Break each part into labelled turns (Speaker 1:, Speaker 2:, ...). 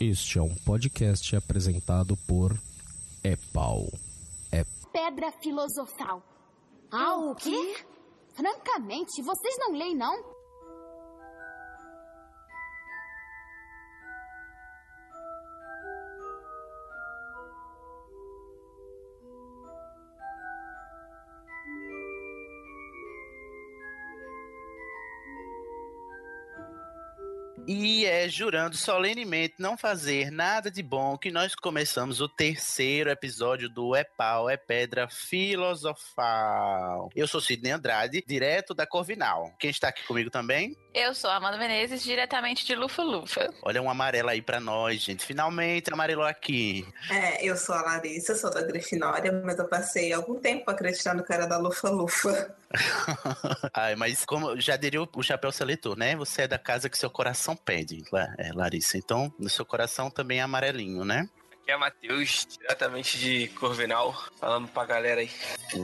Speaker 1: Este é um podcast apresentado por Epau. É
Speaker 2: Pedra filosofal.
Speaker 3: Ah, o quê?
Speaker 2: Francamente, vocês não leem, não?
Speaker 4: É jurando solenemente não fazer nada de bom que nós começamos o terceiro episódio do É Pau, É Pedra Filosofal. Eu sou Sidney Andrade, direto da Corvinal. Quem está aqui comigo também?
Speaker 5: Eu sou Amanda Menezes, diretamente de Lufa Lufa.
Speaker 4: Olha um amarelo aí pra nós, gente. Finalmente amarelou aqui.
Speaker 6: É, eu sou a Larissa, sou da Grifinória, mas eu passei algum tempo acreditando que era da Lufa Lufa.
Speaker 4: Ai, mas como já diria o chapéu seletor, né? Você é da casa que seu coração pede, é, Larissa. Então, no seu coração também é amarelinho, né?
Speaker 7: Aqui é Matheus, diretamente de Corvinal, falando pra galera aí.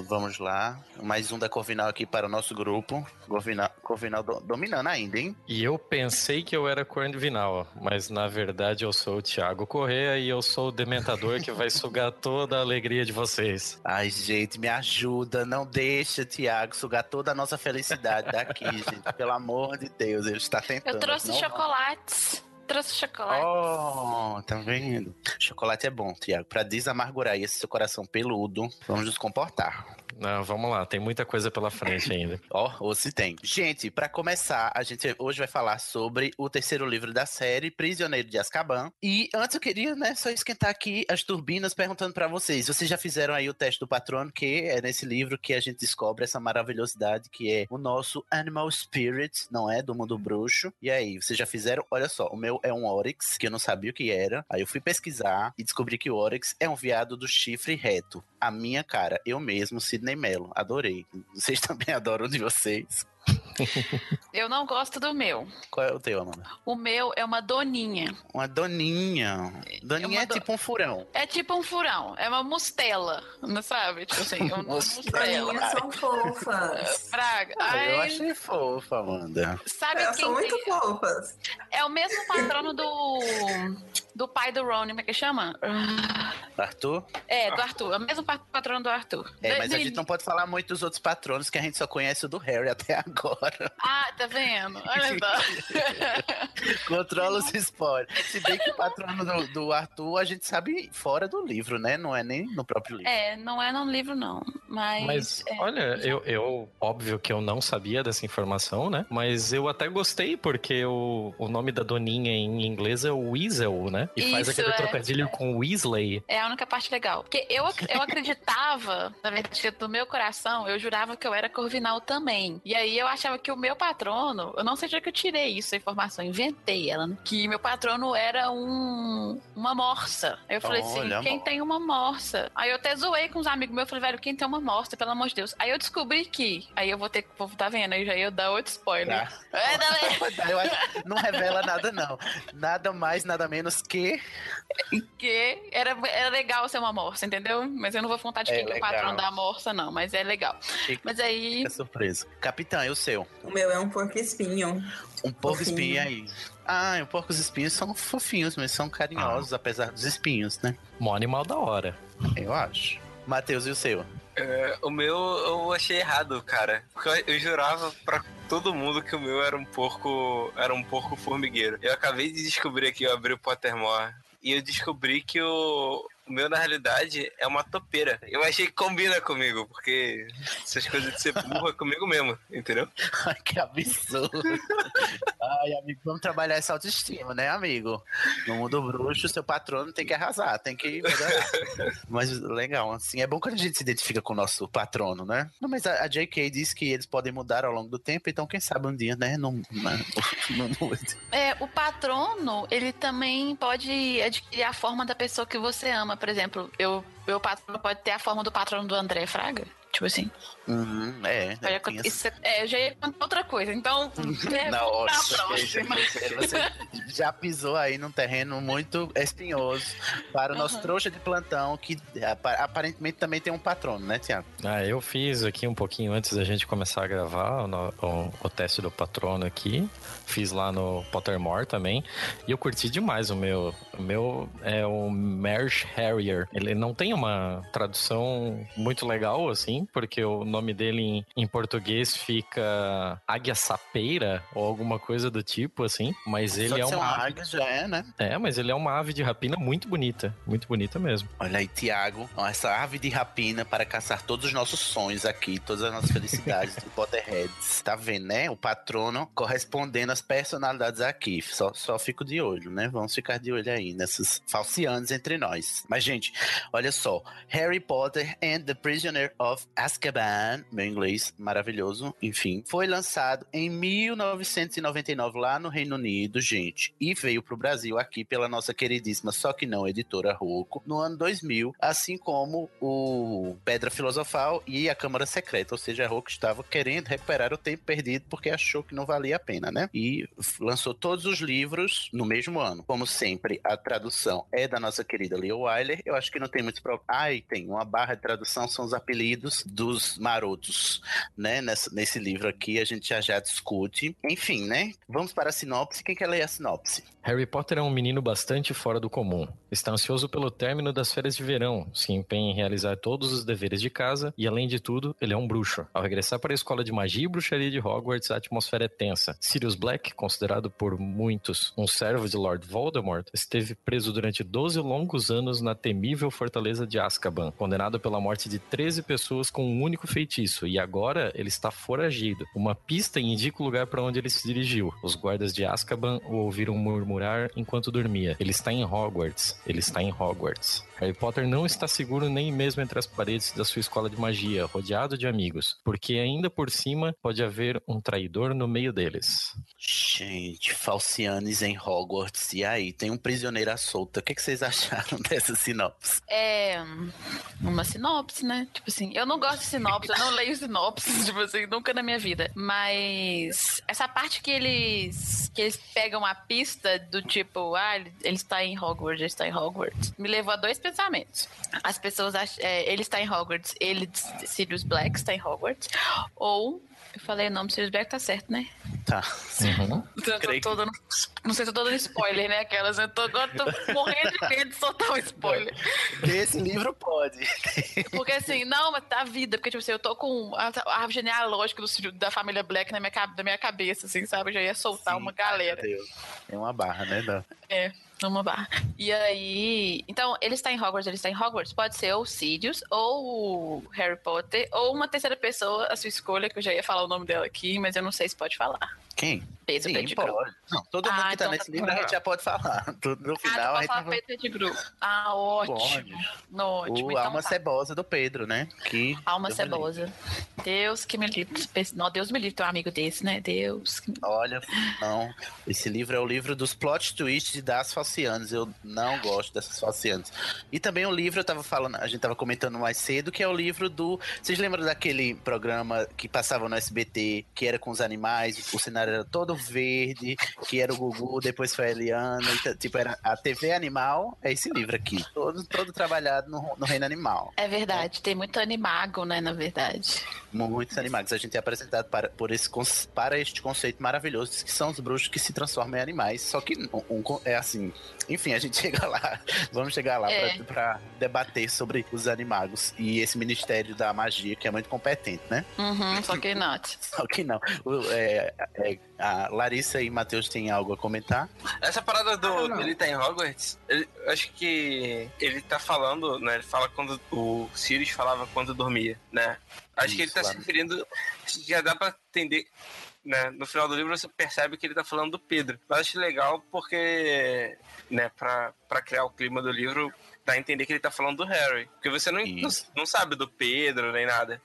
Speaker 4: Vamos lá, mais um da Corvinal aqui para o nosso grupo. Corvinal, Corvinal do, dominando ainda, hein?
Speaker 8: E eu pensei que eu era Corvinal, mas na verdade eu sou o Thiago Correa e eu sou o dementador que vai sugar toda a alegria de vocês.
Speaker 4: Ai, gente, me ajuda, não deixa, Thiago, sugar toda a nossa felicidade daqui, gente. Pelo amor de Deus, ele está tentando.
Speaker 5: Eu trouxe chocolates trouxe chocolate.
Speaker 4: Oh, tá vendo? Chocolate é bom, Tiago. Pra desamargurar esse seu coração peludo, vamos nos comportar.
Speaker 8: Não, vamos lá, tem muita coisa pela frente ainda.
Speaker 4: Ó, oh, ou se tem. Gente, para começar, a gente hoje vai falar sobre o terceiro livro da série, Prisioneiro de Azkaban. E antes eu queria, né, só esquentar aqui as turbinas perguntando para vocês. Vocês já fizeram aí o teste do patrono, que é nesse livro que a gente descobre essa maravilhosidade que é o nosso Animal Spirit, não é? Do mundo bruxo. E aí, vocês já fizeram? Olha só, o meu é um Oryx, que eu não sabia o que era. Aí eu fui pesquisar e descobri que o Oryx é um viado do chifre reto. A minha cara, eu mesmo, Sidney Mello. Adorei. Vocês também adoram de vocês?
Speaker 5: Eu não gosto do meu.
Speaker 4: Qual é o teu, Amanda?
Speaker 5: O meu é uma doninha.
Speaker 4: Uma doninha. Doninha é, é do... tipo um furão.
Speaker 5: É tipo um furão. É uma mostela, não sabe? Tipo assim, uma
Speaker 6: mostela. Doninhas são fofas.
Speaker 5: Praga.
Speaker 4: Ai, eu achei fofa, Amanda.
Speaker 5: Sabe
Speaker 6: Elas
Speaker 5: quem
Speaker 6: são muito
Speaker 5: tem...
Speaker 6: fofas.
Speaker 5: É o mesmo patrono do do pai do Ron, como é que chama?
Speaker 4: Arthur?
Speaker 5: É, do Arthur. É o mesmo patrono do Arthur.
Speaker 4: É, mas a gente não pode falar muito dos outros patronos que a gente só conhece o do Harry até agora.
Speaker 5: Ah, tá vendo? Olha só.
Speaker 4: Controla os spoilers. Se bem que o patrono do, do, Arthur a gente sabe fora do livro, né? Não é nem no próprio livro.
Speaker 5: É, não é no livro, não. Mas.
Speaker 8: Mas,
Speaker 5: é,
Speaker 8: olha, eu, eu. Óbvio que eu não sabia dessa informação, né? Mas eu até gostei, porque o, o nome da doninha em inglês é Weasel, né? E
Speaker 5: Isso,
Speaker 8: faz aquele
Speaker 5: é.
Speaker 8: trocadilho com Weasley.
Speaker 5: É a única parte legal. Porque eu, eu acreditava, na verdade, do meu coração, eu jurava que eu era corvinal também. E aí eu achava que o meu patrono, eu não sei de onde que eu tirei isso, a informação, inventei ela, né? Que meu patrono era um uma morsa. Aí eu falei
Speaker 4: Olha,
Speaker 5: assim, quem
Speaker 4: amor.
Speaker 5: tem uma morsa? Aí eu até zoei com os amigos meus, eu falei, velho, quem tem uma morsa, pelo amor de Deus. Aí eu descobri que, aí eu vou ter que, tá vendo, aí já ia dar outro spoiler.
Speaker 4: Tá.
Speaker 5: É, não, é,
Speaker 4: acho- não revela nada, não. Nada mais, nada menos que.
Speaker 5: que era, era legal ser uma morsa, entendeu? Mas eu não vou contar de
Speaker 4: É
Speaker 5: quem que é o patrono da morsa, não, mas é legal.
Speaker 4: Fica
Speaker 5: Mas aí,
Speaker 4: surpresa. Capitão, e o seu?
Speaker 6: O meu é um porco espinho.
Speaker 4: Um porco espinho aí. Ah, os porcos espinhos são fofinhos, mas são carinhosos, apesar dos espinhos, né?
Speaker 8: Mó animal da hora.
Speaker 4: Eu acho. Matheus, e o seu?
Speaker 7: É, o meu eu achei errado, cara. Porque eu, eu jurava pra todo mundo que o meu era um porco. Era um porco formigueiro. Eu acabei de descobrir aqui, eu abri o Pottermore. E eu descobri que o, o meu, na realidade, é uma topeira. Eu achei que combina comigo, porque essas coisas de ser burro é comigo mesmo, entendeu?
Speaker 4: Ai, que absurdo. Ai, amigo, vamos trabalhar essa autoestima, né, amigo? No mundo bruxo, seu patrono tem que arrasar, tem que melhorar. Mas legal, assim, é bom quando a gente se identifica com o nosso patrono, né? Não, mas a, a J.K. diz que eles podem mudar ao longo do tempo, então quem sabe um dia, né, não, não, não mude.
Speaker 5: é, o patrono, ele também pode adquirir a forma da pessoa que você ama. Por exemplo, eu, meu patrono pode ter a forma do patrono do André Fraga. Tipo assim.
Speaker 4: Uhum, é,
Speaker 5: Eu
Speaker 4: é, essa-
Speaker 5: isso é, eu já ia contar outra coisa. Então, é,
Speaker 4: Nossa,
Speaker 5: próxima.
Speaker 4: você já pisou aí num terreno muito espinhoso para o nosso
Speaker 5: Aham.
Speaker 4: trouxa de plantão, que apa- aparentemente também tem um patrono, né, Tiago?
Speaker 8: Ah, eu fiz aqui um pouquinho antes da gente começar a gravar o, o- o teste do patrono aqui. Fiz lá no Pottermore também. E eu curti demais o meu. O meu é o Merge Harrier. Ele não tem uma tradução muito legal, assim, porque o nome dele em, em português fica Águia Sapeira ou alguma coisa do tipo, assim. Mas
Speaker 4: Só
Speaker 8: ele é
Speaker 4: ser
Speaker 8: uma.
Speaker 4: uma águia já é, né?
Speaker 8: É, mas ele é uma ave de rapina muito bonita. Muito bonita mesmo.
Speaker 4: Olha aí, Tiago, essa ave de rapina para caçar todos os nossos sonhos aqui, todas as nossas felicidades do Potterheads. Tá vendo, né? O patrono correspondendo às personalidades aqui. Só, só fico de olho, né? Vamos ficar de olho aí nessas falcianes entre nós. Mas, gente, olha só. Harry Potter and the Prisoner of Azkaban, meu inglês maravilhoso, enfim, foi lançado em 1999 lá no Reino Unido, gente, e veio pro Brasil aqui pela nossa queridíssima, só que não editora Rocco, no ano 2000, assim como o Pedra Filosofal e a Câmara Secreta, ou seja, a Rocco estava querendo recuperar o tempo perdido porque achou que não valia a pena, né? E lançou todos os livros no mesmo ano. Como sempre, a tradução é da nossa querida Leo Weiler. Eu acho que não tem muito problema. Ai, tem uma barra de tradução, são os apelidos dos marotos, né? Nessa- nesse livro aqui, a gente já já discute. Enfim, né? Vamos para a sinopse. Quem quer ler a sinopse?
Speaker 8: Harry Potter é um menino bastante fora do comum. Está ansioso pelo término das férias de verão, se empenha em realizar todos os deveres de casa e, além de tudo, ele é um bruxo. Ao regressar para a escola de magia e bruxaria de Hogwarts, a atmosfera é tensa. Sirius Black, considerado por muitos um servo de Lord Voldemort, esteve preso durante 12 longos anos na temível fortaleza de Azkaban, condenado pela morte de 13 pessoas com um único feitiço, e agora ele está foragido. Uma pista indica o lugar para onde ele se dirigiu. Os guardas de Azkaban o ouviram murmurar enquanto dormia. Ele está em Hogwarts. Ele está em Hogwarts. Harry Potter não está seguro nem mesmo entre as paredes da sua escola de magia, rodeado de amigos, porque ainda por cima pode haver um traidor no meio deles.
Speaker 4: Gente, Falcianes em Hogwarts. E aí, tem um prisioneiro à solta. O que, que vocês acharam dessa sinopse?
Speaker 5: É uma sinopse, né? Tipo assim, eu não gosto de sinopse, eu não leio sinopses, tipo assim, nunca na minha vida. Mas essa parte que eles que eles pegam a pista do tipo, ah, ele, ele está em Hogwarts, ele está em Hogwarts, me levou a dois pensamentos. As pessoas acham, é, ele está em Hogwarts, ele, Sirius Black está em Hogwarts, ou eu falei o nome Sirius Black tá certo, né?
Speaker 4: Tá.
Speaker 8: Uhum.
Speaker 5: Eu
Speaker 4: Creio
Speaker 5: tô, tô dando, não sei se eu tô dando spoiler, né? Aquelas, eu tô, agora tô morrendo de medo de soltar um spoiler.
Speaker 4: Porque esse livro pode.
Speaker 5: Porque assim, não, mas da vida, porque tipo assim, eu tô com a a árvore genealógica do, da família Black na minha, na minha cabeça, assim, sabe? Eu já ia soltar
Speaker 4: Sim,
Speaker 5: uma galera.
Speaker 4: meu Deus. É uma barra, né? Dan?
Speaker 5: É, numa barra. E aí. Então, ele está em Hogwarts, ele está em Hogwarts. Pode ser ou Sirius, ou Harry Potter, ou uma terceira pessoa, a sua escolha, que eu já ia falar o nome dela aqui, mas eu não sei se pode falar.
Speaker 4: Quem? Sim,
Speaker 5: Pettigrew.
Speaker 4: pode. Não, todo mundo
Speaker 5: Ah,
Speaker 4: que tá
Speaker 5: então
Speaker 4: nesse
Speaker 5: tá
Speaker 4: livro a
Speaker 5: bom.
Speaker 4: gente já pode falar. No
Speaker 5: Ah,
Speaker 4: final
Speaker 5: tu
Speaker 4: a gente
Speaker 5: falar
Speaker 4: vai...
Speaker 5: Ah, ótimo.
Speaker 4: Pode.
Speaker 5: Ótimo.
Speaker 4: O
Speaker 5: então
Speaker 4: Alma
Speaker 5: tá.
Speaker 4: Cebosa do Pedro, né? Que
Speaker 5: Alma
Speaker 4: Deus
Speaker 5: cebosa. Deus que me livre. Não, Deus me livre, teu amigo desse, né? Deus. que
Speaker 4: Olha, não. Esse livro é o livro dos plot twists das falcianas. Eu não gosto dessas falcianas. E também o livro, eu tava falando, a gente tava comentando mais cedo, que é o livro do. Vocês lembram daquele programa que passava no SBT, que era com os animais, o cenário era todo verde, que era o Gugu, depois foi a Eliana. e t- tipo, era a TV Animal, é esse livro aqui. Todo, todo trabalhado no, no reino animal.
Speaker 5: É verdade, tem muito animago, né, na verdade.
Speaker 4: Muitos animais. A gente é apresentado para, por esse, para este conceito maravilhoso, que são os bruxos que se transformam em animais. Só que um, um é assim. Enfim, a gente chega lá. Vamos chegar lá
Speaker 5: É.
Speaker 4: pra para debater sobre os animagos e esse Ministério da Magia, que é muito competente, né?
Speaker 5: Uhum, só que not.
Speaker 4: Só que não. O- é, é, a Larissa e Matheus têm algo a comentar?
Speaker 7: Essa parada do
Speaker 6: Ah, não.
Speaker 7: dele tá em Hogwarts, ele- acho que ele tá falando, né? Ele fala quando o Sirius falava quando dormia, né? Acho que ele
Speaker 4: Isso,
Speaker 7: tá se
Speaker 4: claro.
Speaker 7: referindo. acho que Já dá pra entender. Né? No final do livro você percebe que ele tá falando do Pedro. Mas acho legal porque, né, pra, pra criar o clima do livro, dá a entender que ele tá falando do Harry. Porque você não, não, não, sabe do Pedro nem nada.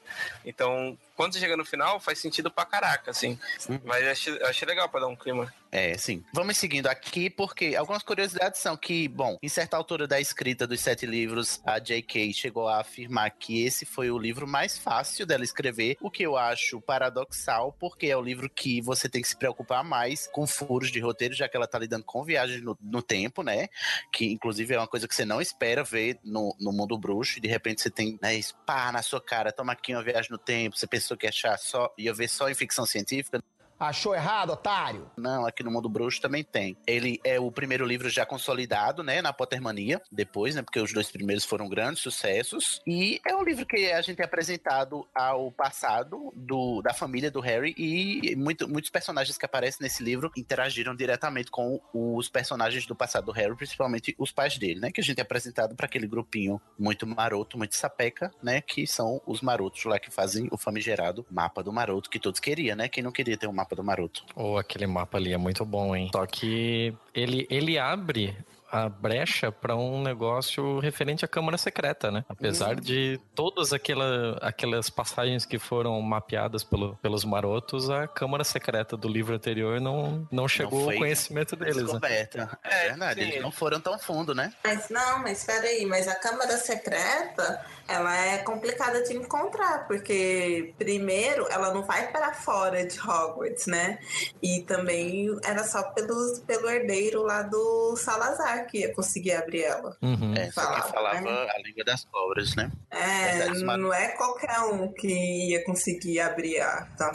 Speaker 7: Então, quando você chega no final, faz sentido pra caraca, assim. Uhum. Mas eu achei, achei legal pra dar um clima.
Speaker 4: É, sim. Vamos seguindo aqui, porque algumas curiosidades são que, bom, em certa altura da escrita dos sete livros, a J.K. chegou a afirmar que esse foi o livro mais fácil dela escrever, o que eu acho paradoxal, porque é o livro que você tem que se preocupar mais com furos de roteiro, já que ela tá lidando com viagens no, no tempo, né? Que, inclusive, é uma coisa que você não espera ver no, no mundo bruxo, e de repente você tem, né, pá, na sua cara, toma aqui uma viagem no tempo, você pensou que achar só, ia ver só em ficção científica,
Speaker 9: Achou errado, otário?
Speaker 4: Não, aqui no Mundo Bruxo também tem. Ele é o primeiro livro já consolidado, né, na Pottermania, depois, né, porque os dois primeiros foram grandes sucessos. E é um livro que a gente é apresentado ao passado do, da família do Harry e muito, muitos personagens que aparecem nesse livro interagiram diretamente com os personagens do passado do Harry, principalmente os pais dele, né, que a gente é apresentado para aquele grupinho muito maroto, muito sapeca, né, que são os marotos lá que fazem o famigerado mapa do maroto que todos queriam, né? Quem não queria ter um mapa mapa do Maroto.
Speaker 8: Ou oh, aquele mapa ali é muito bom, hein? Só que ele, ele abre a brecha para um negócio referente à Câmara Secreta, né? Apesar uhum. de todas aquela, aquelas passagens que foram mapeadas pelo, pelos marotos, a Câmara Secreta do livro anterior não, não chegou não ao conhecimento deles. Né?
Speaker 4: Descoberta. Né? É verdade, Sim. eles não foram tão fundo, né?
Speaker 6: Mas não, mas espera aí, mas a Câmara Secreta ela é complicada de encontrar, porque primeiro ela não vai para fora de Hogwarts, né? E também era só pelos, pelo herdeiro lá do Salazar que ia conseguir abrir ela.
Speaker 4: Uhum. É, falava, falava né? a língua das cobras, né?
Speaker 6: É, não é qualquer um que ia conseguir abrir a tá?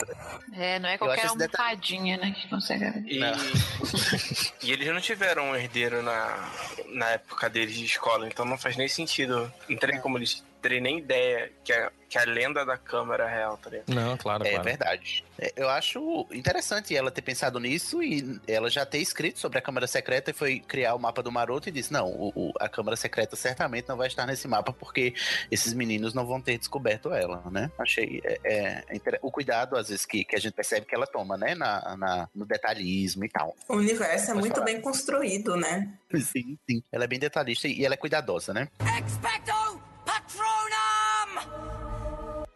Speaker 5: É, não é qualquer um fadinha, né, que consegue abrir.
Speaker 7: E, e eles não tiveram um herdeiro na, na época deles de escola, então não faz nem sentido. Não tem como eles terem nem ideia que a, que a lenda da câmera é real, tá ligado?
Speaker 8: Não, claro,
Speaker 4: É
Speaker 8: claro.
Speaker 4: verdade. É, eu acho interessante ela ter pensado nisso e ela já ter escrito sobre a Câmara Secreta e foi criar o mapa do Maroto e disse: não, o, o, a Câmara Secreta certamente não vai estar nesse mapa porque esses meninos não vão ter descoberto ela, né? Achei é, é, o cuidado, às vezes, que, que a gente percebe que ela toma, né? Na, na no detalhismo e tal.
Speaker 6: O universo é muito falar. bem construído, né?
Speaker 4: Sim, sim. Ela é bem detalhista e ela é cuidadosa, né? Expecto!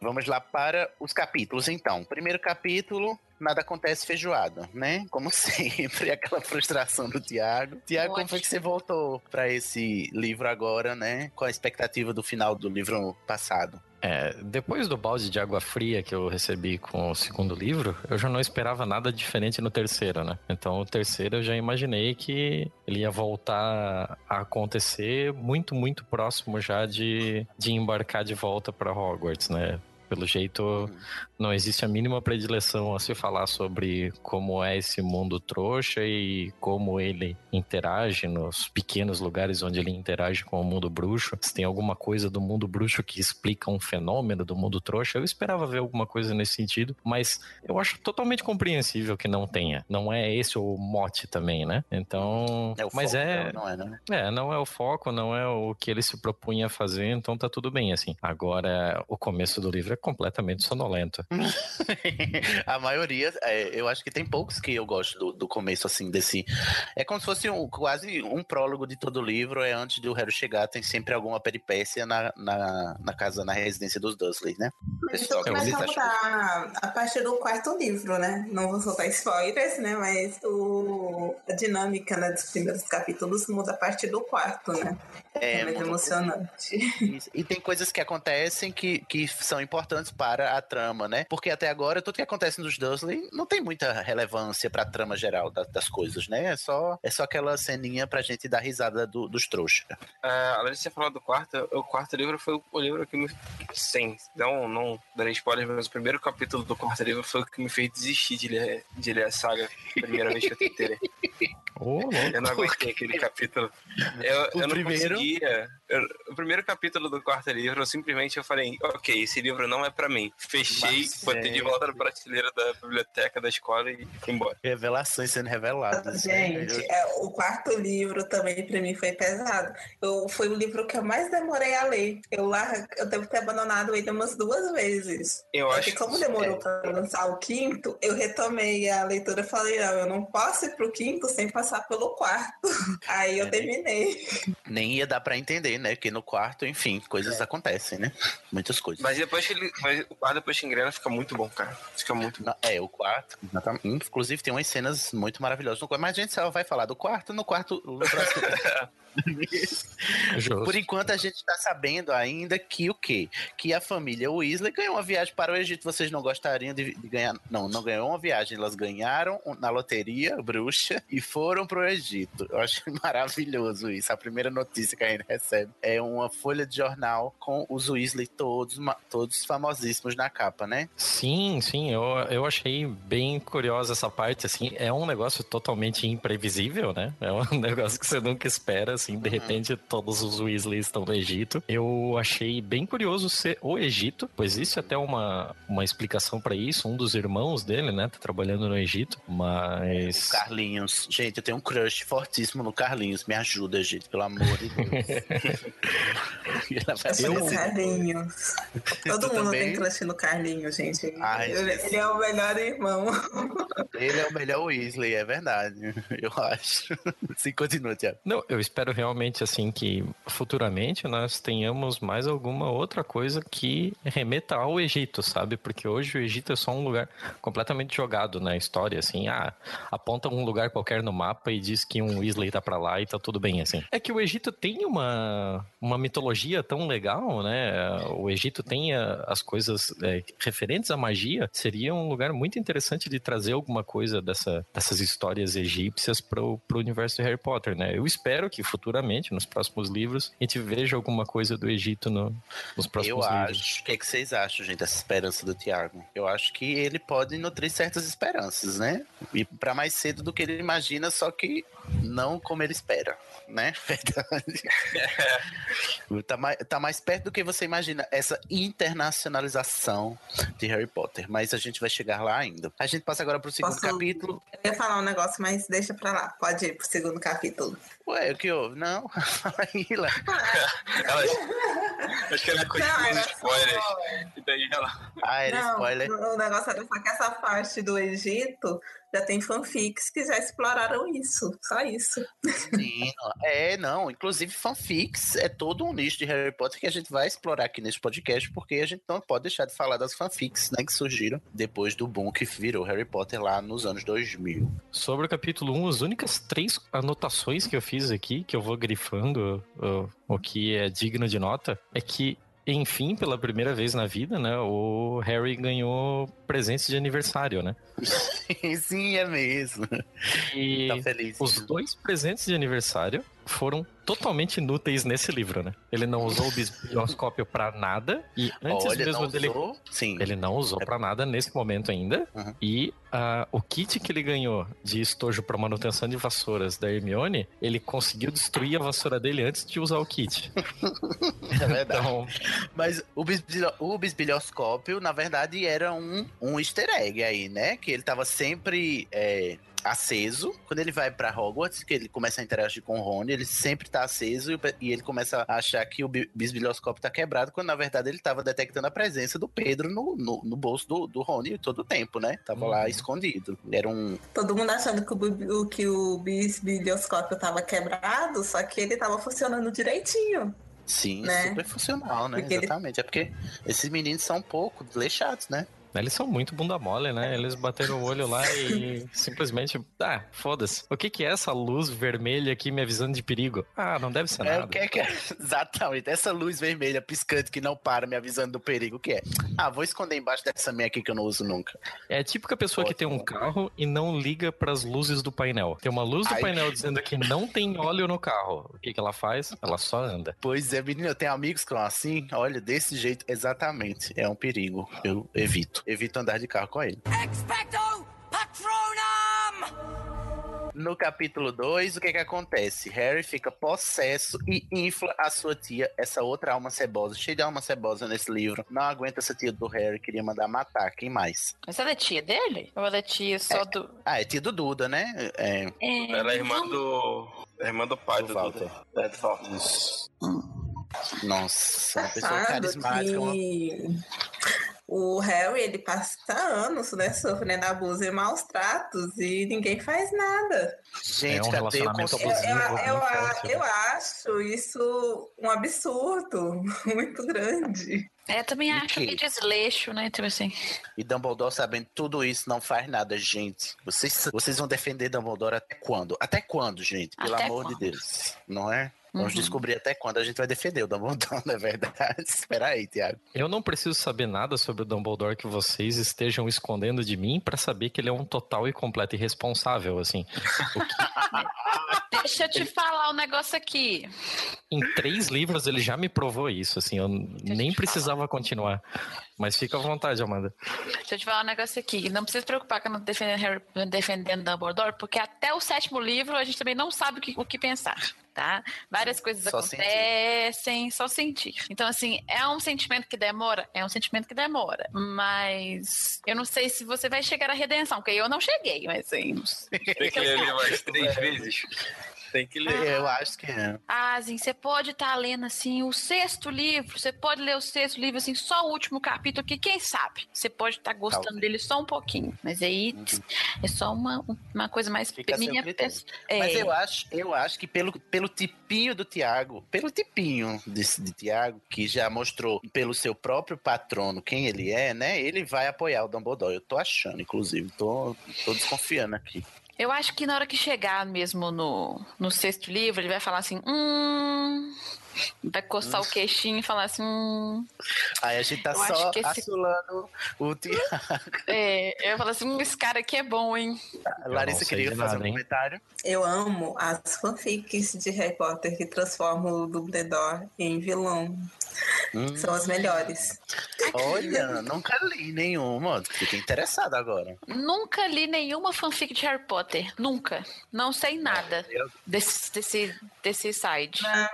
Speaker 4: Vamos lá para os capítulos, então. Primeiro capítulo, nada acontece feijoada, né? Como sempre, aquela frustração do Tiago. Tiago, como foi que você voltou para esse livro agora, né? Com a expectativa do final do livro passado?
Speaker 8: É, depois do balde de água fria que eu recebi com o segundo livro, eu já não esperava nada diferente no terceiro, né? Então, o terceiro eu já imaginei que ele ia voltar a acontecer muito, muito próximo já de, de embarcar de volta para Hogwarts, né? Pelo jeito, uhum. não existe a mínima predileção a se falar sobre como é esse mundo trouxa e como ele interage nos pequenos lugares onde ele interage com o mundo bruxo. Se tem alguma coisa do mundo bruxo que explica um fenômeno do mundo trouxa, eu esperava ver alguma coisa nesse sentido, mas eu acho totalmente compreensível que não tenha. Não é esse o mote também, né? Então,
Speaker 4: é
Speaker 8: mas
Speaker 4: foco,
Speaker 8: é,
Speaker 4: não é, né?
Speaker 8: É, não é o foco, não é o que ele se propunha a fazer, então tá tudo bem assim. Agora, o começo do livro é completamente sonolento.
Speaker 4: a maioria, é, eu acho que tem poucos que eu gosto do, do, começo, assim, desse. É como se fosse um, quase um prólogo de todo o livro. É antes do Harry chegar, tem sempre alguma peripécia na, na, na casa, na residência dos Dursley, né?
Speaker 6: Então começa a mudar a partir do quarto livro, né? Não vou soltar spoilers, né? Mas o, a dinâmica né, dos primeiros capítulos muda a partir do quarto, né? É, é mais emocionante.
Speaker 4: Isso. E tem coisas que acontecem que, que são importantes para a trama, né? Porque até agora tudo que acontece nos Dursley não tem muita relevância para a trama geral da, das coisas, né? É só, é só aquela ceninha pra gente dar risada do, dos trouxas.
Speaker 7: Uh, além de você falar do quarto, o quarto livro foi o livro que me. Sem, não, não darei spoiler, mas o primeiro capítulo do quarto livro foi o que me fez desistir de ler, de ler a saga primeira vez que eu tentei.
Speaker 8: Oh,
Speaker 7: eu não aguentei aquele capítulo. Eu, eu não primeiro... conseguia. Eu, o primeiro capítulo do quarto livro, eu simplesmente eu falei, ok, esse livro não é pra mim. Fechei, Mas, botei é... de volta na prateleira da biblioteca da escola e fui embora.
Speaker 4: Revelações sendo reveladas.
Speaker 6: Né? Gente, é, o quarto livro também pra mim foi pesado. Eu, foi o livro que eu mais demorei a ler. Eu lá, eu devo ter abandonado ele umas duas vezes.
Speaker 7: Eu Porque
Speaker 6: acho como demorou é. pra lançar o quinto, eu retomei a leitura e falei, não, eu não posso ir pro quinto sem passar pelo quarto. Aí eu é. terminei.
Speaker 4: Nem ia dar pra entender né? Que no quarto, enfim, coisas acontecem, né? Muitas coisas.
Speaker 7: Mas depois que ele. Mas o quarto depois que engrena fica muito bom, cara. Fica muito bom.
Speaker 4: É, o quarto. Inclusive, tem umas cenas muito maravilhosas no quarto. Mas a gente só vai falar do quarto no quarto. No próximo... Por enquanto, a gente tá sabendo ainda que o quê? Que a família Weasley ganhou uma viagem para o Egito. Vocês não gostariam de, de ganhar? Não, não ganhou uma viagem. Elas ganharam na loteria bruxa e foram pro Egito. Eu acho maravilhoso isso. A primeira notícia que a gente recebe é uma folha de jornal com os Weasley todos, todos famosíssimos na capa, né?
Speaker 8: Sim, sim, eu, eu achei bem curiosa essa parte, assim, é um negócio totalmente imprevisível, né? É um negócio que você nunca espera, assim, de repente todos os Weasley estão no Egito. Eu achei bem curioso ser o Egito, pois existe até uma, uma explicação pra isso, um dos irmãos dele, né, tá trabalhando no Egito, mas...
Speaker 4: Carlinhos. Gente, eu tenho um crush fortíssimo no Carlinhos. Me ajuda, gente, pelo amor de Deus.
Speaker 6: Eu. Carlinhos. Todo
Speaker 4: Tu
Speaker 6: mundo
Speaker 4: também?
Speaker 6: tem crush no Carlinhos, gente.
Speaker 4: Ai,
Speaker 6: ele é o melhor irmão.
Speaker 4: Ele é o melhor Weasley, é verdade. Eu acho. Sim, continua, Tiago.
Speaker 8: Não, eu espero realmente assim que futuramente nós tenhamos mais alguma outra coisa que remeta ao Egito, sabe? Porque hoje o Egito é só um lugar completamente jogado na história, assim, ah, aponta um lugar qualquer no mapa e diz que um Weasley tá pra lá e tá tudo bem, assim. É que o Egito tem uma, uma mitologia tão legal, né? O Egito tem as coisas é, referentes à magia, seria um lugar muito interessante de trazer alguma coisa dessa, dessas histórias egípcias pro, pro universo de Harry Potter, né? Eu espero que futuramente, nos próximos livros, a gente veja alguma coisa do Egito no- nos
Speaker 4: Eu
Speaker 8: próximos livros.
Speaker 4: acho. O que, é que vocês acham, gente, dessa esperança do Tiago? Eu acho que ele pode nutrir certas esperanças, né? E pra mais cedo do que ele imagina, só que não como ele espera, né? Verdade. tá, mais, tá mais perto do que você imagina essa internacionalização de Harry Potter. Mas a gente vai chegar lá ainda. A gente passa agora pro segundo
Speaker 6: Posso-
Speaker 4: capítulo.
Speaker 6: Eu ia falar um negócio, mas deixa pra lá. Pode ir pro segundo capítulo.
Speaker 4: Ué, o que houve? Não, fala aí, lá.
Speaker 7: Ela, acho que ela continua
Speaker 6: Não,
Speaker 7: os
Speaker 6: era
Speaker 7: spoilers.
Speaker 6: só-
Speaker 7: E daí ela.
Speaker 4: Ah, era
Speaker 6: Não,
Speaker 4: spoiler.
Speaker 6: o negócio era só que essa parte do Egito já tem fanfics que já exploraram isso. Só isso.
Speaker 4: Sim, é, não. Inclusive, fanfics é todo um nicho de Harry Potter que a gente vai explorar aqui nesse podcast, porque a gente não pode deixar de falar das fanfics, né, que surgiram depois do boom que virou Harry Potter lá nos anos 2000.
Speaker 8: Sobre o capítulo 1, as únicas três anotações que eu fiz aqui, que eu vou grifando ó, o que é digno de nota, é que, enfim, pela primeira vez na vida, né, o Harry ganhou presentes de aniversário, né?
Speaker 4: Sim, é mesmo.
Speaker 8: E
Speaker 4: Tá feliz.
Speaker 8: os dois presentes de aniversário foram totalmente inúteis nesse livro, né? Ele não usou o bisbilhoscópio pra nada e antes
Speaker 4: Olha,
Speaker 8: mesmo dele
Speaker 4: usou? Sim.
Speaker 8: ele não usou pra nada nesse momento ainda.
Speaker 4: Uhum.
Speaker 8: E ah, o kit que ele ganhou de estojo pra manutenção de vassouras da Hermione, ele conseguiu destruir a vassoura dele antes de usar o kit.
Speaker 4: É verdade.
Speaker 8: Então,
Speaker 4: Mas o, bisbilho, o bisbilhoscópio, na verdade, era um, um easter egg aí, né? Que ele tava sempre é, aceso. Quando ele vai pra Hogwarts, que ele começa a interagir com o Rony, ele sempre tá aceso e, e ele começa a achar que o bi- bisbilhoscópio tá quebrado, quando na verdade ele tava detectando a presença do Pedro no, no, no bolso do, do Rony todo o tempo, né? Tava lá
Speaker 8: Uhum.
Speaker 4: escondido. Era um.
Speaker 6: Todo mundo achando que o, que o bisbilhoscópio tava quebrado, só que ele tava funcionando direitinho.
Speaker 4: Sim,
Speaker 6: Né?
Speaker 4: super funcional, né?
Speaker 6: Porque ele-
Speaker 4: Exatamente. É porque esses meninos são um pouco desleixados, né?
Speaker 8: Eles são muito bunda mole, né? Eles bateram o olho lá e simplesmente. Ah, foda-se. O que, que é essa luz vermelha aqui me avisando de perigo? Ah, não deve ser
Speaker 4: É,
Speaker 8: nada.
Speaker 4: o que é que é? Exatamente. Essa luz vermelha piscante que não para me avisando do perigo, o que é? Ah, vou esconder embaixo dessa minha aqui que eu não uso nunca.
Speaker 8: É a típica pessoa que tem um carro e não liga pras luzes do painel. Tem uma luz do
Speaker 4: Ai.
Speaker 8: painel dizendo que não tem óleo no carro. O que, que ela faz? Ela só anda.
Speaker 4: Pois é, menino, eu tenho amigos que são assim, olha, desse jeito, exatamente. É um perigo. Eu evito. Evito andar de carro com ele. No capítulo 2, o que que acontece? Harry fica possesso e infla a sua tia, essa outra alma cebosa, cheia de alma cebosa nesse livro. Não aguenta essa tia do Harry, queria mandar matar. Quem mais?
Speaker 5: Mas ela é tia dele? Ou ela é tia só do.
Speaker 4: Ah, é tia do Duda, né? É,
Speaker 5: É,
Speaker 7: Ela é irmã do. É irmã do pai
Speaker 4: Do
Speaker 7: do,
Speaker 4: Walter.
Speaker 7: Duda. É, do Walter.
Speaker 4: Nossa, uma pessoa carismática. uma-
Speaker 6: que o Harry, ele passa anos, né, sofrendo abuso e maus tratos e ninguém faz nada.
Speaker 4: Gente,
Speaker 8: É um
Speaker 4: cadê o
Speaker 8: relacionamento
Speaker 4: conselho?
Speaker 6: Eu, eu, eu, eu acho isso um absurdo muito grande.
Speaker 5: É, também
Speaker 4: E
Speaker 5: acho
Speaker 4: que?
Speaker 5: que desleixo, né? Tipo assim.
Speaker 4: E Dumbledore sabendo tudo isso não faz nada, gente. Vocês, vocês vão defender Dumbledore até quando? Até quando, gente? Pelo
Speaker 5: Até
Speaker 4: amor
Speaker 5: quando?
Speaker 4: de Deus. Não é? Vamos
Speaker 5: Uhum.
Speaker 4: descobrir até quando a gente vai defender o Dumbledore, não é verdade? Espera aí, Tiago.
Speaker 8: Eu não preciso saber nada sobre o Dumbledore que vocês estejam escondendo de mim pra saber que ele é um total e completo irresponsável, assim. Que-
Speaker 5: Deixa eu te falar um negócio aqui.
Speaker 8: em três livros ele já me provou isso, assim, eu nem
Speaker 5: te
Speaker 8: precisava continuar. Mas fica à vontade, Amanda.
Speaker 5: Deixa eu te falar um negócio aqui. Não precisa se preocupar com eu não defendendo, Harry, defendendo Dumbledore, porque até o sétimo livro a gente também não sabe o que, o que pensar. Tá? Várias coisas
Speaker 4: Só
Speaker 5: acontecem, só sentir. Então, assim, é um sentimento que demora? É um sentimento que demora. Mas eu não sei se você vai chegar à redenção, porque eu não cheguei, mas assim.
Speaker 7: Tem que ler ali mais três vezes. Tem que ler.
Speaker 4: Eu acho que é.
Speaker 5: Ah, assim, você pode estar lendo assim o sexto livro, você pode ler o sexto livro assim, só o último capítulo, que quem sabe? Você pode estar gostando
Speaker 4: Talvez.
Speaker 5: dele só um pouquinho, mas aí é só uma, uma coisa mais
Speaker 4: Fica
Speaker 5: minha pessoa. É,
Speaker 4: Mas eu acho, eu acho que pelo, pelo tipinho do Tiago, pelo tipinho desse, de Tiago, que já mostrou pelo seu próprio patrono quem ele é, né? Ele vai apoiar o Dumbledore. Eu tô achando, inclusive. Tô, tô desconfiando aqui.
Speaker 5: Eu acho que na hora que chegar mesmo no, no sexto livro, ele vai falar assim, hum. Vai coçar o queixinho e falar assim, hum.
Speaker 4: Aí a gente tá só
Speaker 5: que esse-
Speaker 4: o Tiago.
Speaker 5: É, eu falo assim, hum, esse cara aqui é bom, hein?
Speaker 4: Larissa
Speaker 8: sei
Speaker 4: queria
Speaker 8: de
Speaker 4: fazer
Speaker 8: nada,
Speaker 4: um
Speaker 8: hein?
Speaker 4: comentário.
Speaker 6: Eu amo as fanfics de Harry Potter que transformam o Dumbledore em vilão.
Speaker 4: Hum,
Speaker 6: São as melhores.
Speaker 4: olha, nunca li nenhuma. Fiquei interessado agora.
Speaker 5: Nunca li nenhuma fanfic de Harry Potter. Nunca. Não sei nada desse, desse, desse side
Speaker 6: Ah.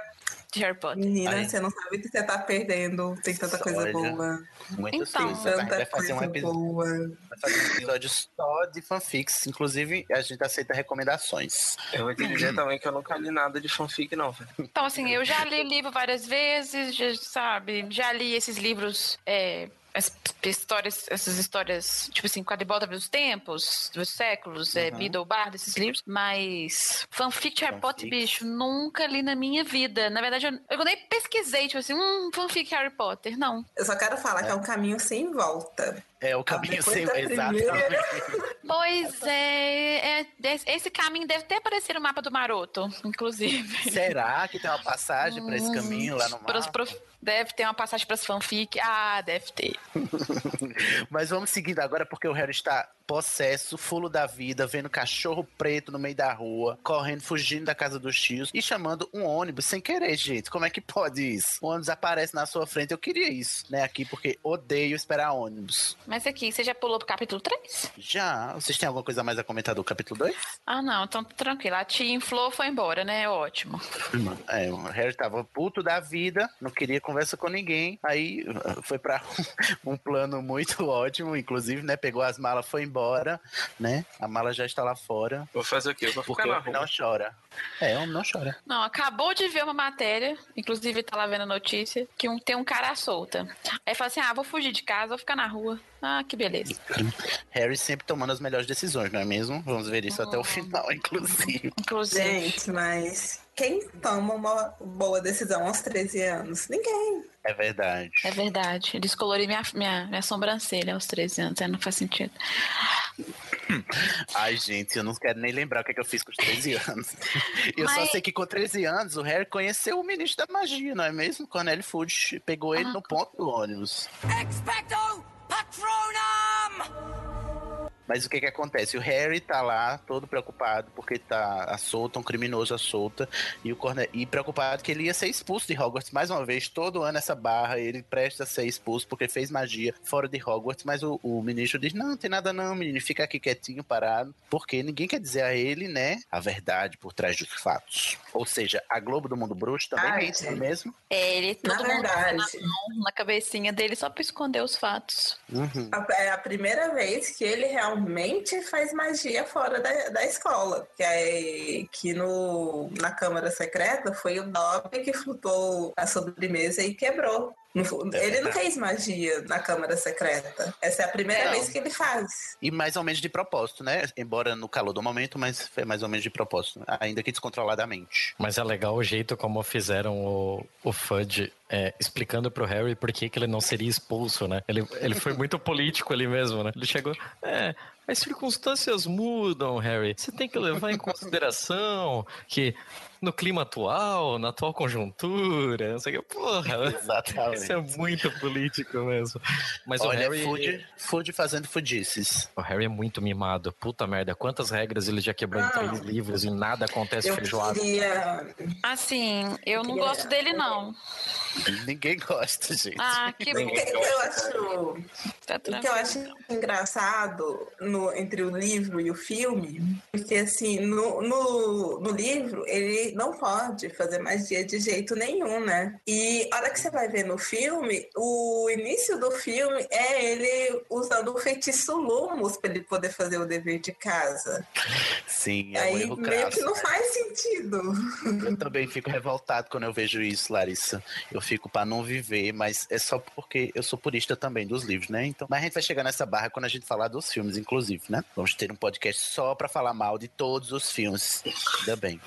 Speaker 5: De Harry Potter.
Speaker 6: Menina,
Speaker 4: Aí.
Speaker 6: você não sabe o que você tá perdendo. Tem tanta coisa
Speaker 4: Olha.
Speaker 6: boa.
Speaker 4: Muitas
Speaker 5: Então.
Speaker 4: coisas. A gente vai
Speaker 6: Tanta
Speaker 4: fazer um
Speaker 6: coisa
Speaker 4: episódio.
Speaker 6: boa.
Speaker 4: Vai fazer um episódio só de fanfics. Inclusive, a gente aceita recomendações.
Speaker 7: Eu vou te dizer também que eu nunca li nada de fanfic, não, velho.
Speaker 5: Então, assim, eu já li o livro várias vezes, já, sabe? Já li esses livros. É, as histórias, essas histórias, tipo assim, Quadribolta dos Tempos, dos Séculos, é,
Speaker 4: Uhum.
Speaker 5: Vida ou Bar, desses livros, mas fanfic de Harry Potter,
Speaker 4: Fanfics.
Speaker 5: bicho, nunca li na minha vida. Na verdade, eu, eu nem pesquisei, tipo assim, um fanfic Harry Potter, não.
Speaker 6: Eu só quero falar que é um caminho sem volta.
Speaker 4: É o caminho
Speaker 6: depois
Speaker 4: sem exatamente.
Speaker 5: Pois é, é, esse caminho deve até aparecer no mapa do Maroto, inclusive.
Speaker 4: Será que tem uma passagem pra esse caminho lá no
Speaker 5: prof- Deve ter uma passagem para as fanfic. Ah, deve ter.
Speaker 4: Mas vamos seguindo agora, porque o Harry está possesso, fulo da vida, vendo cachorro preto no meio da rua, correndo, fugindo da casa dos tios e chamando um ônibus sem querer, gente. Como é que pode isso? O ônibus aparece na sua frente. Eu queria isso, né, aqui, porque odeio esperar ônibus.
Speaker 5: Mas aqui, você já pulou pro capítulo 3?
Speaker 4: Já. Vocês têm alguma coisa mais a comentar do capítulo 2?
Speaker 5: Ah, não, então tranquilo. A tia inflou, foi embora, né? Ótimo.
Speaker 4: É, o Harry tava puto da vida, não queria conversa com ninguém. Aí uh, foi pra um plano muito ótimo, inclusive, né? Pegou as malas, foi embora, né? A mala já está lá fora.
Speaker 7: Vou fazer o quê? Eu vou
Speaker 4: Porque
Speaker 7: ficar
Speaker 4: o
Speaker 7: na
Speaker 4: homem
Speaker 7: rua.
Speaker 4: não chora. É, o homem não chora.
Speaker 5: Não, acabou de ver uma matéria, inclusive tá lá vendo a notícia, que um, tem um cara solta. Aí fala assim: ah, vou fugir de casa, vou ficar na rua. Ah, que beleza.
Speaker 4: Harry sempre tomando as melhores decisões, não é mesmo? Vamos ver isso até o final, inclusive.
Speaker 5: Inclusive.
Speaker 6: Gente, mas quem toma uma boa decisão aos 13 anos? Ninguém.
Speaker 4: É verdade.
Speaker 5: É verdade. Eu descolori minha, minha, minha sobrancelha aos 13 anos, aí não faz sentido.
Speaker 4: Ai, gente, eu não quero nem lembrar o que, é que eu fiz com os 13 anos. Eu só
Speaker 5: Mas-
Speaker 4: sei que com 13 anos o Harry conheceu o ministro da magia, não é mesmo? Cornélio Fudge pegou ele
Speaker 5: Ah,
Speaker 4: no ponto do ônibus.
Speaker 3: Expecto
Speaker 4: Mas o que que acontece? O Harry tá lá todo preocupado porque tá à solta, um criminoso à solta, e o Corne... e preocupado que ele ia ser expulso de Hogwarts mais uma vez, todo ano essa barra, ele presta a ser expulso porque fez magia fora de Hogwarts, mas o, o ministro diz: "Não, tem nada não, menino, fica aqui quietinho, parado", porque ninguém quer dizer a ele, né, a verdade por trás dos fatos. Ou seja, a Globo do Mundo Bruxo também
Speaker 6: Ai,
Speaker 4: não é
Speaker 6: gente.
Speaker 4: mesmo?
Speaker 5: É, ele
Speaker 6: Na
Speaker 5: todo mundo tá
Speaker 6: verdade,
Speaker 5: na, mão, na cabecinha dele só pra esconder os fatos.
Speaker 4: Uhum.
Speaker 6: a- é a primeira vez que ele realmente faz magia fora da, da escola. Que, é, que no, na Câmara Secreta foi o Dobby que flutuou a sobremesa e quebrou.
Speaker 4: É
Speaker 6: ele não fez magia na Câmara Secreta. Essa é a primeira
Speaker 4: Não.
Speaker 6: vez que ele faz.
Speaker 4: E mais ou menos de propósito, né? Embora no calor do momento, mas foi mais ou menos de propósito. Ainda que descontroladamente.
Speaker 8: Mas é legal o jeito como fizeram o, o Fudge é, explicando pro Harry por que, que ele não seria expulso, né? Ele, ele foi muito político ali mesmo, né? Ele chegou. É, as circunstâncias mudam, Harry. Você tem que levar em consideração que no clima atual, na atual conjuntura, não sei o que. Porra,
Speaker 4: Exatamente.
Speaker 8: isso é muito político mesmo. Mas
Speaker 4: Olha,
Speaker 8: o Harry.
Speaker 4: Food, food fazendo fudices.
Speaker 8: O Harry é muito mimado. Puta merda. Quantas regras ele já quebrou em três livros e nada acontece
Speaker 6: Eu
Speaker 8: feijoada.
Speaker 6: queria.
Speaker 5: Assim, eu não gosto dele, não.
Speaker 4: Ninguém gosta, gente.
Speaker 5: Ah, que bom.
Speaker 6: O que, que eu acho
Speaker 5: Tá
Speaker 6: O que eu acho engraçado no, entre o livro e o filme, porque assim, no, no, no livro ele não pode fazer magia de jeito nenhum, né? E a hora que você vai ver no filme, o início do filme é ele usando o feitiço Lumos para ele poder fazer o dever de casa.
Speaker 4: Sim, é um
Speaker 6: Aí
Speaker 4: erro
Speaker 6: meio que não faz sentido.
Speaker 4: Eu também fico revoltado quando eu vejo isso, Larissa. Eu fico pra não viver, mas é só porque eu sou purista também dos livros, né? Então, mas a gente vai chegar nessa barra quando a gente falar dos filmes, inclusive, né? Vamos ter um podcast só pra falar mal de todos os filmes. Ainda bem.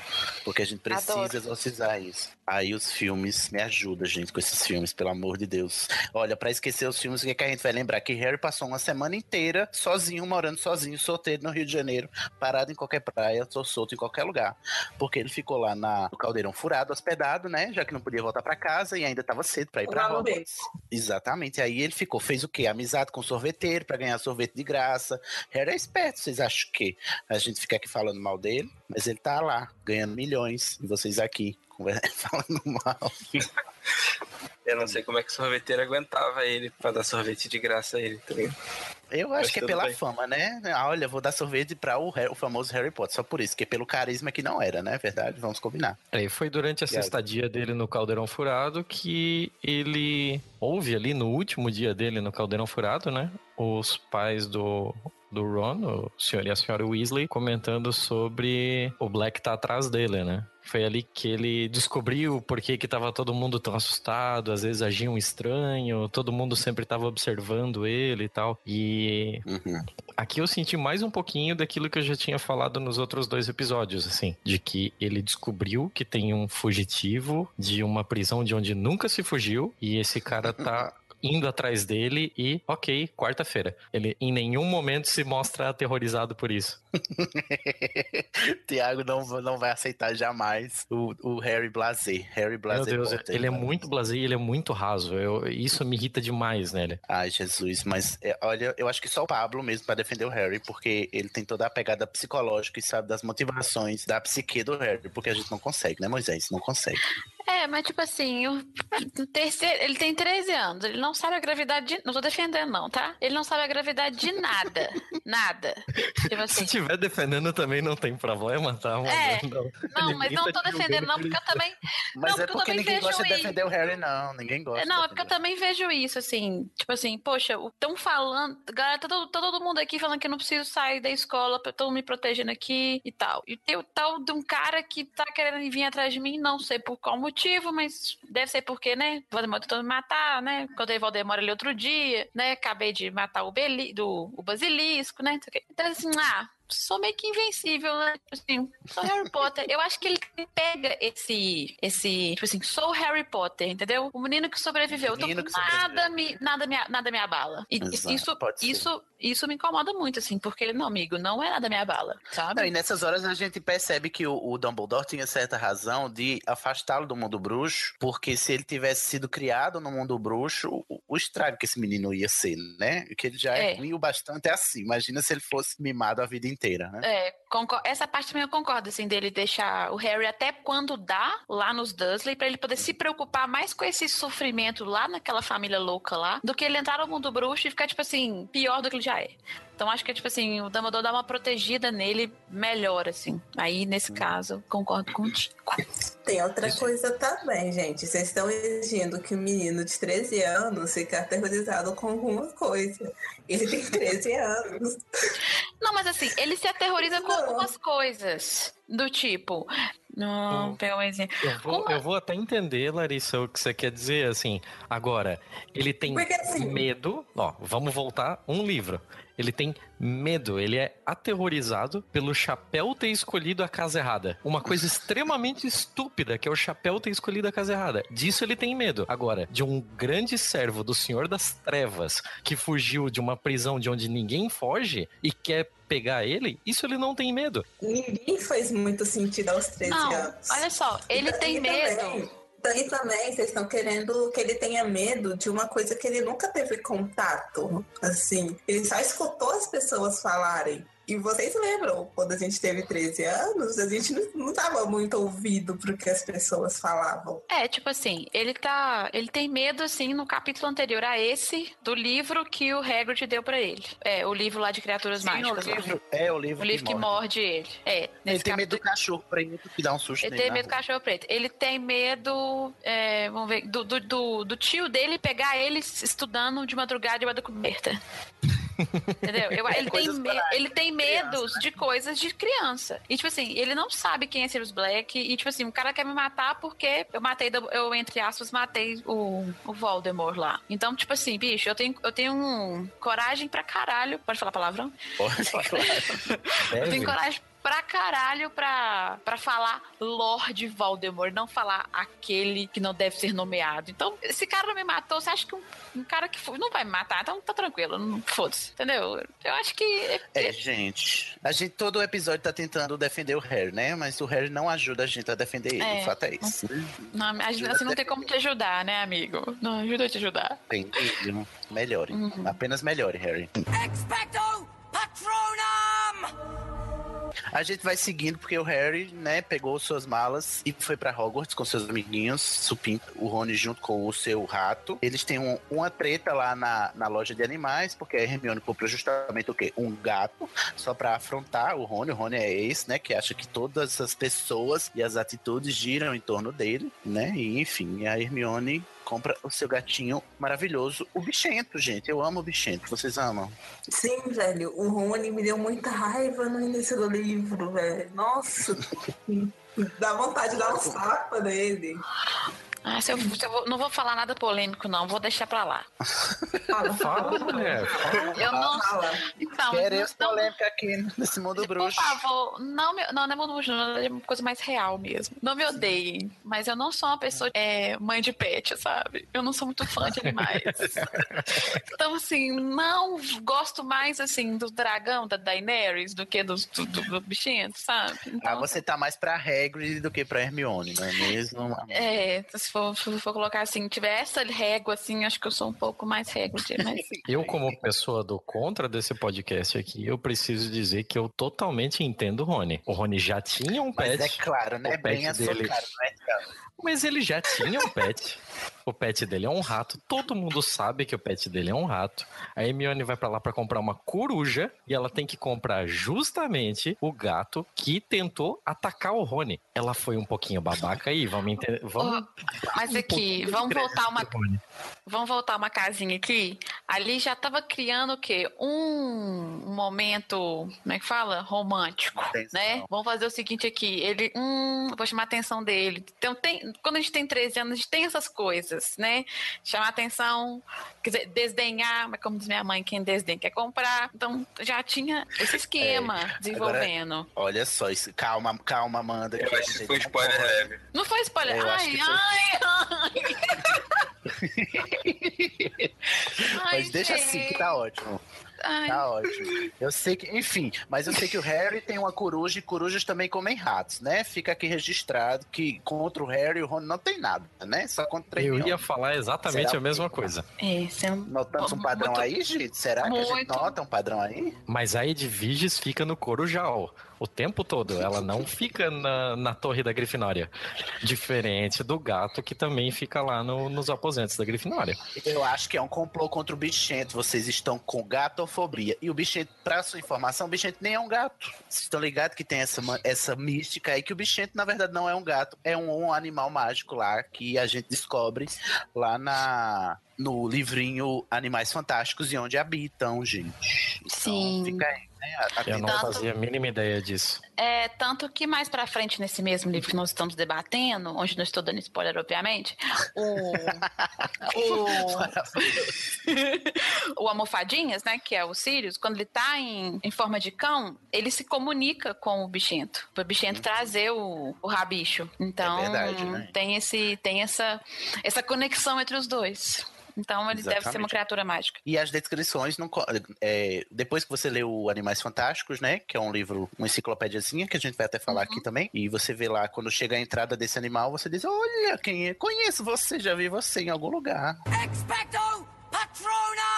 Speaker 4: Porque a gente precisa
Speaker 5: Adoro.
Speaker 4: exorcizar isso. Aí os filmes, me ajuda, gente, com esses filmes, pelo amor de Deus. Olha, pra esquecer os filmes, o que, é que a gente vai lembrar? Que Harry passou uma semana inteira sozinho, morando sozinho, solteiro no Rio de Janeiro, parado em qualquer praia, solto em qualquer lugar. Porque ele ficou lá na, no caldeirão furado, hospedado, né? Já que não podia voltar pra casa e ainda tava cedo pra ir pra Hogwarts. Exatamente. Aí ele ficou, fez o quê? Amizade com o sorveteiro pra ganhar sorvete de graça. Harry é esperto. Vocês acham que a gente fica aqui falando mal dele? Mas ele tá lá, ganhando milhões. E vocês aqui, falando mal.
Speaker 7: Eu não sei como é que o sorveteiro aguentava ele pra dar sorvete de graça a ele, tá ligado?
Speaker 4: Eu acho
Speaker 7: Mas
Speaker 4: que é pela
Speaker 7: bem.
Speaker 4: fama, né? Ah, olha, vou dar sorvete pra o, Harry- o famoso Harry Potter. Só por isso, que pelo carisma que não era, né? Verdade, vamos combinar.
Speaker 8: É, e foi durante essa
Speaker 4: Obrigado.
Speaker 8: estadia dele no Caldeirão Furado que ele houve ali no último dia dele no Caldeirão Furado, né? Os pais do, do Ron, o senhor e a senhora Weasley, comentando sobre o Black tá atrás dele, né? Foi ali que ele descobriu por que que tava todo mundo tão assustado, às vezes agiam estranho, todo mundo sempre tava observando ele e tal. E
Speaker 4: Uhum.
Speaker 8: Aqui eu senti mais um pouquinho daquilo que eu já tinha falado nos outros dois episódios, assim, de que ele descobriu que tem um fugitivo de uma prisão de onde nunca se fugiu e esse cara tá indo atrás dele e, ok, quarta-feira. Ele em nenhum momento se mostra aterrorizado por isso.
Speaker 4: Tiago não, não vai aceitar jamais o, o Harry Blazer. Harry
Speaker 8: Meu
Speaker 4: Blazer
Speaker 8: Deus,
Speaker 4: Potter.
Speaker 8: ele é muito blasé e ele é muito raso. Eu- isso me irrita demais nele.
Speaker 4: Ai, Jesus, mas é, olha, eu acho que só o Pablo mesmo pra defender o Harry, porque ele tem toda a pegada psicológica e sabe das motivações da psique do Harry, porque a gente não consegue, né, Moisés? Não consegue.
Speaker 5: É, mas tipo assim, o terceiro, ele tem 13 anos, ele não sabe a gravidade de. Não tô defendendo, não, tá? Ele não sabe a gravidade de nada. nada. Tipo
Speaker 8: Se
Speaker 5: assim.
Speaker 8: estiver defendendo também não tem problema, tá? mano?
Speaker 5: É.
Speaker 8: Não,
Speaker 5: Não, mas não
Speaker 8: tá
Speaker 5: tô defendendo, não, porque eu também.
Speaker 4: Mas
Speaker 5: Não,
Speaker 4: é
Speaker 5: porque eu
Speaker 4: porque
Speaker 5: também
Speaker 4: ninguém
Speaker 5: vejo
Speaker 4: gosta de
Speaker 5: isso.
Speaker 4: defender o Harry, não. Ninguém gosta.
Speaker 5: Não,
Speaker 4: de
Speaker 5: é porque eu também vejo isso, assim. Tipo assim, poxa, estão falando. Galera, tá todo, tá todo mundo aqui falando que eu não preciso sair da escola, estão me protegendo aqui e tal. E tem o tal de um cara que tá querendo vir atrás de mim, não sei por qual motivo, mas deve ser porque, né? Voldemort tentando me matar, né? Eu Voldemort ali outro dia, né? Acabei de matar o, Beli, do, o basilisco, né? Então, assim, ah. Sou meio que invencível, né? Tipo Assim, sou Harry Potter. Eu acho que ele pega esse, esse, tipo assim, sou Harry Potter, entendeu? O menino que sobreviveu. Então,
Speaker 4: Menino que
Speaker 5: nada me, nada me, nada me abala. E
Speaker 4: Exato,
Speaker 5: isso, isso, isso me incomoda muito, assim, porque, não, amigo, não é nada me abala, sabe?
Speaker 4: Não, e nessas horas a gente percebe que o, o Dumbledore tinha certa razão de afastá-lo do mundo bruxo, porque se ele tivesse sido criado no mundo bruxo, o, o estrago que esse menino ia ser, né? Que ele já é,
Speaker 5: É.
Speaker 4: ruim o bastante assim. Imagina se ele fosse mimado a vida inteira, né?
Speaker 5: É, essa parte também eu concordo, assim, dele deixar o Harry até quando dá lá nos Dursley, pra ele poder se preocupar mais com esse sofrimento lá naquela família louca lá, do que ele entrar no mundo bruxo e ficar, tipo assim, pior do que ele já é. Então acho que, tipo assim, o Dumbledore dá uma protegida nele melhor, assim. Aí, nesse caso, concordo contigo.
Speaker 6: Tem outra coisa também, gente. Vocês estão exigindo que um menino de 13 anos fique aterrorizado com alguma coisa. Ele tem 13 anos.
Speaker 5: Não, mas assim, ele se aterroriza com
Speaker 6: Não.
Speaker 5: algumas coisas. Do tipo, Não, pega mais.
Speaker 8: Eu vou, eu vou até entender, Larissa, o que você quer dizer, assim. Agora, ele tem
Speaker 6: Porque, assim-
Speaker 8: medo. Ó, vamos voltar um livro. Ele tem medo, ele é aterrorizado pelo chapéu ter escolhido a casa errada. Uma coisa extremamente estúpida, que é o chapéu ter escolhido a casa errada. Disso ele tem medo. Agora, de um grande servo do Senhor das Trevas que fugiu de uma prisão de onde ninguém foge e quer pegar ele, isso ele não tem medo.
Speaker 6: Ninguém faz muito sentido aos 13
Speaker 5: Não,
Speaker 6: anos.
Speaker 5: olha só, ele
Speaker 6: E
Speaker 5: tem
Speaker 6: também-
Speaker 5: medo.
Speaker 6: Daí também vocês estão querendo que ele tenha medo de uma coisa que ele nunca teve contato. Assim, ele só escutou as pessoas falarem. E vocês lembram, quando a gente teve 13 anos, a gente não, não tava muito ouvido pro que as pessoas falavam.
Speaker 5: É, tipo assim, ele tá. Ele tem medo, assim, no capítulo anterior a esse, do livro que o Hagrid deu pra ele. É, o livro lá de criaturas
Speaker 4: Sim,
Speaker 5: mágicas.
Speaker 4: o
Speaker 5: lá.
Speaker 4: livro, é o livro,
Speaker 5: O livro que morde ele. É,
Speaker 4: Ele tem medo do
Speaker 5: capítulo-
Speaker 4: cachorro preto que dá um susto
Speaker 5: Ele tem
Speaker 4: na
Speaker 5: medo do cachorro preto. Ele tem medo, é, vamos ver, do, do, do, do tio dele pegar ele estudando de madrugada debaixo da coberta. Entendeu? Eu- ele, tem me- ele tem
Speaker 4: criança,
Speaker 5: medos
Speaker 4: né?
Speaker 5: de coisas de criança. E, tipo assim, ele não sabe quem é Sirius Black. E, tipo assim, o cara quer me matar porque eu matei, eu, entre aspas, matei o, o Voldemort lá. Então, tipo assim, bicho, eu tenho, eu tenho um coragem pra caralho. Pode falar palavrão?
Speaker 4: Pode, claro.
Speaker 5: Eu tenho coragem pra caralho pra, pra falar Lord Voldemort, não falar aquele que não deve ser nomeado. Então, esse cara não me matou, você acha que um, um cara que foi, não vai me matar? Então tá tranquilo, não foda-se, entendeu? Eu acho que.
Speaker 4: É, gente. A gente, todo episódio tá tentando defender o Harry, né? Mas o Harry não ajuda a gente a defender ele.
Speaker 5: É.
Speaker 4: O fato é isso.
Speaker 5: Não, a gente, assim, não tem como te ajudar, né, amigo? Não ajuda a te ajudar.
Speaker 4: Tem ele. Melhore.
Speaker 5: Uhum.
Speaker 4: Apenas melhore, Harry.
Speaker 3: Expecto!
Speaker 4: A gente vai seguindo porque o Harry, né, pegou suas malas e foi pra Hogwarts com seus amiguinhos, Supinto, o Rony junto com o seu rato. Eles têm um- uma treta lá na, na loja de animais, porque a Hermione comprou justamente o quê? Um gato, só pra afrontar o Rony. O Rony é esse, né, que acha que todas as pessoas e as atitudes giram em torno dele, né? E enfim, a Hermione compra o seu gatinho maravilhoso, o Bichento, gente. Eu amo o Bichento. Vocês amam?
Speaker 6: Sim, velho, o Rony me deu muita raiva no início do livro, velho. Nossa, dá vontade de dar um tapa nele.
Speaker 5: Ah, se eu, se eu vou- não vou falar nada polêmico, não, vou deixar pra lá.
Speaker 6: Fala,
Speaker 8: Fala, mulher. Fala.
Speaker 5: Eu não.
Speaker 6: fala.
Speaker 5: Então,
Speaker 4: Queremos
Speaker 5: não-
Speaker 4: polêmica aqui nesse mundo
Speaker 5: Por
Speaker 4: bruxo.
Speaker 5: favor, não, me, não, não é mundo bruxo, não, é uma coisa mais real mesmo. Não me odeiem, mas eu não sou uma pessoa é, mãe de pet, sabe? Eu não sou muito fã de animais. então, assim, não gosto mais, assim, do dragão da Daenerys do que do, do, do, do bichinho, sabe? Então,
Speaker 4: Ah, você tá mais pra Hagrid do que pra Hermione, não é mesmo?
Speaker 5: É, se for, se for colocar assim, tiver essa régua, assim, acho que eu sou um pouco mais Hagrid, mas...
Speaker 8: Eu, como pessoa do contra desse podcast aqui, eu preciso dizer que eu totalmente entendo o Rony. O Rony já tinha um
Speaker 4: Mas
Speaker 8: pet,
Speaker 4: é claro, né?
Speaker 8: o
Speaker 4: Bem
Speaker 8: pet
Speaker 4: a sua
Speaker 8: dele-
Speaker 4: cara, não é, cara?
Speaker 8: mas ele já tinha um pet. O pet dele é um rato. Todo mundo sabe que o pet dele é um rato. A Hermione vai pra lá pra comprar uma coruja e ela tem que comprar justamente o gato que tentou atacar o Rony. Ela foi um pouquinho babaca aí, vamos entender. Vamos
Speaker 5: Mas aqui, vamos voltar uma, vamos voltar uma casinha aqui. Ali já tava criando o quê? Um momento, como é que fala? Romântico,
Speaker 4: Atenção.
Speaker 5: né? Vamos fazer o seguinte aqui. Ele, hum, vou chamar a atenção dele. Então, tem, quando a gente tem 13 anos, a gente tem essas coisas, né? Chamar a atenção, quer dizer, desdenhar, mas como diz minha mãe, quem desdenha quer comprar. Então, já tinha esse esquema desenvolvendo.
Speaker 4: Olha só, isso, calma, calma, Amanda.
Speaker 7: Eu acho que foi
Speaker 4: não
Speaker 7: spoiler leve.
Speaker 5: Não foi spoiler?
Speaker 4: Eu acho
Speaker 5: ai,
Speaker 4: que foi.
Speaker 5: ai, ai. Ai,
Speaker 4: Mas deixa assim que tá ótimo.
Speaker 5: Ai,
Speaker 4: Tá ótimo. Eu sei que, enfim, mas eu sei que o Harry tem uma coruja e corujas também comem ratos, né? Fica aqui registrado que contra o Harry e o Ron não tem nada, né? Só contra
Speaker 8: Eu ia falar exatamente
Speaker 4: Será
Speaker 8: a mesma
Speaker 4: que-
Speaker 8: coisa.
Speaker 5: É, você não-
Speaker 4: Notamos um padrão
Speaker 5: Muito-
Speaker 4: aí, gente? Será que a gente
Speaker 5: Muito.
Speaker 4: nota um padrão aí?
Speaker 8: Mas a Edviges fica no Corujal o tempo todo. Ela não fica na, na torre da Grifinória. Diferente do gato que também fica lá no- nos aposentos da Grifinória.
Speaker 4: Eu acho que é um complô contra o bichento. Vocês estão com gatofobia. E o bichento, pra sua informação, o bichento nem é um gato. Vocês estão ligados que tem essa, essa mística aí que o bichento, na verdade, não é um gato. É um, um animal mágico lá que a gente descobre lá na. No livrinho Animais Fantásticos e Onde Habitam, gente. Então,
Speaker 5: Sim.
Speaker 4: fica aí, né? A- a
Speaker 8: Eu não
Speaker 4: tentativa-
Speaker 8: fazia a mínima ideia disso.
Speaker 5: É, tanto que mais pra frente, nesse mesmo livro que nós estamos debatendo, onde não estou dando spoiler, obviamente, o. o, o Almofadinhas, né, que é o Sirius, quando ele tá em, em forma de cão, ele se comunica com o bichento, pro bichento trazer o, o rabicho. Então,
Speaker 4: Uhum. É verdade, né?
Speaker 5: tem, esse, tem essa, essa conexão entre os dois. Então, ele deve ser uma
Speaker 4: Exatamente.
Speaker 5: criatura mágica.
Speaker 4: E as descrições, não, é, depois que você lê o Animais Fantásticos, né? Que é um livro, uma enciclopédiazinha, que a gente vai até falar aqui também. E você vê lá, quando chega a entrada desse animal, você diz: Olha, quem é? Conheço você, já vi você em algum lugar.
Speaker 3: Expecto Patronum!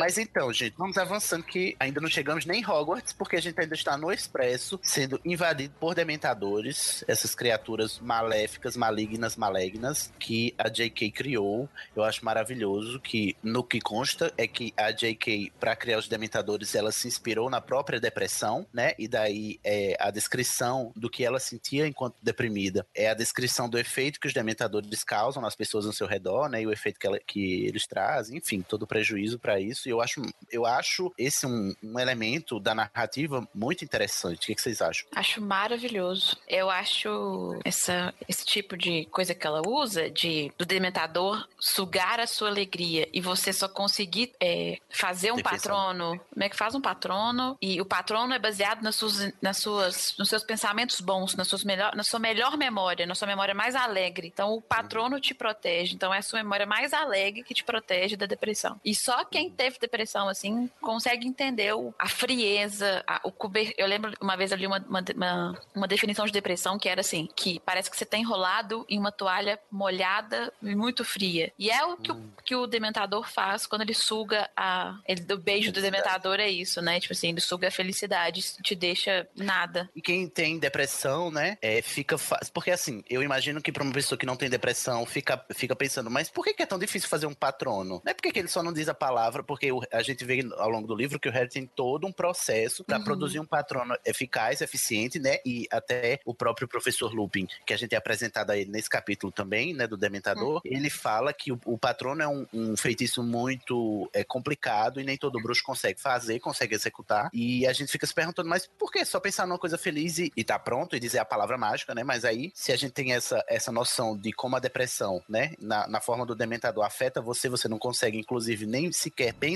Speaker 4: Mas então, gente, vamos avançando que ainda não chegamos nem em Hogwarts, porque a gente ainda está no Expresso, sendo invadido por dementadores, essas criaturas maléficas, malignas, malignas, que a J.K. criou. Eu acho maravilhoso que, no que consta, é que a J.K., para criar os dementadores, ela se inspirou na própria depressão, né? E daí é, a descrição do que ela sentia enquanto deprimida é a descrição do efeito que os dementadores causam nas pessoas ao seu redor, né? E o efeito que, ela- que eles trazem, enfim, todo o prejuízo para isso. Eu acho, eu acho esse um, um elemento da narrativa muito interessante. O que, que vocês acham?
Speaker 5: Acho maravilhoso. Eu acho essa, esse tipo de coisa que ela usa, de do dementador sugar a sua alegria e você só conseguir é, fazer um patrono. Como é que faz um patrono? E o patrono é baseado nas suas, nas suas, nos seus pensamentos bons, nas suas melhor, na sua melhor memória, na sua memória mais alegre. Então o patrono te protege. Então é a sua memória mais alegre que te protege da depressão. E só quem teve depressão assim consegue entender o- a frieza, a- o cober... Eu lembro uma vez ali uma, uma, uma, uma definição de depressão que era assim, que parece que você tá enrolado em uma toalha molhada e muito fria. E é o que, o, que o dementador faz quando ele suga a... Ele, o beijo do dementador é isso, né? Tipo assim, ele suga a felicidade, te deixa nada.
Speaker 4: E quem tem depressão, né, é, fica fácil. Porque assim, eu imagino que pra uma pessoa que não tem depressão fica, fica pensando, mas por que, que é tão difícil fazer um patrono? Não é porque que ele só não diz a palavra, porque o- a gente vê ao longo do livro que o Harry tem todo um processo pra
Speaker 5: Uhum.
Speaker 4: produzir um patrono eficaz, eficiente, né? E até o próprio professor Lupin, que a gente é apresentado a ele nesse capítulo também, né, do Dementador, ele fala que o, o patrono é um, um feitiço muito é, complicado e nem todo bruxo consegue fazer, consegue executar. E a gente fica se perguntando, mas por que só pensar numa coisa feliz e, e tá pronto e dizer a palavra mágica, né? Mas aí, se a gente tem essa, essa noção de como a depressão, né, na, na forma do dementador afeta você, você não consegue, inclusive, nem sequer pensar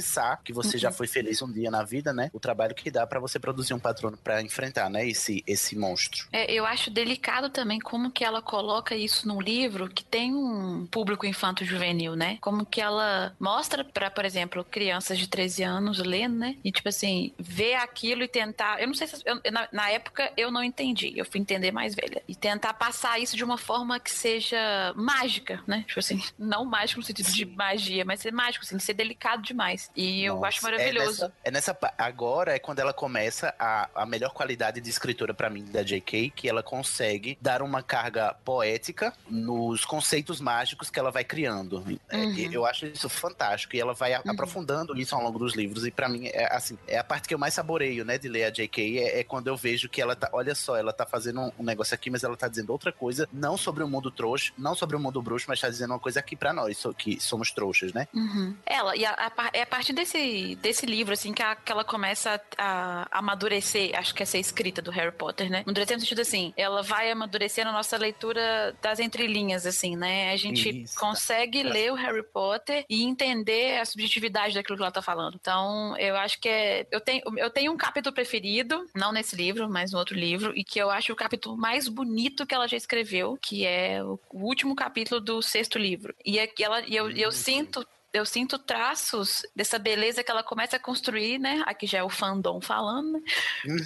Speaker 4: que você já foi feliz um dia na vida, né? O trabalho que dá pra você produzir um patrono pra enfrentar, né, esse, esse monstro.
Speaker 5: É, eu acho delicado também como que ela coloca isso num livro que tem um público infanto-juvenil, né? Como que ela mostra pra, por exemplo, crianças de 13 anos lendo, né? E tipo assim, ver aquilo e tentar. Eu não sei se. eu- na, na época eu não entendi, eu fui entender mais velha. E tentar passar isso de uma forma que seja mágica, né? Tipo assim, não mágico no sentido de magia, mas ser mágico, assim, ser delicado demais. E eu
Speaker 4: Nossa,
Speaker 5: acho maravilhoso.
Speaker 4: É nessa, é nessa agora é quando ela começa a, a melhor qualidade de escritora pra mim da J.K., que ela consegue dar uma carga poética nos conceitos mágicos que ela vai criando. É,
Speaker 5: Uhum.
Speaker 4: Eu acho isso fantástico e ela vai a- aprofundando isso ao longo dos livros e pra mim é assim, é a parte que eu mais saboreio, né, de ler a J.K. é, é quando eu vejo que ela tá, olha só, ela tá fazendo um, um negócio aqui, mas ela tá dizendo outra coisa, não sobre o mundo trouxa, não sobre o mundo bruxo, mas tá dizendo uma coisa aqui pra nós, que somos trouxas, né?
Speaker 5: Uhum. Ela, e a, a é a partir desse, desse livro, assim, que, a- que ela começa a, a amadurecer, acho que essa é a escrita do Harry Potter, né? Amadurecer no sentido assim, ela vai amadurecer na nossa leitura das entrelinhas, assim, né? A gente
Speaker 4: Isso.
Speaker 5: consegue ler o Harry Potter e entender a subjetividade daquilo que ela tá falando. Então, eu acho que é. Eu tenho, eu tenho um capítulo preferido, não nesse livro, mas no outro livro, e que eu acho o capítulo mais bonito que ela já escreveu, que é o, o último capítulo do sexto livro. E, é ela, e eu, e eu sinto eu sinto traços dessa beleza que ela começa a construir, né? Aqui já é o fandom falando, né?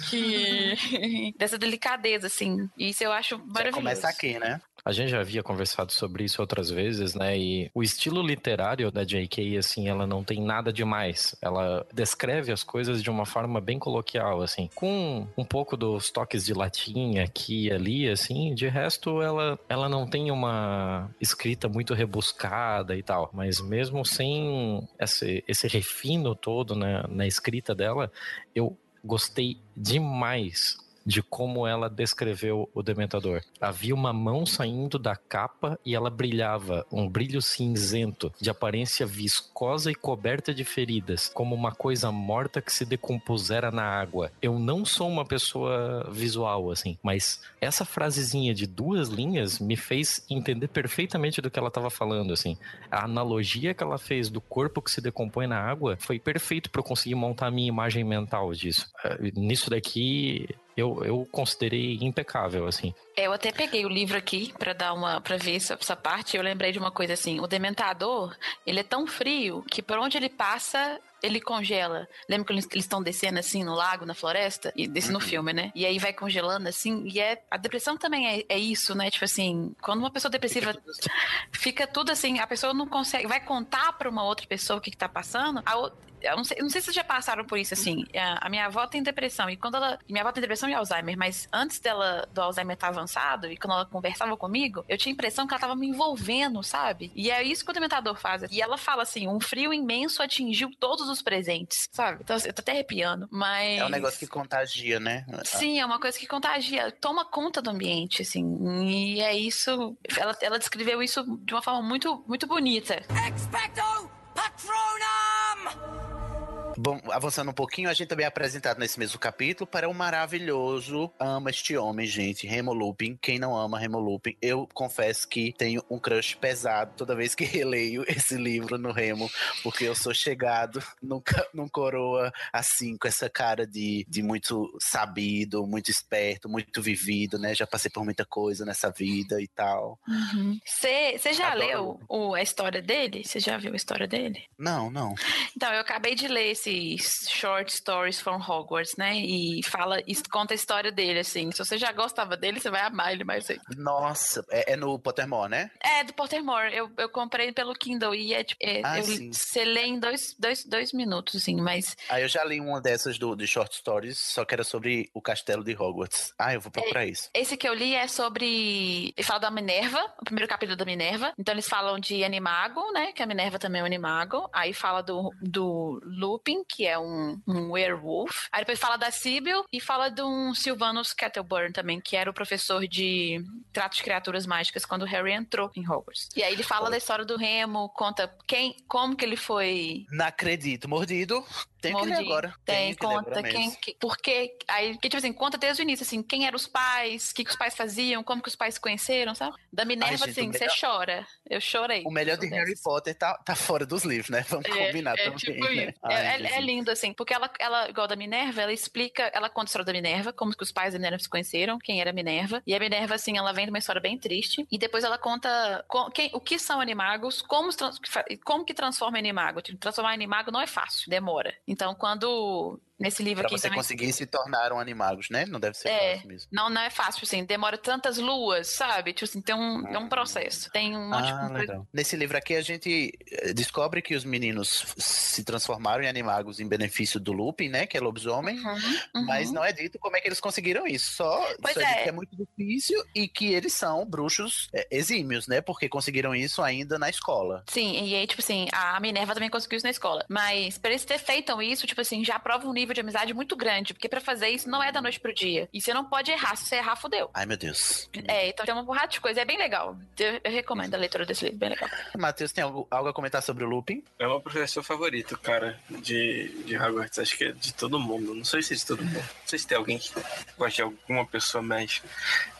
Speaker 5: Que... dessa delicadeza, assim. E isso eu acho
Speaker 4: Já
Speaker 5: maravilhoso.
Speaker 4: começa aqui, né?
Speaker 8: A gente já havia conversado sobre isso outras vezes, né? E o estilo literário da J.K., assim, ela não tem nada demais. Ela descreve as coisas de uma forma bem coloquial, assim, com um pouco dos toques de latim aqui e ali, assim. De resto, ela, ela não tem uma escrita muito rebuscada e tal. Mas mesmo sem esse, esse refino todo né, na escrita dela, eu gostei demais de como ela descreveu o Dementador. Havia uma mão saindo da capa e ela brilhava, um brilho cinzento, de aparência viscosa e coberta de feridas, como uma coisa morta que se decompusera na água. Eu não sou uma pessoa visual, assim, mas essa frasezinha de duas linhas me fez entender perfeitamente do que ela estava falando, assim. A analogia que ela fez do corpo que se decompõe na água foi perfeito para eu conseguir montar a minha imagem mental disso. Eh, Nisso daqui, eu, eu considerei impecável, assim.
Speaker 5: Eu até peguei o livro aqui pra dar uma para ver essa parte. Eu lembrei de uma coisa assim: o dementador ele é tão frio que por onde ele passa ele congela. Lembra que eles estão descendo assim no lago, na floresta? E desse no filme, né? E aí vai congelando assim. E é. A depressão também é, é isso, né? Tipo assim, quando uma pessoa depressiva fica tudo assim, a pessoa não consegue. Vai contar pra uma outra pessoa o que, que tá passando. A o- eu não, sei, eu não sei se vocês já passaram por isso, assim. A, a minha avó tem depressão. E quando ela. Minha avó tem depressão e Alzheimer, mas antes dela do Alzheimer estar avançado, e quando ela conversava comigo, eu tinha a impressão que ela tava me envolvendo, sabe? E é isso que o dementador faz. E ela fala assim: um frio imenso atingiu todos os presentes, sabe? Então, eu tô até arrepiando. Mas.
Speaker 4: É um negócio que contagia, né?
Speaker 5: Sim, é uma coisa que contagia, toma conta do ambiente, assim. E é isso. Ela, ela descreveu isso de uma forma muito, muito bonita.
Speaker 3: Expecto Patronum!
Speaker 4: Bom, avançando um pouquinho, a gente também é apresentado nesse mesmo capítulo para o maravilhoso Ama Este Homem, gente, Remo Lupin. Quem não ama Remo Lupin, eu confesso que tenho um crush pesado toda vez que releio esse livro no Remo, porque eu sou chegado num, num coroa assim, com essa cara de, de muito sabido, muito esperto, muito vivido, né? Já passei por muita coisa nessa vida e tal.
Speaker 5: Você já
Speaker 4: Adoro
Speaker 5: leu o- a história dele? Você já viu a história dele?
Speaker 4: Não, não.
Speaker 5: Então, eu acabei de ler short stories from Hogwarts, né? E fala, conta a história dele, assim. Se você já gostava dele, você vai amar ele mais aí.
Speaker 4: Nossa, é, é no Pottermore, né?
Speaker 5: É, do Pottermore. Eu, eu comprei pelo Kindle e é, tipo, é,
Speaker 4: Ah,
Speaker 5: eu,
Speaker 4: sim.
Speaker 5: você lê em dois, dois, dois minutos, assim, mas
Speaker 4: Aí eu já li uma dessas do, de short stories, só que era sobre o castelo de Hogwarts. Ah, eu vou procurar isso.
Speaker 5: Esse que eu li é sobre. Ele fala da Minerva, o primeiro capítulo da Minerva. Então eles falam de Animago, né? Que a Minerva também é um Animago. Aí fala do, do Lupin, que é um, um werewolf. Aí depois fala da Sibyl e fala de um Sylvanus Kettleburn também, que era o professor de trato de criaturas mágicas quando Harry entrou em Hogwarts. E aí ele fala da história do Remo, conta quem, como que ele foi
Speaker 4: Não acredito. Mordido. Tem que ler agora.
Speaker 5: Tem,
Speaker 4: que
Speaker 5: conta quem, que, porque aí, que, tipo assim, conta desde o início, assim, quem eram os pais, o que, que os pais faziam, como que os pais se conheceram, sabe? Da Minerva,
Speaker 4: gente,
Speaker 5: assim, você
Speaker 4: melhor-
Speaker 5: chora. Eu chorei.
Speaker 4: O melhor de Harry. Potter tá, tá fora dos livros, né? Vamos
Speaker 5: É,
Speaker 4: combinar
Speaker 5: é
Speaker 4: também.
Speaker 5: tipo
Speaker 4: né? Ai,
Speaker 5: é, é- lindo, assim, porque ela, ela, igual da Minerva, ela explica, ela conta a história da Minerva, como que os pais da Minerva se conheceram, quem era a Minerva. E a Minerva, assim, ela vem de uma história bem triste. E depois ela conta co- quem, o que são animagos, como, como que transforma animago. Tipo, transformar animago não é fácil, demora. Então, quando. Nesse livro
Speaker 4: Pra
Speaker 5: aqui
Speaker 4: você
Speaker 5: também.
Speaker 4: conseguir se tornar um animagos, né? Não deve ser
Speaker 5: É,
Speaker 4: fácil mesmo.
Speaker 5: não, não é fácil, assim, demora tantas luas, sabe? Tipo assim, tem um, tem um processo, tem um monte
Speaker 4: Ah,
Speaker 5: de
Speaker 4: legal. Nesse livro aqui a gente eh, descobre que os meninos se transformaram em animagos em benefício do Lupin, né? Que é lobisomem.
Speaker 5: Uhum,
Speaker 4: Mas
Speaker 5: uhum.
Speaker 4: não é dito como é que eles conseguiram isso. Só,
Speaker 5: Pois
Speaker 4: só é.
Speaker 5: é.
Speaker 4: que é muito difícil e que eles são bruxos eh, exímios, né? Porque conseguiram isso ainda na escola.
Speaker 5: Sim, e aí, tipo assim, a Minerva também conseguiu isso na escola. Mas pra eles ter feito isso, tipo assim, já prova um nível de amizade muito grande. Porque pra fazer isso não é da noite pro dia. E você não pode errar. Se você errar, fodeu.
Speaker 4: Ai, meu Deus.
Speaker 5: É, então tem uma porrada de coisa. É bem legal. Eu, eu recomendo a leitura desse livro, bem legal.
Speaker 4: Matheus, tem algo, algo a comentar sobre o Lupin?
Speaker 7: É o meu professor favorito, cara, de, de Hogwarts. Acho que é de todo mundo. Não sei se é de todo mundo. Não sei se tem alguém que gosta de alguma pessoa mais.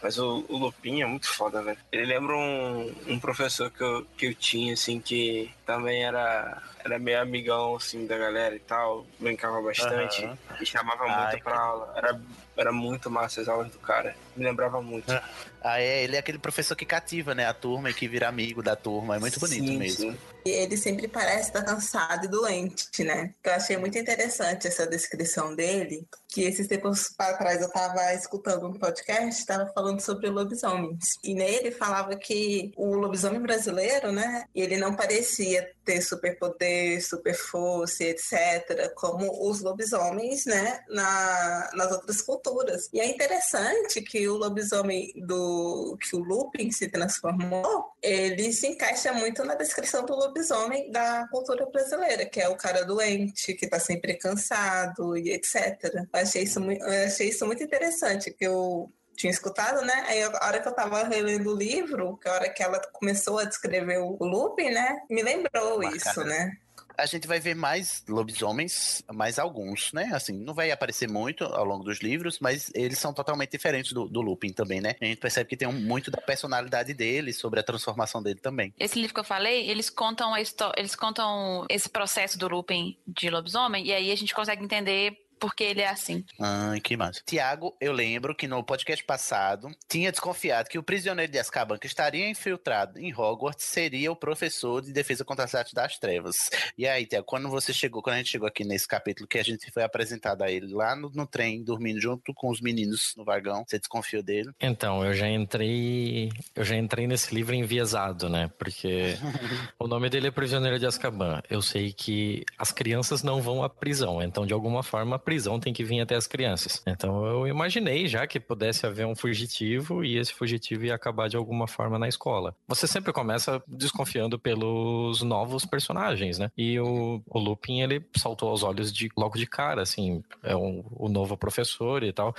Speaker 7: Mas o, o Lupin é muito foda, velho. Ele lembra um, um professor que eu, que eu tinha, assim, que também era, era meio amigão, assim, da galera e tal. Brincava bastante.
Speaker 4: Aham.
Speaker 7: E chamava
Speaker 4: Ai,
Speaker 7: muito pra aula. Era, era muito massa as aulas do cara. Me lembrava muito.
Speaker 4: Ah, é, ele é aquele professor que cativa, né, a turma e que vira amigo da turma. É muito bonito
Speaker 7: Sim,
Speaker 4: mesmo.
Speaker 7: sim.
Speaker 6: E ele sempre parece estar cansado e doente, né? Eu achei muito interessante essa descrição dele, que esses tempos para trás eu estava escutando um podcast, estava falando sobre lobisomens. E nele falava que o lobisomem brasileiro, né, ele não parecia ter superpoder, super força, etc., como os lobisomens, né, na, nas outras culturas. E é interessante que o lobisomem do o, que o Lupin se transformou, ele se encaixa muito na descrição do lobisomem da cultura brasileira, que é o cara doente, que tá sempre cansado e etc. Eu achei isso, eu achei isso muito interessante, que eu tinha escutado, né? Aí a hora que eu tava relendo o livro, que a hora que ela começou a descrever o Lupin, né? Me lembrou Marcada. isso, né?
Speaker 4: A gente vai ver mais lobisomens, mais alguns, né? Assim, não vai aparecer muito ao longo dos livros, mas eles são totalmente diferentes do, do Lupin também, né? A gente percebe que tem um, muito da personalidade dele, sobre a transformação dele também.
Speaker 5: Esse livro que eu falei, eles contam a eles contam esse processo do Lupin de lobisomem, e aí a gente consegue entender porque ele é assim.
Speaker 4: Ah, que massa. Tiago, eu lembro que no podcast passado tinha desconfiado que o prisioneiro de Azkaban que estaria infiltrado em Hogwarts seria o professor de defesa contra as artes das trevas. E aí, Tiago, quando você chegou, quando a gente chegou aqui nesse capítulo que a gente foi apresentado a ele lá no, no trem, dormindo junto com os meninos no vagão, você desconfiou dele?
Speaker 8: Então, eu já entrei, eu já entrei nesse livro enviesado, né? Porque o nome dele é Prisioneiro de Azkaban. Eu sei que as crianças não vão à prisão, então de alguma forma prisão tem que vir até as crianças. Então eu imaginei já que pudesse haver um fugitivo e esse fugitivo ia acabar de alguma forma na escola. Você sempre começa desconfiando pelos novos personagens, né? E o, o Lupin, ele saltou aos olhos de logo de cara, assim, é um, o novo professor e tal.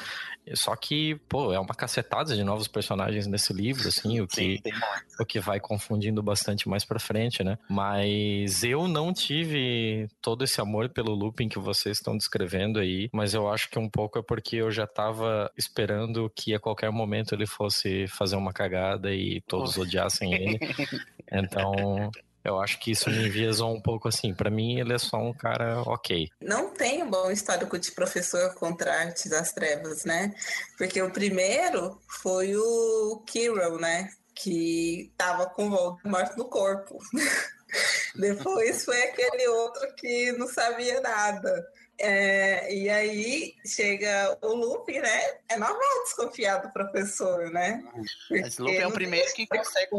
Speaker 8: Só que, pô, é uma cacetada de novos personagens nesse livro, assim, o que, Sim, o que vai confundindo bastante mais pra frente, né? Mas eu não tive todo esse amor pelo Lupin que vocês estão descrevendo aí, mas eu acho que um pouco é porque eu já tava esperando que a qualquer momento ele fosse fazer uma cagada e todos odiassem ele. Então, eu acho que isso me enviesou um pouco assim. Para mim, ele é só um cara ok.
Speaker 6: Não tem um bom histórico de professor contra artes das trevas, né? Porque o primeiro foi o Kirill, né? Que tava com o Voldemort no corpo. Depois foi aquele outro que não sabia nada. É, e aí chega o Luffy, né? É normal desconfiar do professor, né?
Speaker 4: Porque Mas Luffy é o primeiro que consegue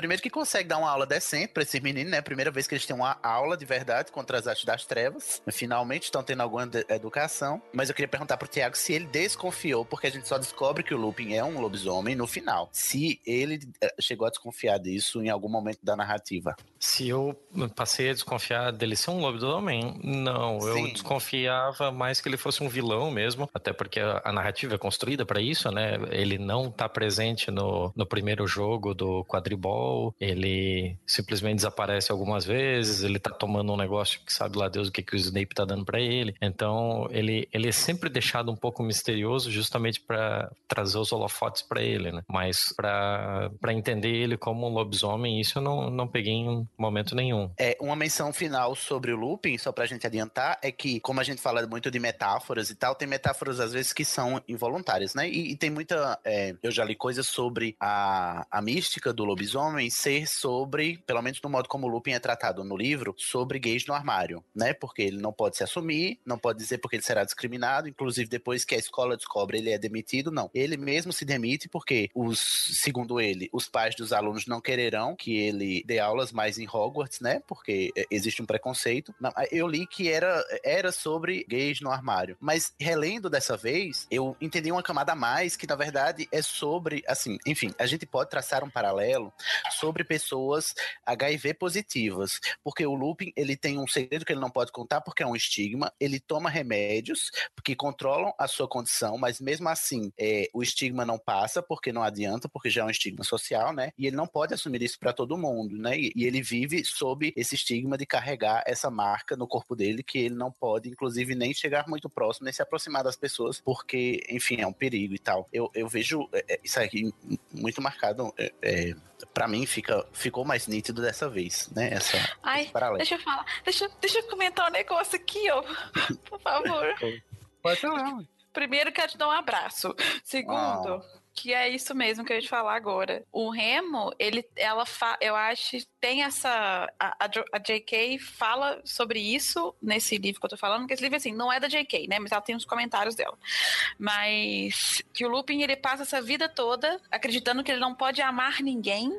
Speaker 4: primeiro que consegue dar uma aula decente para esses meninos, né? Primeira vez que eles têm uma aula de verdade contra as artes das trevas. Finalmente estão tendo alguma educação. Mas eu queria perguntar pro Tiago se ele desconfiou, porque a gente só descobre que o Lupin é um lobisomem no final. Se ele eh, chegou a desconfiar disso em algum momento da narrativa.
Speaker 8: Se eu passei a desconfiar dele ser um lobisomem, não. Sim. Eu desconfiava mais que ele fosse um vilão mesmo, até porque a, narrativa é construída para isso, né? Ele não tá presente no, no primeiro jogo do quadribol ele simplesmente desaparece algumas vezes, ele tá tomando um negócio que sabe lá Deus o que, que o Snape tá dando para ele. Então, ele, ele é sempre deixado um pouco misterioso justamente para trazer os holofotes para ele, né? Mas para entender ele como um lobisomem, isso eu não, não peguei em momento nenhum.
Speaker 4: É, uma menção final sobre o Lupin, só pra gente adiantar, é que, como a gente fala muito de metáforas e tal, tem metáforas às vezes que são involuntárias, né? E, e tem muita. É, eu já li coisas sobre a, a mística do lobisomem homem ser sobre, pelo menos no modo como o Lupin é tratado no livro, sobre gays no armário, né? Porque ele não pode se assumir, não pode dizer porque ele será discriminado, inclusive depois que a escola descobre ele é demitido, não. Ele mesmo se demite porque os, segundo ele, os pais dos alunos não quererão que ele dê aulas mais em Hogwarts, né? Porque é, existe um preconceito. Eu li que era, era sobre gays no armário, mas relendo dessa vez, eu entendi uma camada a mais que na verdade é sobre, assim, enfim, a gente pode traçar um paralelo sobre pessoas HIV positivas, porque o Lupin ele tem um segredo que ele não pode contar porque é um estigma. Ele toma remédios que controlam a sua condição, mas mesmo assim é, o estigma não passa porque não adianta, porque já é um estigma social, né? E ele não pode assumir isso para todo mundo, né? E, e ele vive sob esse estigma de carregar essa marca no corpo dele que ele não pode, inclusive, nem chegar muito próximo, nem se aproximar das pessoas, porque, enfim, é um perigo e tal. Eu, eu vejo é, é isso aqui muito marcado é, é para mim fica, ficou mais nítido dessa vez, né? Essa,
Speaker 5: Ai, deixa eu falar, deixa, deixa eu comentar um negócio aqui, ó, por favor.
Speaker 4: Pode falar.
Speaker 5: Primeiro, quero te dar um abraço. Segundo, que é isso mesmo que eu ia te falar agora. O Remo, ele, ela fa... eu acho tem essa. A, a, J.K. fala sobre isso nesse livro que eu tô falando, que esse livro, assim, não é da J.K., né? Mas ela tem os comentários dela. Mas que o Lupin, ele passa essa vida toda acreditando que ele não pode amar ninguém,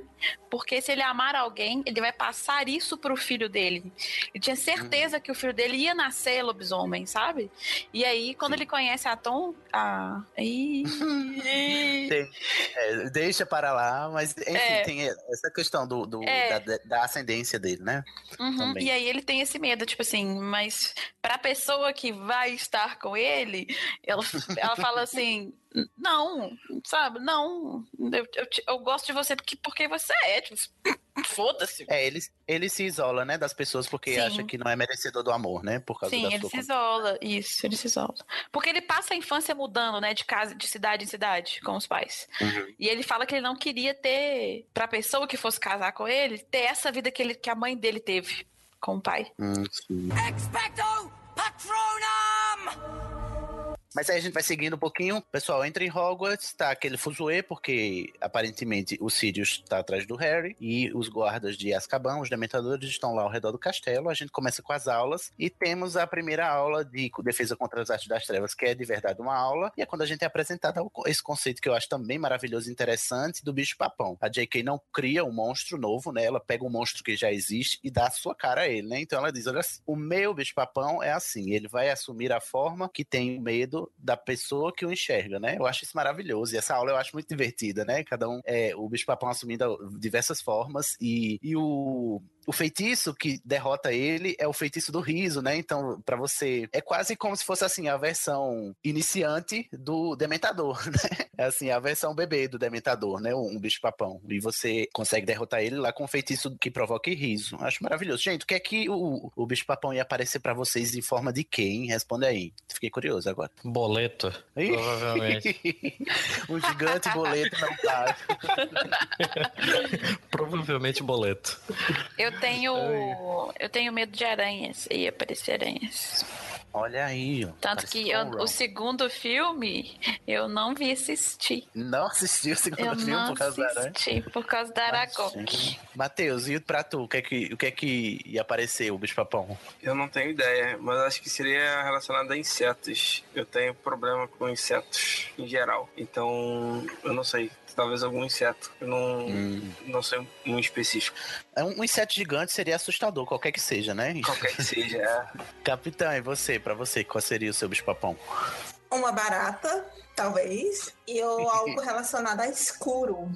Speaker 5: porque se ele amar alguém, ele vai passar isso pro filho dele. Ele tinha certeza que o filho dele ia nascer lobisomem, sabe? E aí, quando ele conhece a Tom. A... Ih,
Speaker 4: Tem- é, deixa para lá, mas enfim,
Speaker 5: É.
Speaker 4: tem essa questão do, do-
Speaker 5: É.
Speaker 4: da, da ascendência dele, né?
Speaker 5: Uhum. E aí ele tem esse medo, tipo assim, mas pra pessoa que vai estar com ele, ela, ela fala assim, não, sabe, não, eu, eu, eu gosto de você porque, porque você é, tipo, foda-se.
Speaker 4: É, ele, ele se isola, né, das pessoas porque
Speaker 5: Sim.
Speaker 4: acha que não é merecedor do amor, né? Por causa
Speaker 5: Sim,
Speaker 4: da
Speaker 5: ele
Speaker 4: sua
Speaker 5: se isola, isso, ele se isola. Porque ele passa a infância mudando, né, de casa, de cidade em cidade, com os pais.
Speaker 4: Uhum.
Speaker 5: E ele fala que ele não queria ter, pra pessoa que fosse casar com ele, ter essa vida que, ele, que a mãe dele teve com o pai.
Speaker 4: Hum.
Speaker 3: Expecto Patronum!
Speaker 4: Mas aí a gente vai seguindo um pouquinho. Pessoal, entra em Hogwarts, tá aquele fuzuê, porque aparentemente o Sirius tá atrás do Harry e os guardas de Azkaban, os dementadores, estão lá ao redor do castelo. A gente começa com as aulas e temos a primeira aula de defesa contra as artes das trevas, que é de verdade uma aula. E é quando a gente é apresentado esse conceito que eu acho também maravilhoso e interessante do bicho-papão. A J.K. não cria um monstro novo, né? Ela pega um monstro que já existe e dá a sua cara a ele, né? Então ela diz: olha, o meu bicho-papão é assim, ele vai assumir a forma que tem o da pessoa que o enxerga, né? Eu acho isso maravilhoso. E essa aula eu acho muito divertida, né? Cada um é o bicho-papão assumindo diversas formas e, e o. O feitiço que derrota ele é o feitiço do riso, né? Então, pra você. É quase como se fosse assim, a versão iniciante do Dementador, né? É assim, a versão bebê do Dementador, né? Um bicho-papão. E você consegue derrotar ele lá com um feitiço que provoque riso. Acho maravilhoso. Gente, o que é que o, o bicho-papão ia aparecer pra vocês em forma de hein? Responde aí. Fiquei curioso agora.
Speaker 8: Boleto,
Speaker 4: Ih.
Speaker 8: provavelmente.
Speaker 4: um gigante boleto não tá.
Speaker 8: provavelmente boleto.
Speaker 5: Eu tenho. Eu tenho medo de aranhas. E aparecer aranhas.
Speaker 4: Olha aí, ó.
Speaker 5: Tanto que eu- o segundo filme eu não vi assistir.
Speaker 4: Não assistiu o segundo
Speaker 5: Eu
Speaker 4: filme por causa da aranha?
Speaker 5: assisti por causa da Aragog.
Speaker 4: Matheus, e pra tu, o que é que, o que, é que ia aparecer, o bicho-papão?
Speaker 7: Eu não tenho ideia, mas acho que seria relacionado a insetos. Eu tenho problema com insetos em geral. Então, eu não sei. Talvez algum inseto. Eu não,
Speaker 4: Hum.
Speaker 7: não sei um específico.
Speaker 4: É um, inseto gigante seria assustador, qualquer que seja, né?
Speaker 7: Qualquer que seja. é.
Speaker 4: Capitão, e você, pra você, qual seria o seu bicho-papão?
Speaker 6: Uma barata, talvez. E ou algo relacionado a escuro.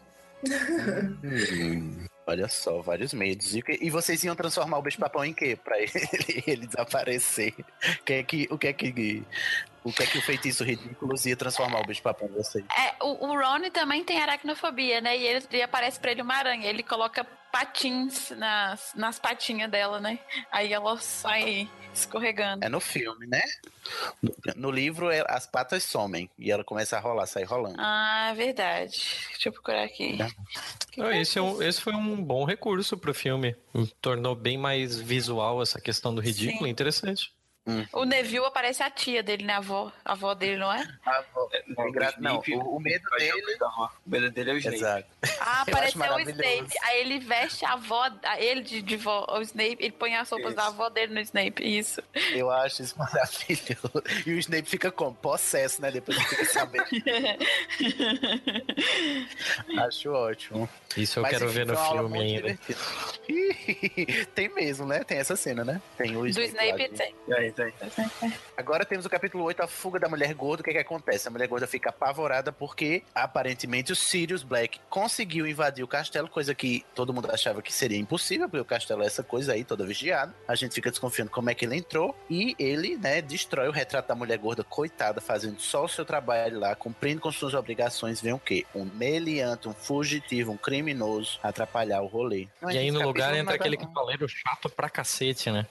Speaker 4: Hum, olha só, vários medos. E, e vocês iam transformar o bicho-papão em quê? Pra ele, ele desaparecer? O que é que, o que é que, o que é que o feitiço ridículo ia transformar o bicho-papão em vocês?
Speaker 5: É, o, o Ron também tem aracnofobia, né? E ele e aparece pra ele uma aranha. Ele coloca patins nas, nas patinhas dela, né? Aí ela sai escorregando.
Speaker 4: É no filme, né? No, no livro, é- as patas somem e ela começa a rolar, sair rolando.
Speaker 5: Ah, verdade. Deixa eu procurar aqui.
Speaker 8: Não, esse, é um- esse foi um bom recurso pro filme. Tornou bem mais visual essa questão do ridículo.
Speaker 5: Sim.
Speaker 8: Interessante.
Speaker 5: O Neville aparece a tia dele, né? A avó, a avó dele, não é?
Speaker 7: Não,
Speaker 4: engra-
Speaker 7: o
Speaker 4: não,
Speaker 7: Snape
Speaker 4: o- o medo dele-
Speaker 7: avó. O medo dele é o Snape.
Speaker 4: Exato.
Speaker 5: Ah, apareceu o. Snape. Aí ele veste a avó, a- ele de, de vó, o Snape, ele põe as roupas
Speaker 7: Isso.
Speaker 5: da avó dele no Snape. Isso.
Speaker 4: Eu acho isso maravilhoso. E o Snape fica como? Possesso, né? Depois ele fica sabendo. acho ótimo.
Speaker 8: Isso eu
Speaker 4: Mas,
Speaker 8: quero
Speaker 4: enfim,
Speaker 8: ver no filme ainda.
Speaker 4: tem mesmo, né? Tem essa cena, né? Tem o
Speaker 5: Do
Speaker 4: Snape. lá
Speaker 5: Snape
Speaker 4: de-
Speaker 5: tem.
Speaker 4: Agora temos o capítulo 8, a fuga da mulher gorda. O que, que acontece? A mulher gorda fica apavorada porque, aparentemente, o Sirius Black conseguiu invadir o castelo, coisa que todo mundo achava que seria impossível, porque o castelo é essa coisa aí, toda vigiada. A gente fica desconfiando como é que ele entrou. E ele, né, destrói o retrato da mulher gorda, coitada, fazendo só o seu trabalho lá, cumprindo com suas obrigações. Vem o quê? Um meliante, um fugitivo, um criminoso atrapalhar o rolê.
Speaker 8: E aí no lugar entra
Speaker 4: nada
Speaker 8: aquele
Speaker 4: não.
Speaker 8: cavaleiro chato pra cacete, né?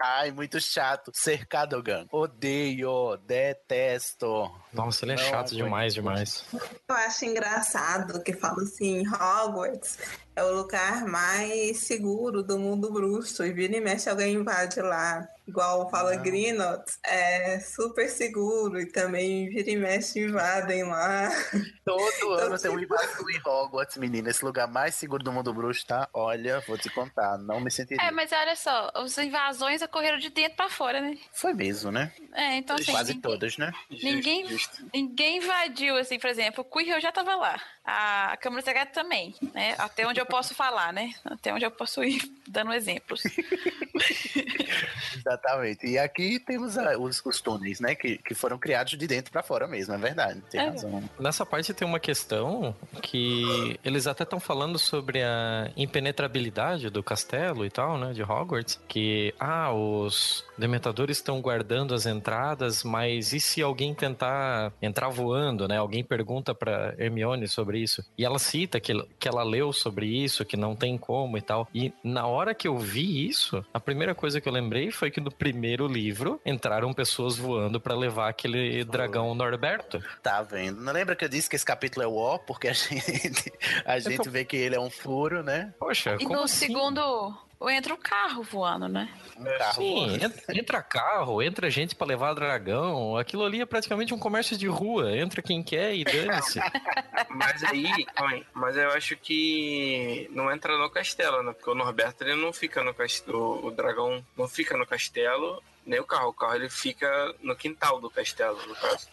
Speaker 4: Ai, muito chato. Cercado, Gun. Odeio, detesto.
Speaker 8: Nossa, ele é
Speaker 4: Não
Speaker 8: chato
Speaker 4: aguento.
Speaker 8: demais, demais.
Speaker 6: Eu acho engraçado que fala assim, Hogwarts é o lugar mais seguro do mundo bruxo. E vira e mexe alguém invade lá. Igual fala
Speaker 4: Não.
Speaker 6: Grinot, é super seguro. E também vira e mexe invadem lá.
Speaker 4: Todo ano tem um invasão em Hogwarts, menina. Esse lugar mais seguro do mundo bruxo, tá? Olha, vou te contar, não me sentiria.
Speaker 5: É, mas olha só, as invasões ocorreram de dentro pra fora, né?
Speaker 4: Foi mesmo, né?
Speaker 5: É, então assim.
Speaker 4: Quase
Speaker 5: ninguém-
Speaker 4: todas, né?
Speaker 5: Ninguém, ninguém invadiu, assim, por exemplo, o Quirrell já tava lá. A Câmara Secreta também, né? Até onde eu posso falar, né? Até onde eu posso ir dando exemplos.
Speaker 4: Exatamente. E aqui temos ah, os, os túneis, né? Que, que foram criados de dentro pra fora mesmo, é verdade. Tem
Speaker 5: É.
Speaker 4: razão.
Speaker 8: Nessa parte tem uma questão que eles até estão falando sobre a impenetrabilidade do castelo e tal, né, de Hogwarts, que ah, os dementadores estão guardando as entradas, mas e se alguém tentar entrar voando, né? Alguém pergunta pra Hermione sobre isso. E ela cita que, que ela leu sobre isso, que não tem como e tal. E na hora que eu vi isso, a primeira coisa que eu lembrei foi que no primeiro livro entraram pessoas voando pra levar aquele dragão Norberto.
Speaker 4: Tá vendo? Não lembra que eu disse que esse capítulo é o O, porque a gente, a gente
Speaker 8: tô-
Speaker 4: vê que ele é um furo, né?
Speaker 8: Poxa,
Speaker 5: E
Speaker 8: como
Speaker 5: no
Speaker 8: assim?
Speaker 5: segundo, entra o carro voando, né?
Speaker 4: Um carro.
Speaker 8: Sim,
Speaker 4: voando.
Speaker 8: entra, entra carro, entra gente pra levar dragão. Aquilo ali é praticamente um comércio de rua. Entra quem quer e dane-se.
Speaker 7: Mas aí, mas eu acho que não entra no castelo, né? Porque o Norberto ele não fica no castelo, o dragão não fica no castelo, nem o carro. O carro ele fica no quintal do castelo, no caso.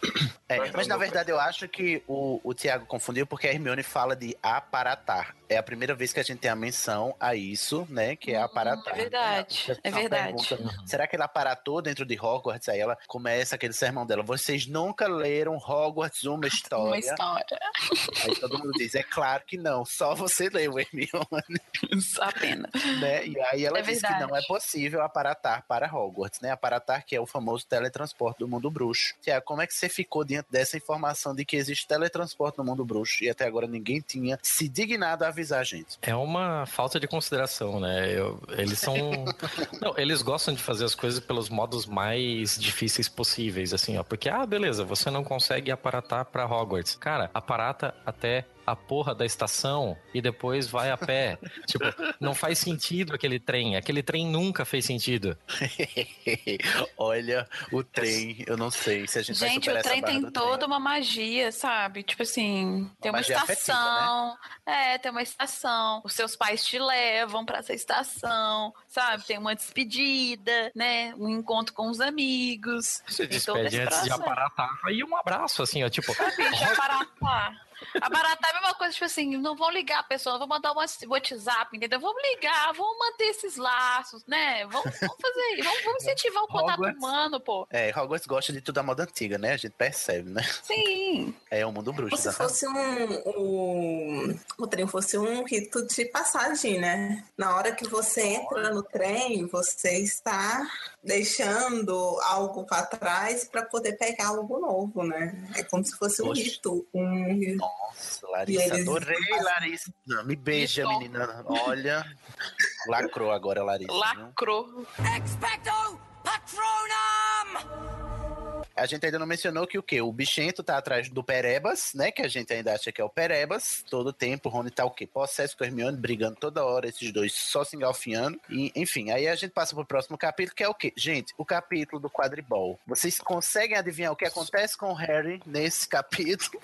Speaker 4: É, mas na verdade eu acho que o, o Tiago confundiu porque a Hermione fala de aparatar. É a primeira vez que a gente tem a menção a isso, né? Que é aparatar.
Speaker 5: é verdade,
Speaker 4: Então,
Speaker 5: é
Speaker 4: uma
Speaker 5: verdade.
Speaker 4: pergunta, Será que ele aparatou dentro de Hogwarts? Aí ela começa aquele sermão dela. Vocês nunca leram Hogwarts uma história?
Speaker 5: Uma história.
Speaker 4: Aí todo mundo diz, é claro que não, só você leu, Hermione,
Speaker 5: Apenas.
Speaker 4: né? E aí ela
Speaker 5: É
Speaker 4: diz que
Speaker 5: verdade.
Speaker 4: não é possível aparatar para Hogwarts, né? Aparatar que é o famoso teletransporte do mundo bruxo. Tiago, como é que você ficou diante dessa informação de que existe teletransporte no mundo bruxo e até agora ninguém tinha se dignado a avisar a gente?
Speaker 8: É uma falta de consideração, né? Eu- eles são. Não, eles gostam de fazer as coisas pelos modos mais difíceis possíveis, assim, ó. Porque, ah, beleza, você não consegue aparatar pra Hogwarts. Cara, aparata até a porra da estação e depois vai a pé. tipo, não faz sentido aquele trem. Aquele trem nunca fez sentido.
Speaker 4: Olha, o trem, eu não sei se a gente, vai
Speaker 5: Gente, o trem tem
Speaker 4: trem.
Speaker 5: toda uma magia, sabe? Tipo assim, tem uma
Speaker 4: magia afetiva, né?
Speaker 5: estação. É, tem uma estação. Os seus pais te levam pra essa estação, sabe? Tem uma despedida, né? Um encontro com os amigos. Todo
Speaker 8: despede antes de e um abraço, assim, ó. Tipo,
Speaker 5: Gente, abaratar. Abaratar é a mesma coisa, tipo assim, não vão ligar a pessoa, não vão mandar um WhatsApp, entendeu? Vamos ligar, vamos manter esses laços, né? Vamos, vamos fazer, vamos, vamos incentivar o contato
Speaker 4: Hogwarts.
Speaker 5: humano, pô.
Speaker 4: É, Hogwarts gosta de tudo da moda antiga, né? A gente percebe, né?
Speaker 5: Sim.
Speaker 4: É o mundo bruxo,
Speaker 6: Se fosse um, um. O trem fosse um rito de passagem, né? Na hora que você entra no trem, você está deixando algo para trás para poder pegar algo novo, né? É como se fosse um
Speaker 4: Poxa.
Speaker 6: rito. Um...
Speaker 4: Nossa, Larissa,
Speaker 6: eles-
Speaker 4: adorei, Larissa. Me beija,
Speaker 5: Isso.
Speaker 4: menina. Olha, lacrou agora, Larissa. viu?
Speaker 5: Lacrou.
Speaker 3: Expecto Patronum!
Speaker 4: A gente ainda não mencionou que o quê? O bichento tá atrás do Perebas, né? Que a gente ainda acha que é o Perebas. Todo tempo, o Rony tá o quê? Possesso com a Hermione, brigando toda hora, esses dois só se engalfinhando. E, enfim, aí a gente passa pro próximo capítulo, que é o quê? Gente, o capítulo do quadribol. Vocês conseguem adivinhar o que acontece com o Harry nesse capítulo?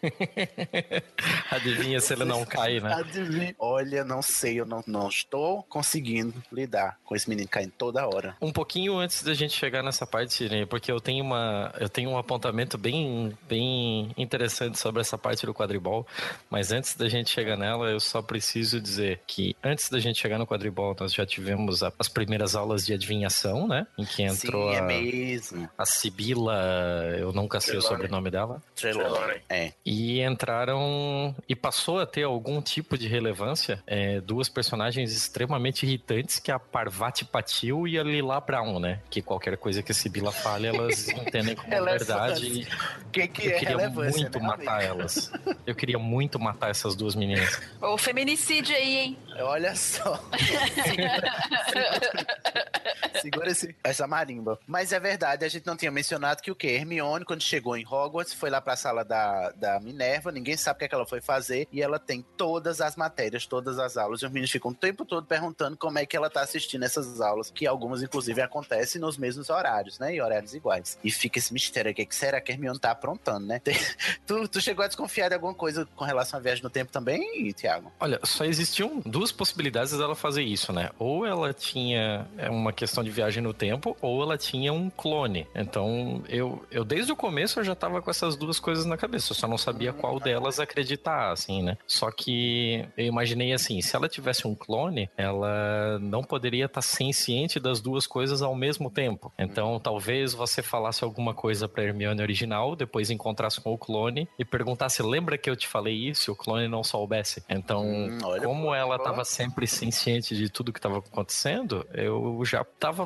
Speaker 8: adivinha se ele não cai, né?
Speaker 4: Adivinha. Olha, não sei, eu não, não estou conseguindo lidar com esse menino caindo toda hora.
Speaker 8: Um pouquinho antes da gente chegar nessa parte, né, porque eu tenho uma, eu tenho um apontamento bem, bem interessante sobre essa parte do quadribol, mas antes da gente chegar nela, eu só preciso dizer que antes da gente chegar no quadribol, nós já tivemos a- as primeiras aulas de adivinhação, né, em que entrou
Speaker 4: Sim, é
Speaker 8: a,
Speaker 4: mesmo.
Speaker 8: a Sibila, eu nunca sei o sobrenome dela,
Speaker 4: Trelawney. É.
Speaker 8: e entraram e passou a ter algum tipo de relevância é, duas personagens extremamente irritantes que é a Parvati Patil e a Lila Brown, né? Que qualquer coisa que a Sibila fale, elas entendem como
Speaker 4: Relevância.
Speaker 8: verdade.
Speaker 4: O que, que
Speaker 8: Eu
Speaker 4: é
Speaker 8: queria
Speaker 4: relevância,
Speaker 8: muito
Speaker 4: né,
Speaker 8: matar
Speaker 4: amigo?
Speaker 8: elas. Eu queria muito matar essas duas meninas.
Speaker 5: O feminicídio aí, hein?
Speaker 4: Olha só. Segura essa marimba. Mas é verdade, a gente não tinha mencionado que o que? Hermione, quando chegou em Hogwarts, foi lá pra sala da, da Minerva, ninguém sabe o que, é que ela foi fazer, e ela tem todas as matérias, todas as aulas, e os meninos ficam o tempo todo perguntando como é que ela tá assistindo essas aulas, que algumas, inclusive, acontecem nos mesmos horários, né? E horários iguais. E fica esse mistério aqui, que será que Hermione tá aprontando, né? Tu, tu chegou a desconfiar de alguma coisa com relação à viagem no tempo também, Tiago?
Speaker 8: Olha, só existiam duas possibilidades dela fazer isso, né? Ou ela tinha é, uma questão de viagem no tempo, ou ela tinha um clone. Então, eu, eu desde o começo eu já tava com essas duas coisas na cabeça. Eu só não sabia qual delas acreditar, assim, né? Só que eu imaginei assim, se ela tivesse um clone, ela não poderia estar ciente das duas coisas ao mesmo tempo. Então, talvez você falasse alguma coisa pra Hermione original, depois encontrasse com o clone e perguntasse, lembra que eu te falei isso? E o clone não soubesse. Então,
Speaker 4: Hum,
Speaker 8: como ela estava sempre ciente de tudo que estava acontecendo, eu já tava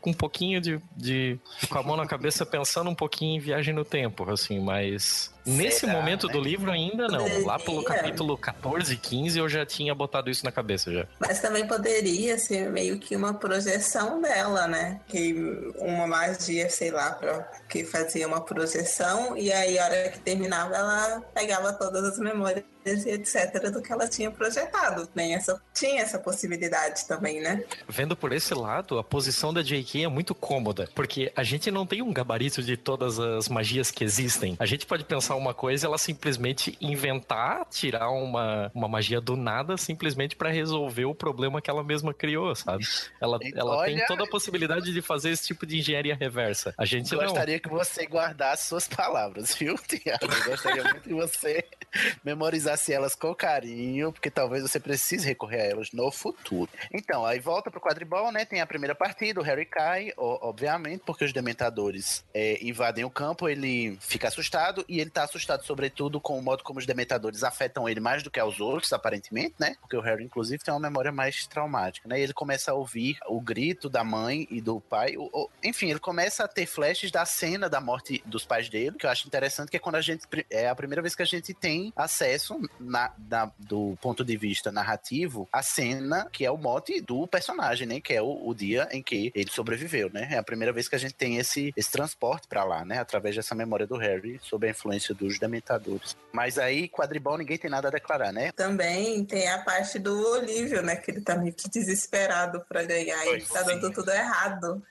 Speaker 8: com um pouquinho de, de. com a mão na cabeça pensando um pouquinho em viagem no tempo, assim, mas. Nesse
Speaker 4: Será,
Speaker 8: momento
Speaker 4: né?
Speaker 8: do livro ainda não. Lá pelo
Speaker 6: Poderia.
Speaker 8: capítulo 14, 15 eu já tinha botado isso na cabeça já.
Speaker 6: Mas também poderia ser meio que uma projeção dela, né? Que uma magia, sei lá, pra, que fazia uma projeção e aí a hora que terminava ela pegava todas as memórias e etc do que ela tinha projetado. Tem essa, tinha essa possibilidade também, né?
Speaker 8: Vendo por esse lado, a posição da J.K. é muito cômoda, porque a gente não tem um gabarito de todas as magias que existem. A gente pode pensar uma coisa e ela simplesmente inventar, tirar uma, uma magia do nada, simplesmente pra resolver o problema que ela mesma criou, sabe? Ela, ela tem
Speaker 4: Olha-
Speaker 8: toda a possibilidade de fazer esse tipo de engenharia reversa. A gente não.
Speaker 4: Gostaria que você guardasse suas palavras, viu, Tiago? Eu Gostaria muito que você memorizasse elas com carinho, porque talvez você precise recorrer a elas no futuro. Então, aí volta pro quadribol, né? Tem a primeira partida, o Harry cai, obviamente, porque os dementadores é, invadem o campo, ele fica assustado, e ele tá assustado, sobretudo, com o modo como os dementadores afetam ele mais do que aos outros, aparentemente, né? Porque o Harry, inclusive, tem uma memória mais traumática, né? E ele começa a ouvir o grito da mãe e do pai. o- o- enfim, ele começa a ter flashes da cena da morte dos pais dele, que eu acho interessante, que é quando a gente. É a primeira vez que a gente tem acesso, na, na- do ponto de vista narrativo, a cena que é o mote do personagem, né? Que é o, o dia em que ele sobreviveu, né? É a primeira vez que a gente tem esse, esse transporte pra lá, né? Através dessa memória do Harry sob a influência dos dementadores. Mas aí, quadribol, ninguém tem nada a declarar, né?
Speaker 6: Também tem a parte do Olívio, né? Que ele tá meio que desesperado pra ganhar e
Speaker 4: Pois
Speaker 6: tá dando
Speaker 4: sim.
Speaker 6: tudo errado.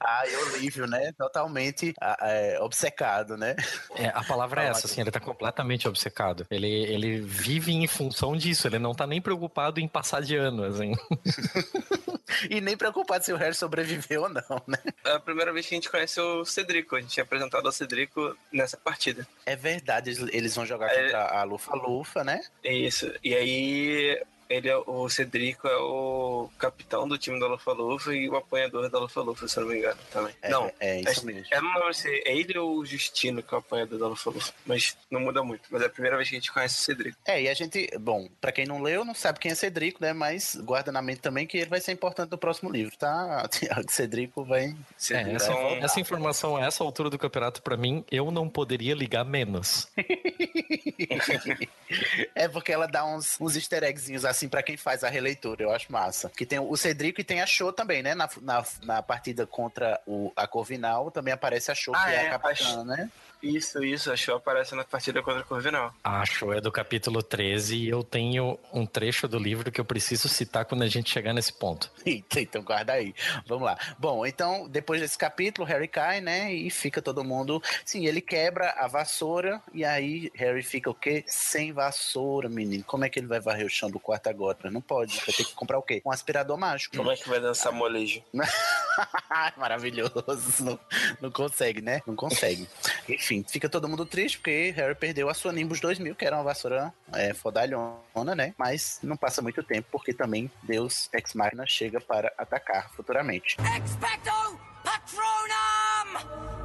Speaker 4: Ah, e o Lívio, né? Totalmente é, obcecado, né?
Speaker 8: É, a palavra é essa, assim, ele tá completamente obcecado. Ele, ele vive em função disso, ele não tá nem preocupado em passar de ano, assim.
Speaker 4: E nem preocupado se o Harry sobreviveu ou não, né?
Speaker 7: É a primeira vez que a gente conhece o Cedrico. A gente tinha apresentado o Cedrico nessa partida.
Speaker 4: É verdade, eles, eles vão jogar
Speaker 7: É.
Speaker 4: contra a Lufa-Lufa, né?
Speaker 7: É isso. E aí, ele é, o Cedrico é o capitão do time da Lufa-Lufa e o apanhador da Lufa-Lufa, se eu não me engano, também.
Speaker 4: É,
Speaker 7: não,
Speaker 4: é isso mesmo.
Speaker 7: é, não é ele ou o Justino que é o apanhador da Lufa-Lufa. Mas não muda muito. Mas é a primeira vez que a gente conhece o Cedrico.
Speaker 4: É, e a gente, bom, pra quem não leu, não sabe quem é Cedrico, né? Mas guarda na mente também que ele vai ser importante no próximo livro, tá? Tiago Cedrico vai.
Speaker 8: É,
Speaker 7: Cedrico
Speaker 8: essa,
Speaker 7: é um-
Speaker 8: essa informação, a essa altura do campeonato, pra mim, eu não poderia ligar menos.
Speaker 4: é porque ela dá uns, uns easter eggzinhos assim pra quem faz a releitura, eu acho massa. Que tem o Cedrico e tem a Show também, né? Na, na, na partida contra o, a Corvinal também aparece a Show,
Speaker 7: Ah,
Speaker 4: que é,
Speaker 7: é,
Speaker 4: a capitã,
Speaker 7: acho-
Speaker 4: né?
Speaker 7: Isso, isso. A Show aparece na partida contra o Corvinal.
Speaker 8: Acho, é do capítulo 13 e eu tenho um trecho do livro que eu preciso citar quando a gente chegar nesse ponto.
Speaker 4: Eita, então guarda aí. Vamos lá. Bom, então, depois desse capítulo, Harry cai, né? E fica todo mundo. Sim, ele quebra a vassoura. E aí, Harry fica o quê? Sem vassoura, menino. Como é que ele vai varrer o chão do quarto agora? Não pode. Vai ter que comprar o quê? Um aspirador mágico.
Speaker 7: Como é que vai dançar molejo?
Speaker 4: Maravilhoso. Não, não consegue, né? Não consegue. Enfim, fica todo mundo triste porque Harry perdeu a sua Nimbus 2000, que era uma vassoura é, fodalhona, né? Mas não passa muito tempo porque também Deus Ex Machina chega para atacar futuramente.
Speaker 3: Expecto Patronum!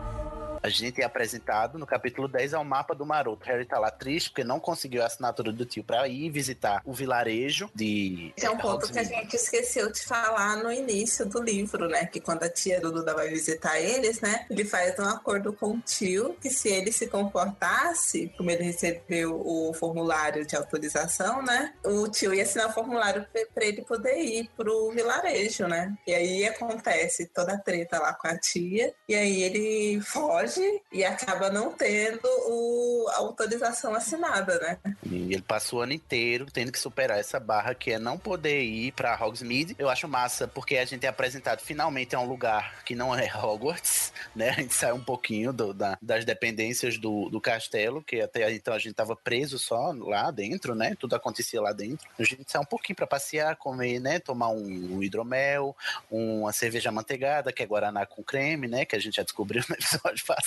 Speaker 4: A gente é apresentado no capítulo 10 ao mapa do Maroto. Harry tá lá triste porque não conseguiu a assinatura do tio pra ir visitar o vilarejo de.
Speaker 6: Esse é um ponto que a gente esqueceu de falar no início do livro, né? Que quando a tia do Duda vai visitar eles, né? Ele faz um acordo com o tio que se ele se comportasse, como ele recebeu o formulário de autorização, né? O tio ia assinar o formulário pra ele poder ir pro vilarejo, né? E aí acontece toda a treta lá com a tia, e aí ele foge e acaba não tendo o, a autorização assinada, né?
Speaker 4: E ele passa o ano inteiro tendo que superar essa barra que é não poder ir pra Hogsmeade. Eu acho massa porque a gente é apresentado finalmente a um lugar que não é Hogwarts, né? A gente sai um pouquinho do, da, das dependências do, do castelo, que até então a gente tava preso só lá dentro, né? Tudo acontecia lá dentro. A gente sai um pouquinho para passear, comer, né? Tomar um, um hidromel, uma cerveja manteigada, que é Guaraná com creme, né? Que a gente já descobriu no episódio passado.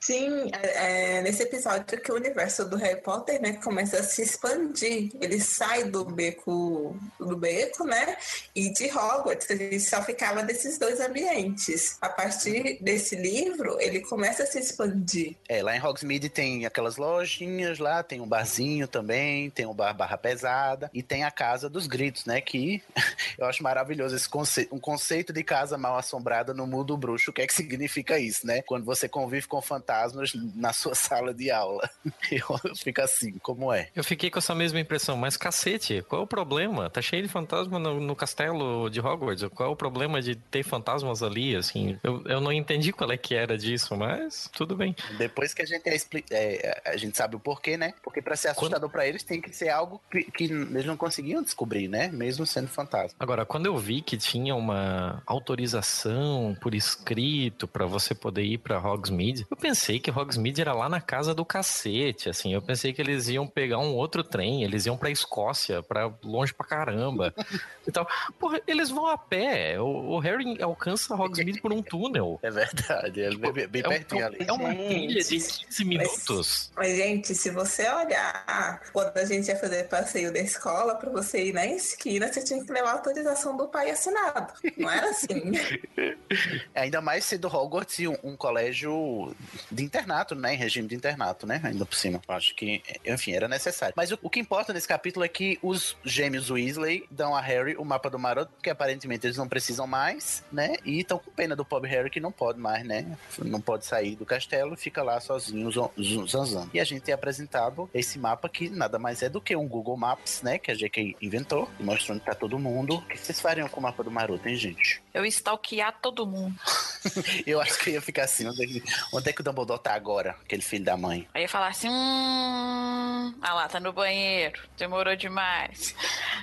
Speaker 6: Sim, é, é nesse episódio que o universo do Harry Potter, né, começa a se expandir. Ele sai do beco, do beco, né, e de Hogwarts. A gente só ficava desses dois ambientes. A partir desse livro, ele começa a se expandir.
Speaker 4: É, lá em Hogsmeade tem aquelas lojinhas lá, tem um barzinho também, tem um bar barra pesada e tem a casa dos gritos, né, que eu acho maravilhoso esse conceito, um conceito de casa mal assombrada no mundo bruxo. O que é que significa isso, né? Quando você convive com fantasmas na sua sala de aula. Eu fico assim, como é?
Speaker 8: Eu fiquei com essa mesma impressão, mas cacete, qual é o problema? Tá cheio de fantasma no, no castelo de Hogwarts. Qual é o problema de ter fantasmas ali, assim? Eu, eu não entendi qual é que era disso, mas tudo bem.
Speaker 4: Depois que a gente é, é, a gente sabe o porquê, né? Porque para ser assustador quando... para eles tem que ser algo que, que, eles não conseguiam descobrir, né? Mesmo sendo fantasma.
Speaker 8: Agora, quando eu vi que tinha uma autorização por escrito para você poder ir para Hogsmeade, eu pensei que Hogsmeade era lá na casa do cacete, assim. Eu pensei que eles iam pegar um outro trem, eles iam pra Escócia, pra longe pra caramba e tal. Porra, eles vão a pé. O, o Harry alcança Hogsmeade por um túnel.
Speaker 4: É verdade, é bem, bem é pertinho
Speaker 8: um,
Speaker 4: ali.
Speaker 8: É uma trilha de 15 minutos.
Speaker 6: Mas, mas, gente, se você olhar, quando a gente ia fazer passeio da escola, pra você ir na esquina, você tinha que levar a autorização do pai assinado. Não era assim.
Speaker 4: Ainda mais sendo Hogwarts um, um colégio de internato, né? Em regime de internato, né? Ainda por cima. Acho que, enfim, era necessário. Mas o, o, que importa nesse capítulo é que os gêmeos Weasley dão a Harry o mapa do maroto, porque aparentemente eles não precisam mais, né? E estão com pena do pobre Harry que não pode mais, né? Não pode sair do castelo, fica lá sozinho, zanzando. E a gente é apresentado esse mapa que nada mais é do que um Google Maps, né? Que a JK inventou, mostrando pra todo mundo. O que vocês fariam com o mapa do maroto, hein, gente?
Speaker 5: Eu stalkear todo mundo.
Speaker 4: eu acho que ia ficar assim, onde é, onde é que o Dumbledore tá agora? Aquele filho da mãe.
Speaker 5: Aí ia falar assim, hum... Ah lá, tá no banheiro, demorou demais.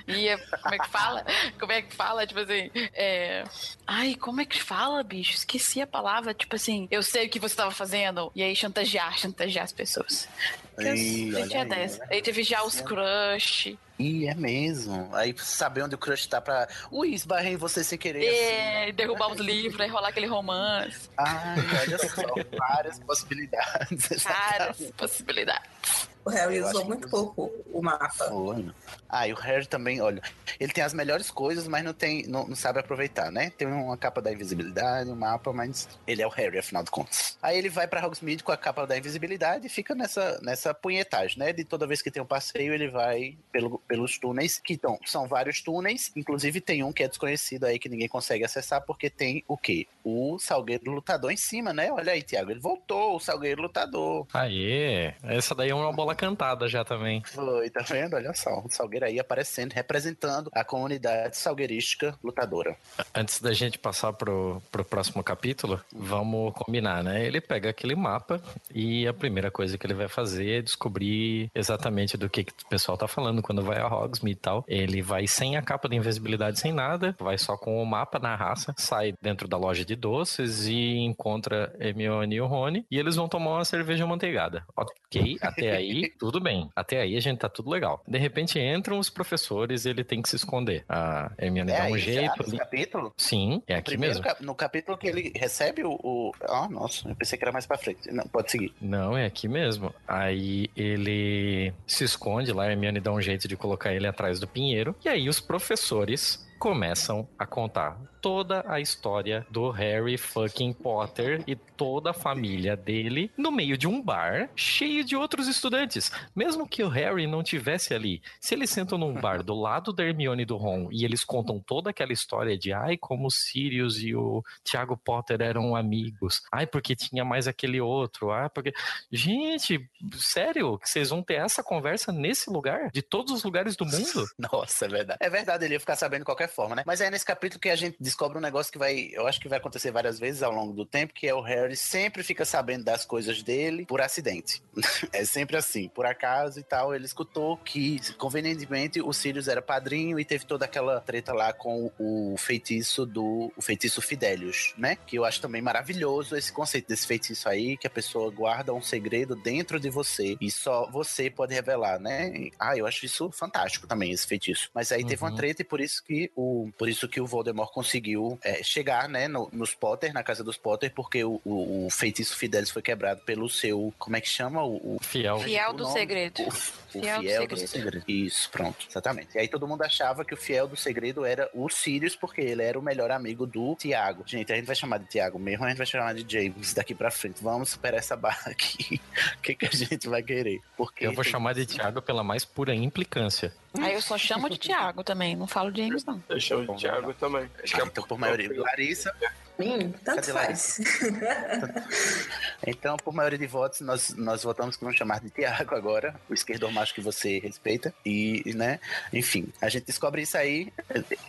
Speaker 5: Ia, como é que fala? Como é que fala? Tipo assim, é... Ai, como é que fala, bicho? Esqueci a palavra. Tipo assim, eu sei o que você tava fazendo. E aí chantagear, chantagear as pessoas. Eu tinha dessa. Aí teve já os crush.
Speaker 4: Ih, é mesmo. Aí saber onde o crush tá pra. Ui, esbarrei em você sem querer.
Speaker 5: É, assim. derrubar os livros, aí rolar aquele romance.
Speaker 4: Ai, olha só, várias possibilidades.
Speaker 5: Várias possibilidades.
Speaker 6: O Harry usou muito pouco o mapa.
Speaker 4: Foi. Ah, e o Harry também, olha, ele tem as melhores coisas, mas não tem, não, não, sabe aproveitar, né? Tem uma capa da invisibilidade, um mapa, mas ele é o Harry, afinal de contas. Aí ele vai para Hogsmeade com a capa da invisibilidade e fica nessa, nessa punhetagem, né? De toda vez que tem um passeio, ele vai pelo, pelos túneis, que então, são vários túneis, inclusive tem um que é desconhecido aí que ninguém consegue acessar, porque tem o quê? O Salgueiro Lutador em cima, né? Olha aí, Tiago, ele voltou, o Salgueiro Lutador.
Speaker 8: Aê, essa daí é uma bola cantada já também.
Speaker 4: Foi, tá vendo? Olha só, o Salgueiro aí aparecendo, representando a comunidade salgueirística lutadora.
Speaker 8: Antes da gente passar pro, pro próximo capítulo, vamos combinar, né? Ele pega aquele mapa e a primeira coisa que ele vai fazer é descobrir exatamente do que, que o pessoal tá falando quando vai a Hogsmeade e tal. Ele vai sem a capa de invisibilidade, sem nada, vai só com o mapa na raça, sai dentro da loja de doces e encontra Hermione e o Rony e eles vão tomar uma cerveja manteigada. Ok, até aí tudo bem. Até aí a gente tá tudo legal. De repente entram os professores e ele tem que se esconder. A Hermione
Speaker 4: é
Speaker 8: dá um
Speaker 4: aí,
Speaker 8: jeito.
Speaker 4: Já, capítulo?
Speaker 8: Sim, é aqui mesmo.
Speaker 4: Cap no capítulo que ele recebe o, o. Ah, nossa, eu pensei que era mais pra frente. Não, pode seguir.
Speaker 8: Não, é aqui mesmo. Aí ele se esconde lá, a Hermione dá um jeito de colocar ele atrás do pinheiro. E aí os professores começam a contar toda a história do Harry fucking Potter e toda a família dele no meio de um bar cheio de outros estudantes. Mesmo que o Harry não tivesse ali, se eles sentam num bar do lado da Hermione e do Ron e eles contam toda aquela história de ai como o Sirius e o Tiago Potter eram amigos, ai porque tinha mais aquele outro, ai porque gente, sério que vocês vão ter essa conversa nesse lugar de todos os lugares do mundo?
Speaker 4: Nossa, é verdade. É verdade, ele ia ficar sabendo de qualquer forma, né? Mas é nesse capítulo que a gente descobre um negócio que vai, eu acho que vai acontecer várias vezes ao longo do tempo, que é o Harry sempre fica sabendo das coisas dele por acidente. é sempre assim, por acaso e tal. Ele escutou que, convenientemente, o Sirius era padrinho e teve toda aquela treta lá com o feitiço do o feitiço Fidelius, né? Que eu acho também maravilhoso esse conceito desse feitiço aí, que a pessoa guarda um segredo dentro de você e só você pode revelar, né? Ah, eu acho isso fantástico também, esse feitiço. Mas aí teve uma
Speaker 8: Uhum.
Speaker 4: treta e por isso que o, por isso que o Voldemort conseguiu é, chegar, né, no- nos Potter, na casa dos Potter, porque o, o- o feitiço Fidelis foi quebrado pelo seu, como é que chama? O, o
Speaker 8: Fiel.
Speaker 5: Fiel do segredo.
Speaker 4: O, o
Speaker 5: Fiel
Speaker 4: fiel,
Speaker 5: do
Speaker 4: do,
Speaker 5: segredo.
Speaker 4: segredo. Isso, pronto, exatamente. E aí todo mundo achava que o fiel do segredo era o Sirius, porque ele era o melhor amigo do Tiago. Gente, a gente vai chamar de Tiago mesmo, a gente vai chamar de James daqui pra frente. Vamos superar essa barra aqui. O que, que a gente vai querer? Porque
Speaker 8: Eu vou
Speaker 4: tem-
Speaker 8: chamar de Thiago pela mais pura implicância.
Speaker 5: Aí eu só chamo de Tiago também, não falo de James, não.
Speaker 7: Eu chamo de Thiago também. Acho que é
Speaker 4: então, por maioria, Larissa.
Speaker 6: Hum, tanto faz.
Speaker 4: Então, por maioria de votos, nós, nós votamos que vamos chamar de Tiago agora, o esquerdo macho que você respeita. E, né, enfim, a gente descobre isso aí.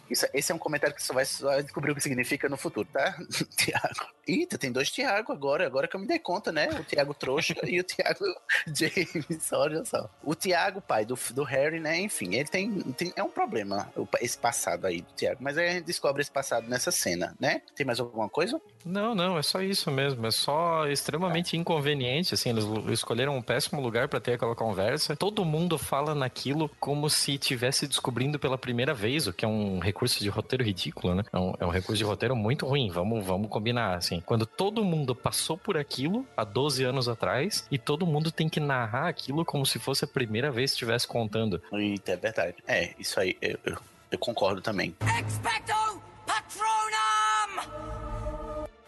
Speaker 4: Isso- esse é um comentário que só vai, só descobrir o que significa no futuro, tá? Tiago. Eita, tem dois Tiago agora, agora que eu me dei conta, né? O Tiago trouxa e o Tiago James, olha só. O Tiago, pai do, do Harry, né? Enfim, ele tem, tem. É um problema, esse passado aí do Tiago. Mas aí a gente descobre esse passado nessa cena, né? Tem mais alguma coisa?
Speaker 8: Não, não, é só isso mesmo. É só extremamente inconveniente. Assim, eles escolheram um péssimo lugar pra ter aquela conversa. Todo mundo fala naquilo como se tivesse descobrindo pela primeira vez, o que é um recurso de roteiro ridículo, né? É um, é um recurso de roteiro muito ruim. Vamos, vamos combinar, assim. Quando todo mundo passou por aquilo há 12 anos atrás e todo mundo tem que narrar aquilo como se fosse a primeira vez que estivesse contando.
Speaker 4: Eita, é verdade. É, isso aí, eu, eu, eu concordo também.
Speaker 3: Expecto Patronum!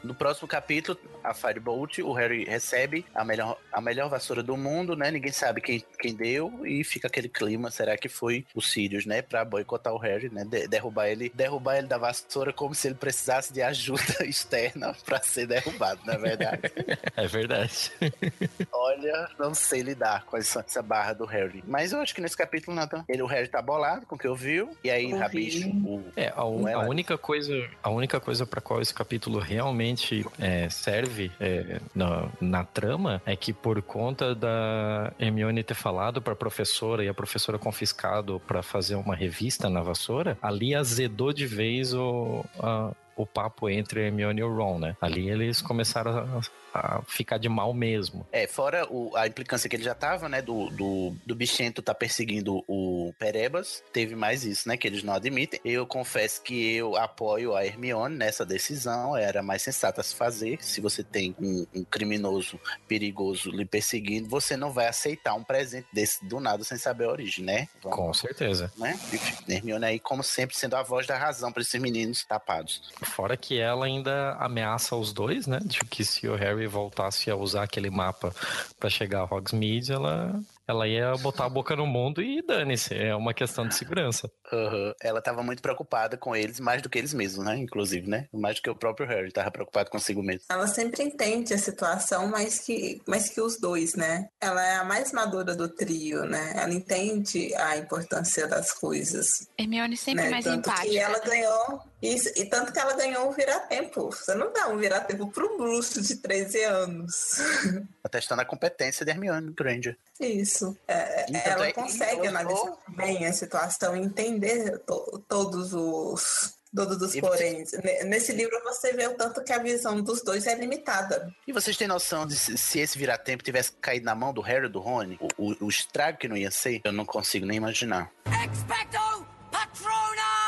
Speaker 4: No próximo capítulo, a Firebolt, o Harry recebe a melhor, a melhor vassoura do mundo, né? Ninguém sabe quem, quem deu e fica aquele clima, será que foi o Sirius, né? Pra boicotar o Harry, né? De- derrubar ele, derrubar ele da vassoura como se ele precisasse de ajuda externa pra ser derrubado, na verdade.
Speaker 8: É verdade.
Speaker 4: Olha, não sei lidar com essa, essa barra do Harry. Mas eu acho que nesse capítulo, Nathan, ele, o Harry tá bolado com o que eu viu. E aí. Rabicho, o,
Speaker 8: É, a,
Speaker 4: é,
Speaker 8: a única coisa, a única coisa para qual esse capítulo realmente é, serve é, na, na trama é que por conta da Hermione ter falado para a professora e a professora confiscado para fazer uma revista na vassoura, ali azedou de vez o, a- o papo entre Hermione e o Ron, né? Ali eles começaram a, a ficar de mal mesmo.
Speaker 4: É, fora o- a implicância que ele já tava, né, do, do, do bichento tá perseguindo o Perebas, teve mais isso, né, que eles não admitem. Eu confesso que eu apoio a Hermione nessa decisão, era mais sensato a se fazer. Se você tem um, um criminoso perigoso lhe perseguindo, você não vai aceitar um presente desse do nada sem saber a origem, né?
Speaker 8: Com certeza.
Speaker 4: né? Hermione aí, como sempre, sendo a voz da razão para esses meninos tapados.
Speaker 8: Fora que ela ainda ameaça os dois, né? De que se o Harry voltasse a usar aquele mapa pra chegar a Hogsmeade, ela, ela ia botar a boca no mundo e dane-se. É uma questão de segurança.
Speaker 4: Aham. Ela tava muito preocupada com eles, mais do que eles mesmos, né? Inclusive, né? Mais do que o próprio Harry tava preocupado consigo mesmo.
Speaker 6: Ela sempre entende a situação, mas que, mas que os dois, né? Ela é a mais madura do trio, né? Ela entende a importância das coisas.
Speaker 5: Hermione sempre
Speaker 6: né?
Speaker 5: mais
Speaker 6: tanto
Speaker 5: empática.
Speaker 6: que ela ganhou isso, e tanto que ela ganhou um vira-tempo. Você não dá um vira-tempo pro Bruce de 13 anos.
Speaker 4: Atestando a competência de Hermione Granger.
Speaker 6: Isso. É,
Speaker 4: Então,
Speaker 6: ela
Speaker 4: é-
Speaker 6: consegue
Speaker 4: eu
Speaker 6: analisar bem a situação e entender to- todos os. Todos os
Speaker 4: E você-
Speaker 6: poréns. Ne- Nesse livro você vê o tanto que a visão dos dois é limitada.
Speaker 4: E vocês têm noção de se, se esse vira-tempo tivesse caído na mão do Harry ou do Rony? O, o- o estrago que não ia ser? Eu não consigo nem imaginar.
Speaker 3: Expecto Patronum!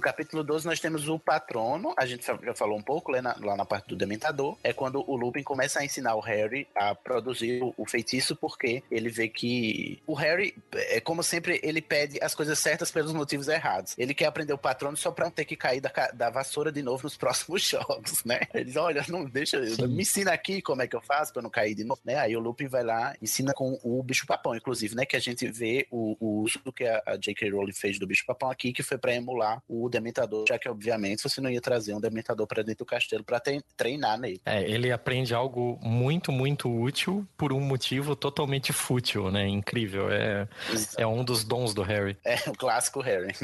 Speaker 4: No capítulo 12 nós temos o patrono, a gente já falou um pouco lá na, lá na parte do Dementador, é quando o Lupin começa a ensinar o Harry a produzir o, o feitiço, porque ele vê que o Harry, é como sempre, ele pede as coisas certas pelos motivos errados. Ele quer aprender o patrono só pra não ter que cair da, da vassoura de novo nos próximos jogos, né? Ele diz, olha, não deixa,
Speaker 8: Sim.
Speaker 4: me ensina aqui como é que eu faço pra eu não cair de novo, né? Aí o Lupin vai lá, ensina com o bicho papão, inclusive, né? Que a gente vê o, o uso que a, a J.K. Rowling fez do bicho papão aqui, que foi pra emular o Dementador, já que, obviamente, você não ia trazer um Dementador pra dentro do castelo pra tre- treinar nele.
Speaker 8: É, ele aprende algo muito, muito útil por um motivo totalmente fútil, né? Incrível. É, é um dos dons do Harry.
Speaker 4: É o clássico Harry.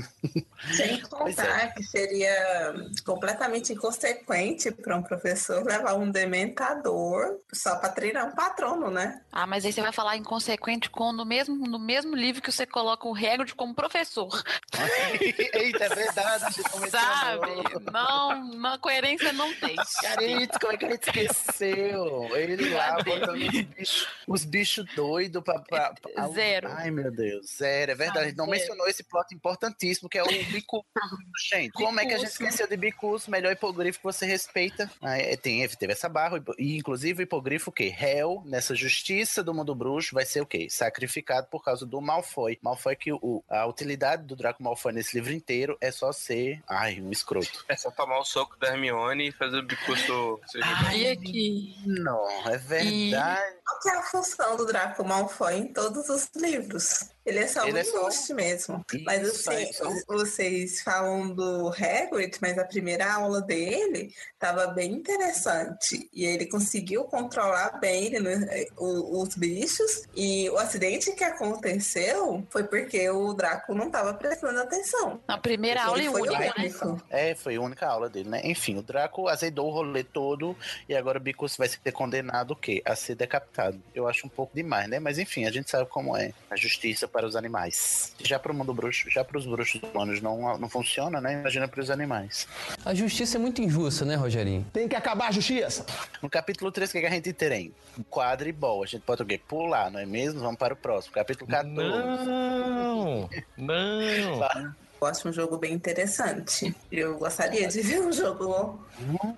Speaker 6: Sem
Speaker 4: Pois é.
Speaker 6: contar que seria completamente inconsequente para um professor levar um dementador só para treinar um patrono, né?
Speaker 5: Ah, mas aí você vai falar inconsequente com no mesmo, no mesmo livro que você coloca o Hagrid como professor.
Speaker 4: Eita, é verdade.
Speaker 5: Sabe? Não, na coerência não tem.
Speaker 4: Carito, como é que a gente esqueceu? Ele lá
Speaker 5: Cadê?
Speaker 4: botando os bichos os bichos doidos pra, pra, pra-
Speaker 5: Zero.
Speaker 4: Ai, meu Deus, zero. É verdade. a gente não
Speaker 5: zero.
Speaker 4: mencionou esse plot importantíssimo, que é o Bicus. Gente, como é que a gente esqueceu de Bicus, melhor hipogrifo que você respeita? Ah, é, tem, teve essa barra, e inclusive o hipogrifo o quê? Réu, nessa justiça do mundo bruxo, vai ser o quê? Sacrificado por causa do Malfoy. Malfoy que o, a utilidade do Draco Malfoy nesse livro inteiro é só ser, ai, um escroto.
Speaker 7: É só tomar o soco da Hermione e fazer o bicuço.
Speaker 5: E aqui?
Speaker 4: Não, é verdade.
Speaker 6: Qual que é a função do Draco Malfoy em todos os livros? Ele é só
Speaker 4: Ele
Speaker 6: um
Speaker 4: é só-
Speaker 6: mesmo. Mas
Speaker 4: Isso,
Speaker 6: assim,
Speaker 4: é só-
Speaker 6: vocês falam do Hagrid, mas a primeira aula dele estava bem interessante. E ele conseguiu controlar bem ele, né, o- os bichos. E o acidente que aconteceu foi porque o Draco não estava prestando atenção.
Speaker 5: Na primeira
Speaker 6: Ele
Speaker 5: aula e
Speaker 6: foi o
Speaker 5: única, né?
Speaker 6: único.
Speaker 4: É, foi a única aula dele, né? Enfim, o Draco azedou o rolê todo e agora o Bicus vai ser condenado o quê? A ser decapitado. Eu acho um pouco demais, né? Mas enfim, a gente sabe como é a justiça para os animais. Já pro mundo bruxo, já pros bruxos humanos não, não funciona, né? Imagina pros animais.
Speaker 10: A justiça é muito injusta, né, Rogerinho?
Speaker 9: Tem que acabar a justiça.
Speaker 4: No capítulo 3, o que, que a gente tem? Quadribol. A gente pode o quê? Pular, não é mesmo? Vamos para o próximo. Capítulo 14.
Speaker 8: Não! Não!
Speaker 6: Eu acho um jogo bem interessante. Eu gostaria de ver um jogo.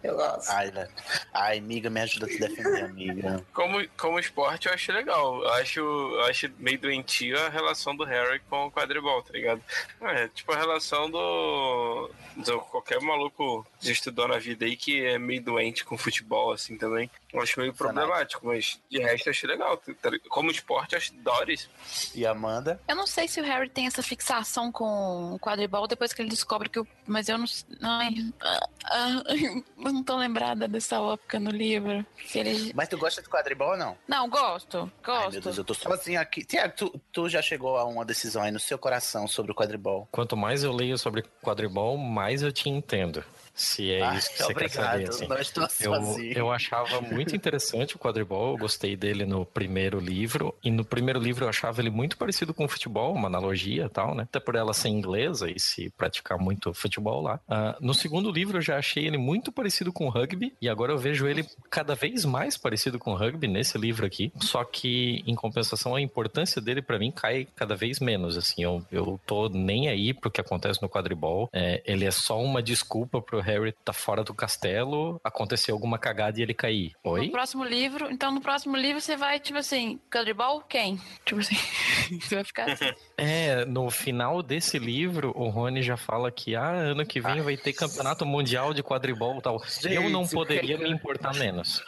Speaker 6: Eu gosto.
Speaker 4: Ai, Lé. Ai, amiga, me ajuda a te defender, amiga.
Speaker 7: Como, como esporte, eu acho legal. Eu acho, eu acho meio doentio a relação do Harry com o quadribol, tá ligado? É, tipo a relação do, do qualquer maluco que estudou na vida aí que é meio doente com futebol, assim, também. Eu acho meio problemático, mas de resto eu acho legal. tá? Como esporte, eu acho da hora isso.
Speaker 4: E Amanda?
Speaker 5: Eu não sei se o Harry tem essa fixação com o quadribol depois que ele descobre que o. Mas eu não. Ai, ah, ah, eu não tô lembrada dessa óptica no livro. Ele...
Speaker 4: Mas tu gosta de quadribol ou não?
Speaker 5: Não, gosto.
Speaker 4: Ai, meu
Speaker 5: Gosto.
Speaker 4: Deus, eu tô sozinho aqui. Tiago, tu, tu já chegou a uma decisão aí no seu coração sobre o quadribol?
Speaker 8: Quanto mais eu leio sobre quadribol, mais eu te entendo. Se é
Speaker 4: Ai,
Speaker 8: isso que você quer
Speaker 4: obrigado,
Speaker 8: saber. Assim.
Speaker 4: tô
Speaker 8: Eu,
Speaker 4: sozinho.
Speaker 8: eu achava muito interessante o quadribol, eu gostei dele no primeiro livro. E no primeiro livro eu achava ele muito parecido com o futebol, uma analogia e tal, né? Até por ela ser inglesa e se praticar muito futebol lá. Ah, no segundo livro eu já achei ele muito parecido com o rugby. E agora eu vejo ele cada vez mais parecido com o rugby nesse livro aqui. Só que, em compensação, a importância dele pra mim cai cada vez menos. Assim, eu, eu tô nem aí pro que acontece no quadribol. É, ele é só uma desculpa pro Harry tá fora do castelo, acontecer alguma cagada e ele cair.
Speaker 5: No
Speaker 8: Oi?
Speaker 5: próximo livro, então no próximo livro você vai, tipo assim, quadribol, quem? Tipo assim, você vai ficar assim.
Speaker 8: É, no final desse livro, o Rony já fala que ah, ano que vem vai ter campeonato mundial de quadribol e tal. eu não
Speaker 4: Gente,
Speaker 8: poderia
Speaker 4: que-
Speaker 8: me importar menos.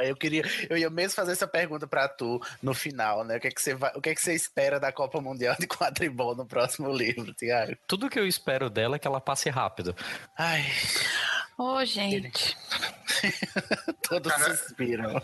Speaker 4: Eu queria, eu ia mesmo fazer essa pergunta pra tu no final, né? O que é que você vai, o que é que você espera da Copa Mundial de Quadribol no próximo livro, Tiago?
Speaker 8: Tudo que eu espero dela é que ela passe rápido.
Speaker 4: Ai,
Speaker 5: Ô, gente.
Speaker 4: todos suspiram.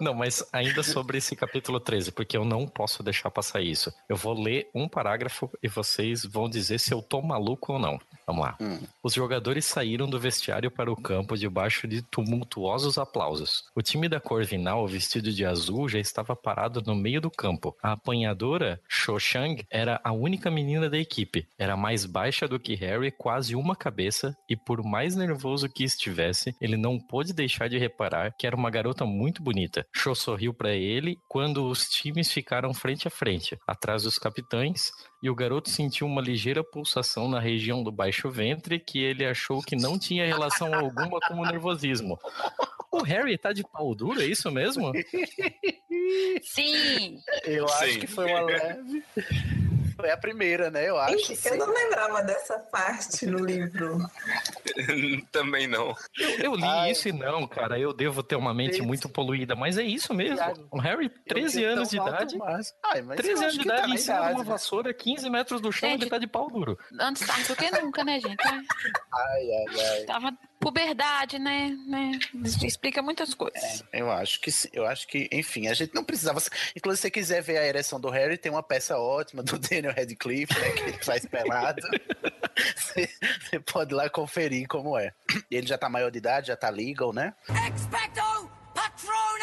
Speaker 8: Não, mas ainda sobre esse capítulo 13, porque eu não posso deixar passar isso. Eu vou ler um parágrafo e vocês vão dizer se eu tô maluco ou não. Vamos lá.
Speaker 4: Hum.
Speaker 8: Os jogadores saíram do vestiário para o campo debaixo de tumultuosos aplausos. O time da Corvinal, vestido de azul, já estava parado no meio do campo. A apanhadora, Cho Chang, era a única menina da equipe. Era mais baixa do que Harry, quase uma cabeça, e por mais nervoso nervoso que estivesse, ele não pôde deixar de reparar que era uma garota muito bonita. Cho sorriu para ele quando os times ficaram frente a frente, atrás dos capitães, e o garoto sentiu uma ligeira pulsação na região do baixo ventre que ele achou que não tinha relação alguma com o nervosismo. O Harry tá de pau duro, é isso mesmo?
Speaker 5: Sim!
Speaker 4: Eu
Speaker 7: Sim.
Speaker 4: acho que foi uma leve. Foi a primeira, né? Eu acho.
Speaker 6: Ixi, eu não lembrava dessa parte no livro.
Speaker 7: Também não.
Speaker 8: Eu, eu li
Speaker 4: Ai.
Speaker 8: isso e não, cara. Eu devo ter uma mente
Speaker 4: Esse-
Speaker 8: muito poluída, mas é isso mesmo. O Harry, 13
Speaker 4: Eu
Speaker 8: anos de idade.
Speaker 4: mais. Ai, mas
Speaker 8: 13
Speaker 4: eu
Speaker 8: anos de
Speaker 4: tá
Speaker 8: idade
Speaker 4: na
Speaker 8: em cima de
Speaker 4: idade,
Speaker 8: uma
Speaker 4: né?
Speaker 8: vassoura, 15 metros do chão,
Speaker 5: Gente,
Speaker 8: ele tá de pau duro.
Speaker 5: Antes tarde do que nunca, né, gente?
Speaker 4: Ai, ai, ai.
Speaker 5: Tava puberdade, né? né? Explica muitas coisas.
Speaker 4: Eu acho que sim. Eu acho que, enfim, a gente não precisava. Inclusive, se você quiser ver a ereção do Harry, tem uma peça ótima do Daniel Radcliffe, né? Que ele faz pelado. Você você pode ir lá conferir como é. Ele já tá maior de idade, já tá legal, né?
Speaker 3: Expecto Patronum!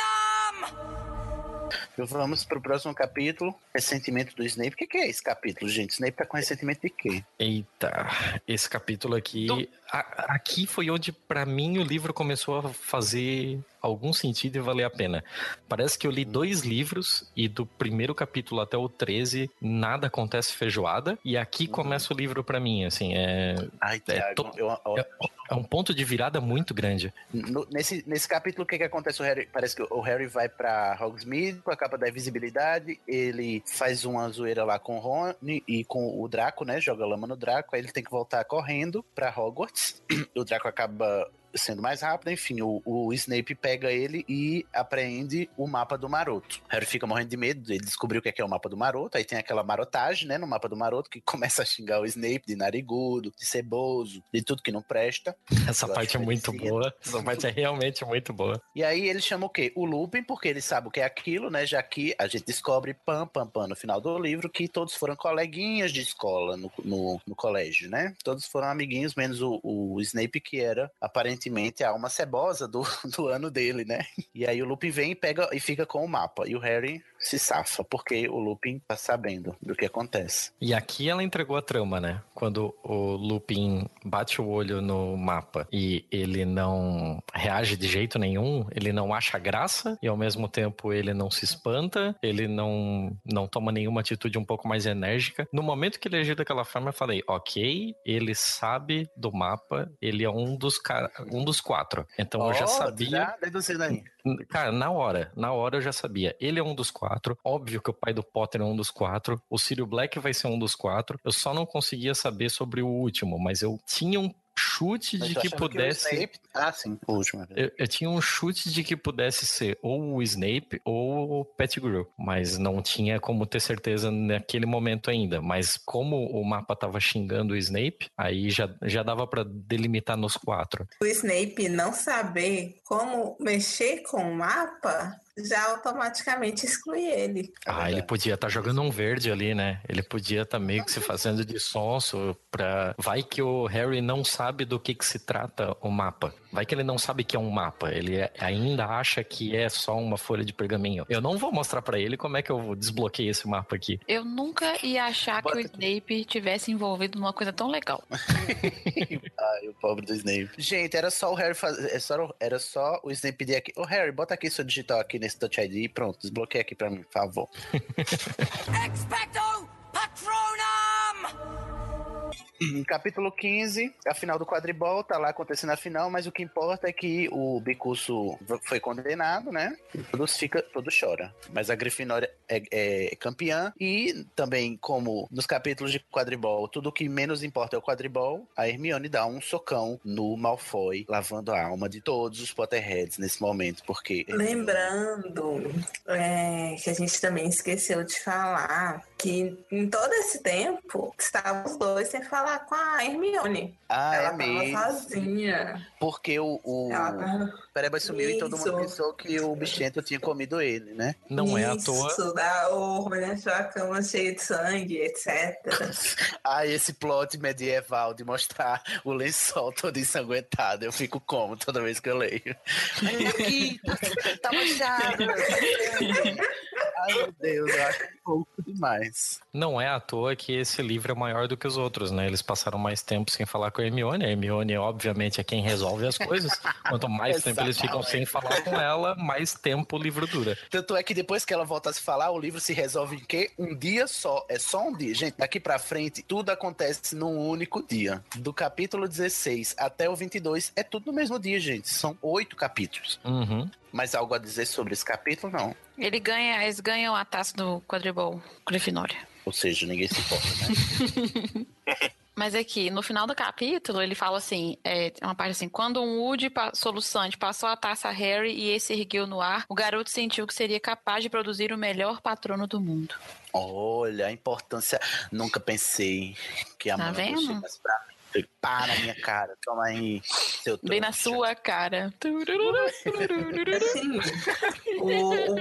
Speaker 4: Então vamos pro próximo capítulo. Ressentimento do Snape. O que, que é esse capítulo, gente? Snape tá com ressentimento de quê?
Speaker 8: Eita, esse capítulo aqui. a- aqui foi onde, pra mim, o livro começou a fazer algum sentido e valer a pena. Parece que eu li dois livros e do primeiro capítulo até o 13 nada acontece feijoada. E aqui começa o livro pra mim, assim. É,
Speaker 4: Ai, Thiago,
Speaker 8: to-
Speaker 4: eu- ó,
Speaker 8: é, um ponto de virada muito grande.
Speaker 4: No- nesse, nesse capítulo, o que que acontece? O Harry, parece que o Harry vai pra Hogsmeade com a capa da invisibilidade, ele faz uma zoeira lá com o Ron e com o Draco, né? Joga lama no Draco, aí ele tem que voltar correndo pra Hogwarts. O Draco acaba sendo mais rápido, enfim, o, o Snape pega ele e apreende o mapa do Maroto. Harry fica morrendo de medo, ele descobriu o que é, que é o mapa do Maroto, aí tem aquela marotagem, né, no mapa do Maroto, que começa a xingar o Snape de narigudo, de ceboso, de tudo que não presta.
Speaker 8: Essa
Speaker 4: Eu
Speaker 8: parte é muito boa. Essa parte é realmente muito boa.
Speaker 4: E aí ele chama o quê? O Lupin, porque ele sabe o que é aquilo, né? Já que a gente descobre, pam, pam, pam, no final do livro, que todos foram coleguinhas de escola no, no, no colégio, né? Todos foram amiguinhos, menos o, o Snape, que era aparentemente a alma cebosa do, do ano dele, né? E aí o Lupin vem e pega e fica com o mapa. E o Harry se safa, porque o Lupin tá sabendo do que acontece.
Speaker 8: E aqui ela entregou a trama, né? Quando o Lupin bate o olho no mapa e ele não reage de jeito nenhum, ele não acha graça e ao mesmo tempo ele não se espanta, ele não, não toma nenhuma atitude um pouco mais enérgica. No momento que ele agiu daquela forma, eu falei, ok, ele sabe do mapa, ele é um dos, cara, um dos quatro. Então eu já sabia.
Speaker 4: Já deduzindo aí.
Speaker 8: Cara, na hora, na hora eu já sabia. Ele é um dos quatro. Óbvio que o pai do Potter é um dos quatro. O Círio Black vai ser um dos quatro. Eu só não conseguia saber sobre o último, mas eu tinha um chute de que pudesse.
Speaker 4: o Snape... Ah, sim, o último.
Speaker 8: Eu, eu tinha um chute de que pudesse ser ou o Snape ou o Pettigrew, mas não tinha como ter certeza naquele momento ainda. Mas como o mapa tava xingando o Snape, aí já, já dava pra delimitar nos quatro.
Speaker 6: O Snape não saber como mexer com o mapa já automaticamente exclui ele.
Speaker 8: Ah, ele podia estar jogando um verde ali, né? Ele podia estar meio que se fazendo de sonso pra... Vai que o Harry não sabe do que que se trata o mapa. Vai que ele não sabe que é um mapa. Ele é- ainda acha que é só uma folha de pergaminho. Eu não vou mostrar pra ele como é que eu desbloqueei esse mapa aqui.
Speaker 5: Eu nunca ia achar que o Snape tivesse envolvido numa coisa tão legal.
Speaker 4: Ai, o pobre do Snape. Gente, era só o Harry fazer. Era só, era só o Snape pedir aqui. Ô, Harry, bota aqui seu digital aqui nesse Touch ID e pronto, desbloqueia aqui pra mim, por favor.
Speaker 3: Expecto Patronum!
Speaker 4: Em capítulo 15, a final do quadribol, tá lá acontecendo a final, mas o que importa é que o Bicuço foi condenado, né? E todos, fica, todos choram. Mas a Grifinória é, é campeã e também, como nos capítulos de quadribol, tudo que menos importa é o quadribol, a Hermione dá um socão no Malfoy, lavando a alma de todos os Potterheads nesse momento, porque...
Speaker 6: Lembrando é, que a gente também esqueceu de falar que em todo esse tempo estavam os dois sem falar com a Hermione.
Speaker 4: Ah,
Speaker 6: Ela
Speaker 4: é
Speaker 6: tava
Speaker 4: mesmo.
Speaker 6: sozinha.
Speaker 4: Porque o, o
Speaker 6: Ela tava-
Speaker 4: Pereba sumiu e todo mundo
Speaker 6: Isso.
Speaker 4: pensou que o bichento tinha comido ele, né?
Speaker 8: Não é à toa.
Speaker 6: Isso, da Orme, achou a cama cheia de sangue, etc.
Speaker 4: Ah, esse plot medieval de mostrar o lençol todo ensanguentado. Eu fico como toda vez que eu leio. Olha aqui, tá, tá manchado. Ai, meu Deus, eu acho pouco demais.
Speaker 8: Não é à toa que esse livro é maior do que os outros, né? Eles passaram mais tempo sem falar com a Hermione. A Hermione, obviamente, é quem resolve as coisas. Quanto mais tempo eles ficam sem falar com ela, mais tempo o livro dura.
Speaker 4: Tanto é que depois que ela volta a se falar, o livro se resolve em quê? Um dia só. É só um dia. Gente, daqui pra frente, tudo acontece num único dia. Do capítulo 16 até o 22, é tudo no mesmo dia, gente. São oito capítulos.
Speaker 8: Uhum.
Speaker 4: Mas algo a dizer sobre esse capítulo, não.
Speaker 5: Ele ganha, eles ganham a taça do quadribol Grifinória.
Speaker 4: Ou seja, ninguém se importa, né?
Speaker 5: Mas aqui, no final do capítulo, ele fala assim: é uma parte assim, quando um Woody soluçante passou a taça a Harry e esse ergueu no ar, o garoto sentiu que seria capaz de produzir o melhor patrono do mundo.
Speaker 4: Olha a importância. Nunca pensei que a
Speaker 5: Tá vendo?
Speaker 4: chegasse pra mim. Foi, Pá na minha cara. Toma aí, seu
Speaker 5: Bem na sua cara.
Speaker 6: Assim, o,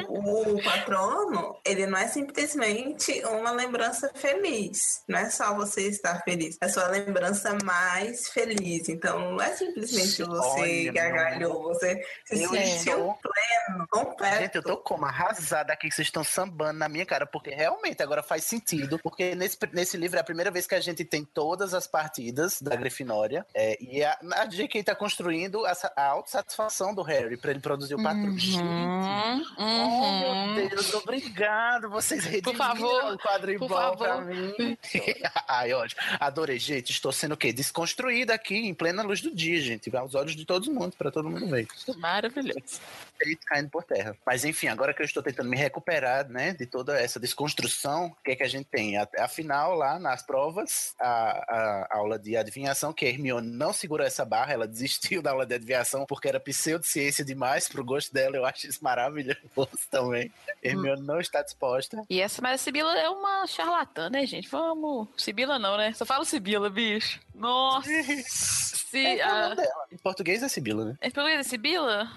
Speaker 6: o, o patrono, ele não é simplesmente uma lembrança feliz. Não é só você estar feliz. É sua lembrança mais feliz. Então, não é simplesmente você
Speaker 4: Olha,
Speaker 6: gargalhou, você se
Speaker 4: Eu
Speaker 6: sentiu
Speaker 4: estou-
Speaker 6: pleno, completo.
Speaker 4: Gente, eu tô como arrasada aqui que vocês estão sambando na minha cara, porque realmente agora faz sentido. Porque nesse, nesse livro é a primeira vez que a gente tem todas as partidas da Grifinória. É, e a, a JK tá construindo a, a autossatisfação do Harry pra ele produzir o patrão. Gente,
Speaker 5: Uhum,
Speaker 4: Oh,
Speaker 5: uhum.
Speaker 4: meu Deus, obrigado. Vocês redimiram
Speaker 5: favor,
Speaker 4: o quadribol
Speaker 5: por favor.
Speaker 4: pra mim. Ai, ótimo. Adorei, gente. Estou sendo o quê? Desconstruída aqui em plena luz do dia, gente. Aos olhos de todo mundo, pra todo mundo ver.
Speaker 5: Maravilhoso.
Speaker 4: Peito caindo por terra. Mas enfim, agora que eu estou tentando me recuperar, né, de toda essa desconstrução, o que é que a gente tem? A- Afinal, lá nas provas, a, a aula de adivinhação, que a Hermione não segurou essa barra, ela desistiu da aula de adivinhação porque era pseudociência demais pro gosto dela. Eu acho isso maravilhoso também. Hermione não está disposta.
Speaker 5: E essa, mas a Sibila é uma charlatã, né, gente? Vamos. Sibila não, né? Só fala Sibila, bicho. Nossa. Se,
Speaker 4: É,
Speaker 5: a...
Speaker 4: o dela. Em português é Sibila, né?
Speaker 5: É português é Sibila?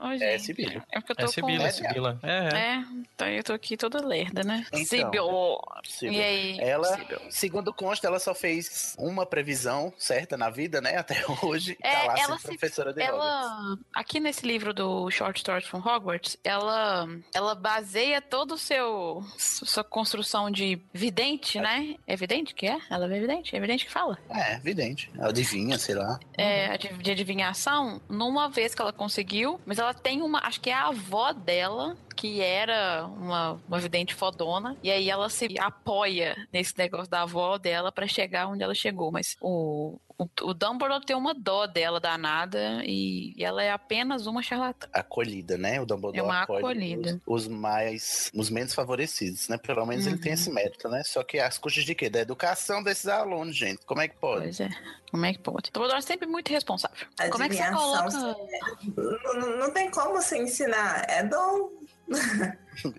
Speaker 5: Ô,
Speaker 4: É Sibila.
Speaker 5: É porque eu tô
Speaker 8: É Sibila,
Speaker 5: com...
Speaker 8: é Sibila. É, é.
Speaker 5: É, então eu tô aqui toda lerda, né?
Speaker 4: Então,
Speaker 5: Sibila.
Speaker 4: Sibila.
Speaker 5: E aí?
Speaker 4: Ela, segundo consta, ela só fez uma previsão certa na vida, né? Até hoje.
Speaker 5: É,
Speaker 4: tá lá
Speaker 5: ela
Speaker 4: sendo
Speaker 5: se-
Speaker 4: professora de Hogwarts.
Speaker 5: Ela, aqui nesse livro do Short Stories from Hogwarts, ela, ela baseia todo o seu sua construção de vidente, né? É vidente que é? Ela é vidente? É vidente que fala?
Speaker 4: É, evidente. Ela adivinha, sei lá.
Speaker 5: É, de, de adivinhação, numa vez que ela conseguiu, mas ela tem uma, acho que é a avó dela, que era uma, uma vidente fodona, e aí ela se apoia nesse negócio da avó dela pra chegar onde ela chegou, mas o, o, o Dumbledore tem uma dó dela danada e, e ela é apenas uma charlatã.
Speaker 4: Acolhida, né? O Dumbledore
Speaker 5: É uma
Speaker 4: acolhe
Speaker 5: acolhida.
Speaker 4: Os, os mais, os menos favorecidos, né? Pelo menos ele tem
Speaker 5: Uhum.
Speaker 4: esse mérito, né? Só que as custas de quê? Da educação desses alunos, gente. Como é que pode?
Speaker 5: Pois é. Como é que pode? Dumbledore é sempre muito responsável. Como é que você coloca...
Speaker 6: Não, não- não tem como se ensinar. É dom.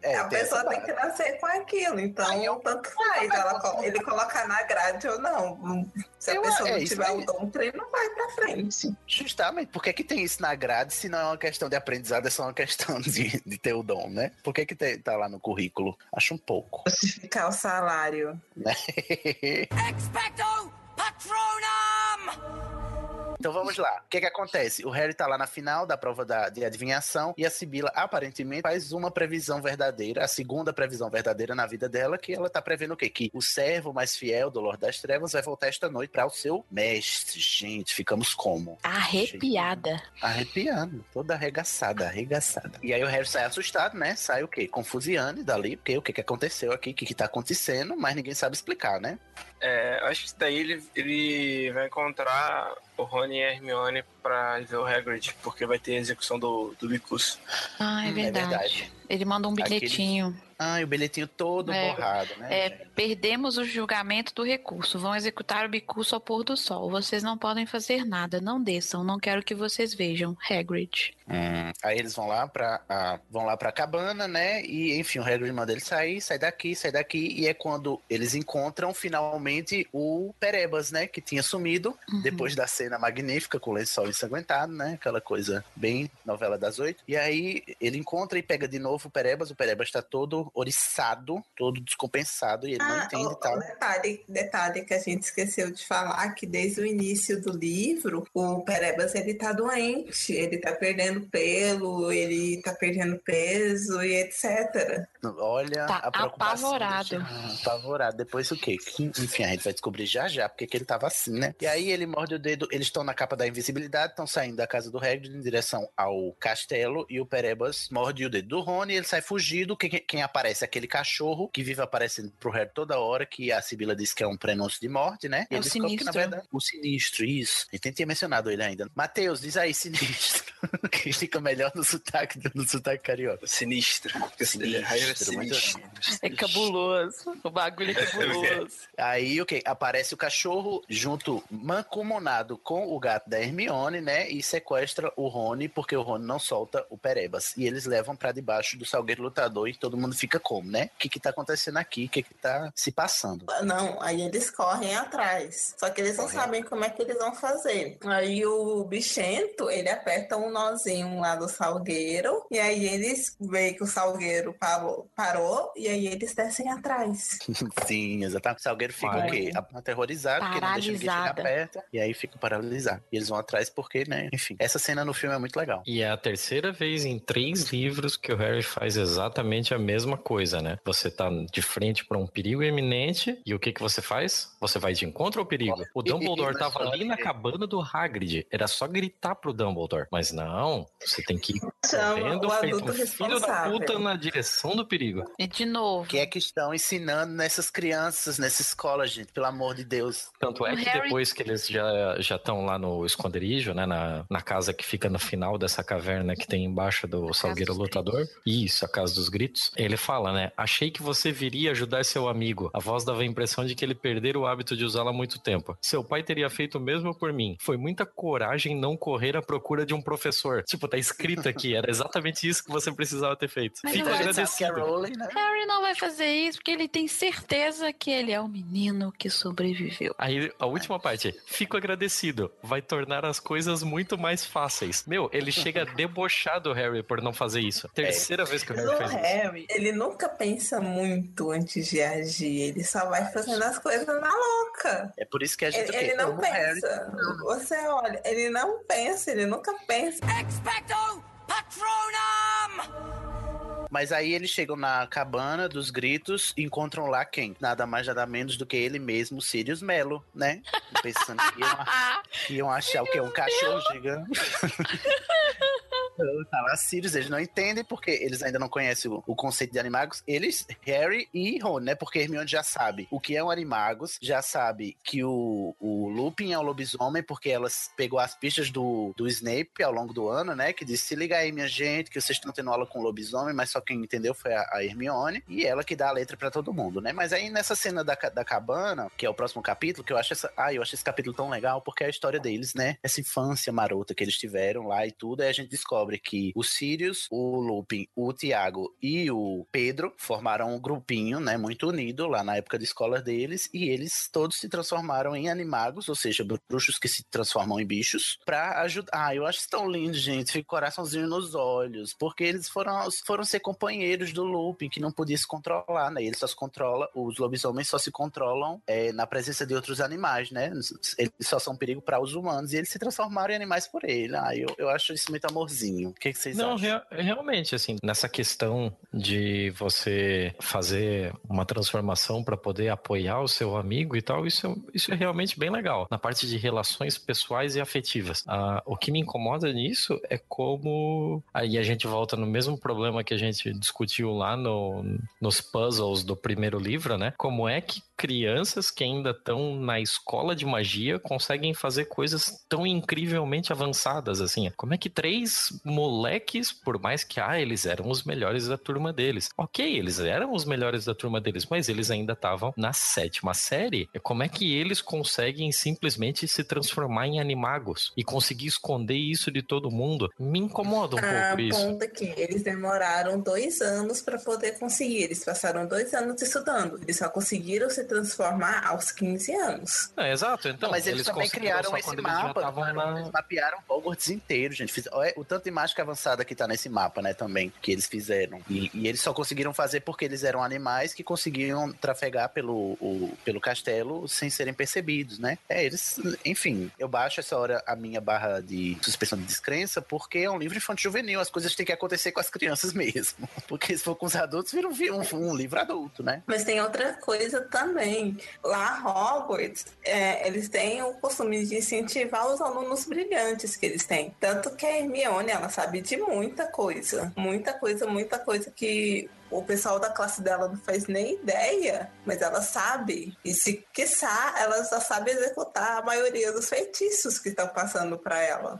Speaker 4: É,
Speaker 6: a pessoa tem que nascer com aquilo. Então, tanto faz ela, co- ele colocar na grade ou não. Se a
Speaker 4: Eu-
Speaker 6: pessoa
Speaker 4: é
Speaker 6: não
Speaker 4: isso
Speaker 6: tiver o dom, o trem não vai pra frente.
Speaker 4: Justamente, por que, que tem isso na grade se não é uma questão de aprendizado, é só uma questão de, de ter o dom, né? Por que, que tem- tá lá no currículo? Acho um pouco.
Speaker 6: Justificar o salário.
Speaker 4: Né?
Speaker 3: Expecto Patronum!
Speaker 4: Então vamos lá. O que que acontece? O Harry tá lá na final da prova da, de adivinhação e a Sibila aparentemente faz uma previsão verdadeira, a segunda previsão verdadeira na vida dela, que ela tá prevendo o quê? Que o servo mais fiel do Lord das Trevas vai voltar esta noite para o seu mestre. Gente, ficamos como?
Speaker 5: Arrepiada.
Speaker 4: Arrepiando, toda arregaçada, arregaçada. E aí o Harry sai assustado, né? Sai o quê? Confusiane dali, porque o que que aconteceu aqui, o que que tá acontecendo, mas ninguém sabe explicar, né?
Speaker 7: É, eu acho que daí ele, ele vai encontrar o Rony e a Hermione pra ver o Hagrid, porque vai ter a execução do, do Bicus.
Speaker 5: Ah, é
Speaker 4: Hum, é
Speaker 5: verdade.
Speaker 4: verdade.
Speaker 5: Ele manda um
Speaker 4: Aquele-
Speaker 5: bilhetinho.
Speaker 4: Ah, e o bilhetinho todo
Speaker 5: É,
Speaker 4: borrado, né?
Speaker 5: É, perdemos o julgamento do recurso. Vão executar o bicurso ao pôr do sol. Vocês não podem fazer nada. Não desçam. Não quero que vocês vejam. Hagrid.
Speaker 4: Hum, aí eles vão lá pra vão lá pra cabana, né? E enfim, o Hagrid manda ele sair, sai daqui, sai daqui. E é quando eles encontram finalmente o Perebas, né? Que tinha sumido
Speaker 5: Uhum.
Speaker 4: depois da cena magnífica com o lençol ensanguentado, né? Aquela coisa bem novela das oito. E aí ele encontra e pega de novo o Perebas. O Perebas tá todo todo oriçado, todo descompensado, e ele não
Speaker 6: Ah,
Speaker 4: entende
Speaker 6: o-
Speaker 4: e tal.
Speaker 6: detalhe, detalhe que a gente esqueceu de falar que desde o início do livro, o Perebas ele tá doente, ele tá perdendo pelo, ele tá perdendo peso e etc.
Speaker 4: Olha
Speaker 5: Tá
Speaker 4: a preocupação.
Speaker 5: apavorado.
Speaker 4: Jean, apavorado. Depois o quê? Enfim, a gente vai descobrir já já porque que ele tava assim, né? E aí ele morde o dedo, eles estão na capa da invisibilidade, estão saindo da casa do Hagrid em direção ao castelo e o Perebas morde o dedo do Rony e ele sai fugido. Quem, quem aparece é aquele cachorro que vive aparecendo pro Harry toda hora, que a Sibila disse que é um prenúncio de morte, né? E
Speaker 5: É
Speaker 4: ele
Speaker 5: o
Speaker 4: descobre que, na
Speaker 5: sinistro.
Speaker 4: verdade, o sinistro, isso. A gente nem tinha mencionado ele ainda. Matheus, diz aí, sinistro. que fica melhor no sotaque, no sotaque carioca.
Speaker 7: Sinistro. Dele é
Speaker 4: Sinistro,
Speaker 7: sinistro.
Speaker 5: É cabuloso. O bagulho é cabuloso.
Speaker 4: Aí, o que? Aparece o cachorro junto, mancomunado com o gato da Hermione, né? E sequestra o Rony, porque o Rony não solta o Perebas. E eles levam pra debaixo do Salgueiro Lutador e todo mundo fica como, né? O que que tá acontecendo aqui? O que que tá se passando?
Speaker 6: Não, aí eles correm atrás. Só que eles não
Speaker 4: Correm.
Speaker 6: sabem como é que eles vão fazer. Aí o bichento, ele aperta um nozinho lá do salgueiro. E aí eles veem que o salgueiro parou, parou e aí eles descem atrás.
Speaker 4: Sim, exatamente. O Salgueiro fica
Speaker 8: Vai.
Speaker 4: o quê? Aterrorizado, porque não deixa ninguém chegar perto. E aí fica paralisado. E eles vão atrás porque, né? Enfim, essa cena no filme é muito legal.
Speaker 8: E é a terceira vez em três livros que o Harry faz exatamente a mesma coisa, né? Você tá de frente para um perigo iminente e o que que você faz? Você vai de encontro ao perigo. O Dumbledore tava ali na cabana do Hagrid. Era só gritar pro Dumbledore. Mas não, você tem que ir
Speaker 6: Chama
Speaker 8: correndo
Speaker 6: o
Speaker 8: feito
Speaker 6: adulto
Speaker 8: um filho da
Speaker 6: responsável.
Speaker 8: puta na direção do perigo.
Speaker 5: E de novo.
Speaker 4: que é que estão ensinando nessas crianças, nessa escola, gente? Pelo amor de Deus.
Speaker 8: Tanto é que
Speaker 5: Harry-
Speaker 8: depois que eles já já estão lá no esconderijo, né, na, na casa que fica no final dessa caverna que tem embaixo do Salgueiro Lutador, isso, a casa dos gritos, ele fala, né, achei que você viria ajudar seu amigo. A voz dava a impressão de que ele perdera o hábito de usá-la há muito tempo. Seu pai teria feito o mesmo por mim. Foi muita coragem não correr à procura de um professor. Tipo, tá escrito aqui, era exatamente isso que você precisava ter feito.
Speaker 5: Mas
Speaker 8: Fico agradecido.
Speaker 4: Rowling, né?
Speaker 5: Harry não vai fazer isso porque ele tem certeza que ele é o menino que sobreviveu.
Speaker 8: Aí a última parte, fico agradecido, vai tornar as coisas muito mais fáceis. Meu, ele chega a debochar do Harry por não fazer isso. Terceira vez que o Harry
Speaker 6: O
Speaker 8: faz isso.
Speaker 6: Harry, ele nunca pensa muito antes de agir. Ele só vai fazendo as coisas na louca.
Speaker 4: É por isso que a gente
Speaker 6: Ele, ele não
Speaker 4: o Harry.
Speaker 6: pensa. Você olha, ele não pensa, ele nunca pensa.
Speaker 3: Expecto Patronum!
Speaker 4: Mas aí eles chegam na cabana dos gritos e encontram lá quem? Nada mais, nada menos do que ele mesmo, Sirius Melo, né? Pensando que iam, que iam achar o quê? Um cachorro gigante. Tá lá Sirius, eles não entendem porque eles ainda não conhecem o, o conceito de animagos. Eles, Harry e Ron, né? Porque Hermione já sabe o que é um animagos, já sabe que o, o Lupin é um lobisomem, porque ela pegou as pistas do, do Snape ao longo do ano, né? Que disse: se liga aí, minha gente, que vocês estão tendo aula com lobisomem, mas só quem entendeu foi a, a Hermione, e ela que dá a letra pra todo mundo, né? Mas aí nessa cena da, da cabana, que é o próximo capítulo, que eu acho essa. Ah, eu acho esse capítulo tão legal, porque é a história deles, né? Essa infância marota que eles tiveram lá e tudo, aí a gente descobre que o Sirius, o Lupin, o Tiago e o Pedro formaram um grupinho, né? Muito unido lá na época de escola deles, e eles todos se transformaram em animagos, ou seja, bruxos que se transformam em bichos, pra ajudar. Ah, eu acho tão lindo, gente. Fica coraçãozinho nos olhos, porque eles foram, foram ser companheiros do Lupin, que não podia se controlar, né? Eles só se controlam, os lobisomens só se controlam é, na presença de outros animais, né? Eles só são um perigo para os humanos e eles se transformaram em animais por ele. Ah, eu, eu acho isso muito amorzinho. O que, que vocês
Speaker 8: Não,
Speaker 4: acham?
Speaker 8: rea- realmente, assim, nessa questão de você fazer uma transformação para poder apoiar o seu amigo e tal, isso, é- isso é realmente bem legal. Na parte de relações pessoais e afetivas. Ah, o que me incomoda nisso é como. Aí a gente volta no mesmo problema que a gente discutiu lá no, nos puzzles do primeiro livro, né? Como é que crianças que ainda estão na escola de magia conseguem fazer coisas tão incrivelmente avançadas assim? Como é que três moleques, por mais que ah, eles eram os melhores da turma deles. Ok, eles eram os melhores da turma deles, mas eles ainda estavam na sétima série. Como é que eles conseguem simplesmente se transformar em animagos e conseguir esconder isso de todo mundo? Me incomoda um
Speaker 6: A
Speaker 8: pouco isso.
Speaker 6: ponta que eles demoraram dois anos para poder conseguir. Eles passaram dois anos estudando. Eles só conseguiram se transformar aos 15 anos.
Speaker 8: É, exato, então.
Speaker 4: Mas eles, também
Speaker 8: conseguiram
Speaker 4: criaram esse
Speaker 8: eles
Speaker 4: mapa.
Speaker 8: estavam na-
Speaker 4: Eles mapearam Hogwarts inteiro, gente. Fiz- olha O tanto de mágica avançada que tá nesse mapa, né, também, que eles fizeram. E, e eles só conseguiram fazer porque eles eram animais que conseguiam trafegar pelo, o- pelo castelo sem serem percebidos, né? É, eles. Enfim, eu baixo essa hora a minha barra de suspensão de descrença porque é um livro infantil juvenil. As coisas têm que acontecer com as crianças mesmo. Porque se for com os adultos, vira um, vi- um, um livro adulto, né?
Speaker 6: Mas tem outra coisa também. Lá, Hogwarts, é, eles têm o costume de incentivar os alunos brilhantes que eles têm. Tanto que a Hermione, ela sabe de muita coisa. Muita coisa, muita coisa que o pessoal da classe dela não faz nem ideia, mas ela sabe. E se quiçá, ela já sabe executar a maioria dos feitiços que estão passando para ela.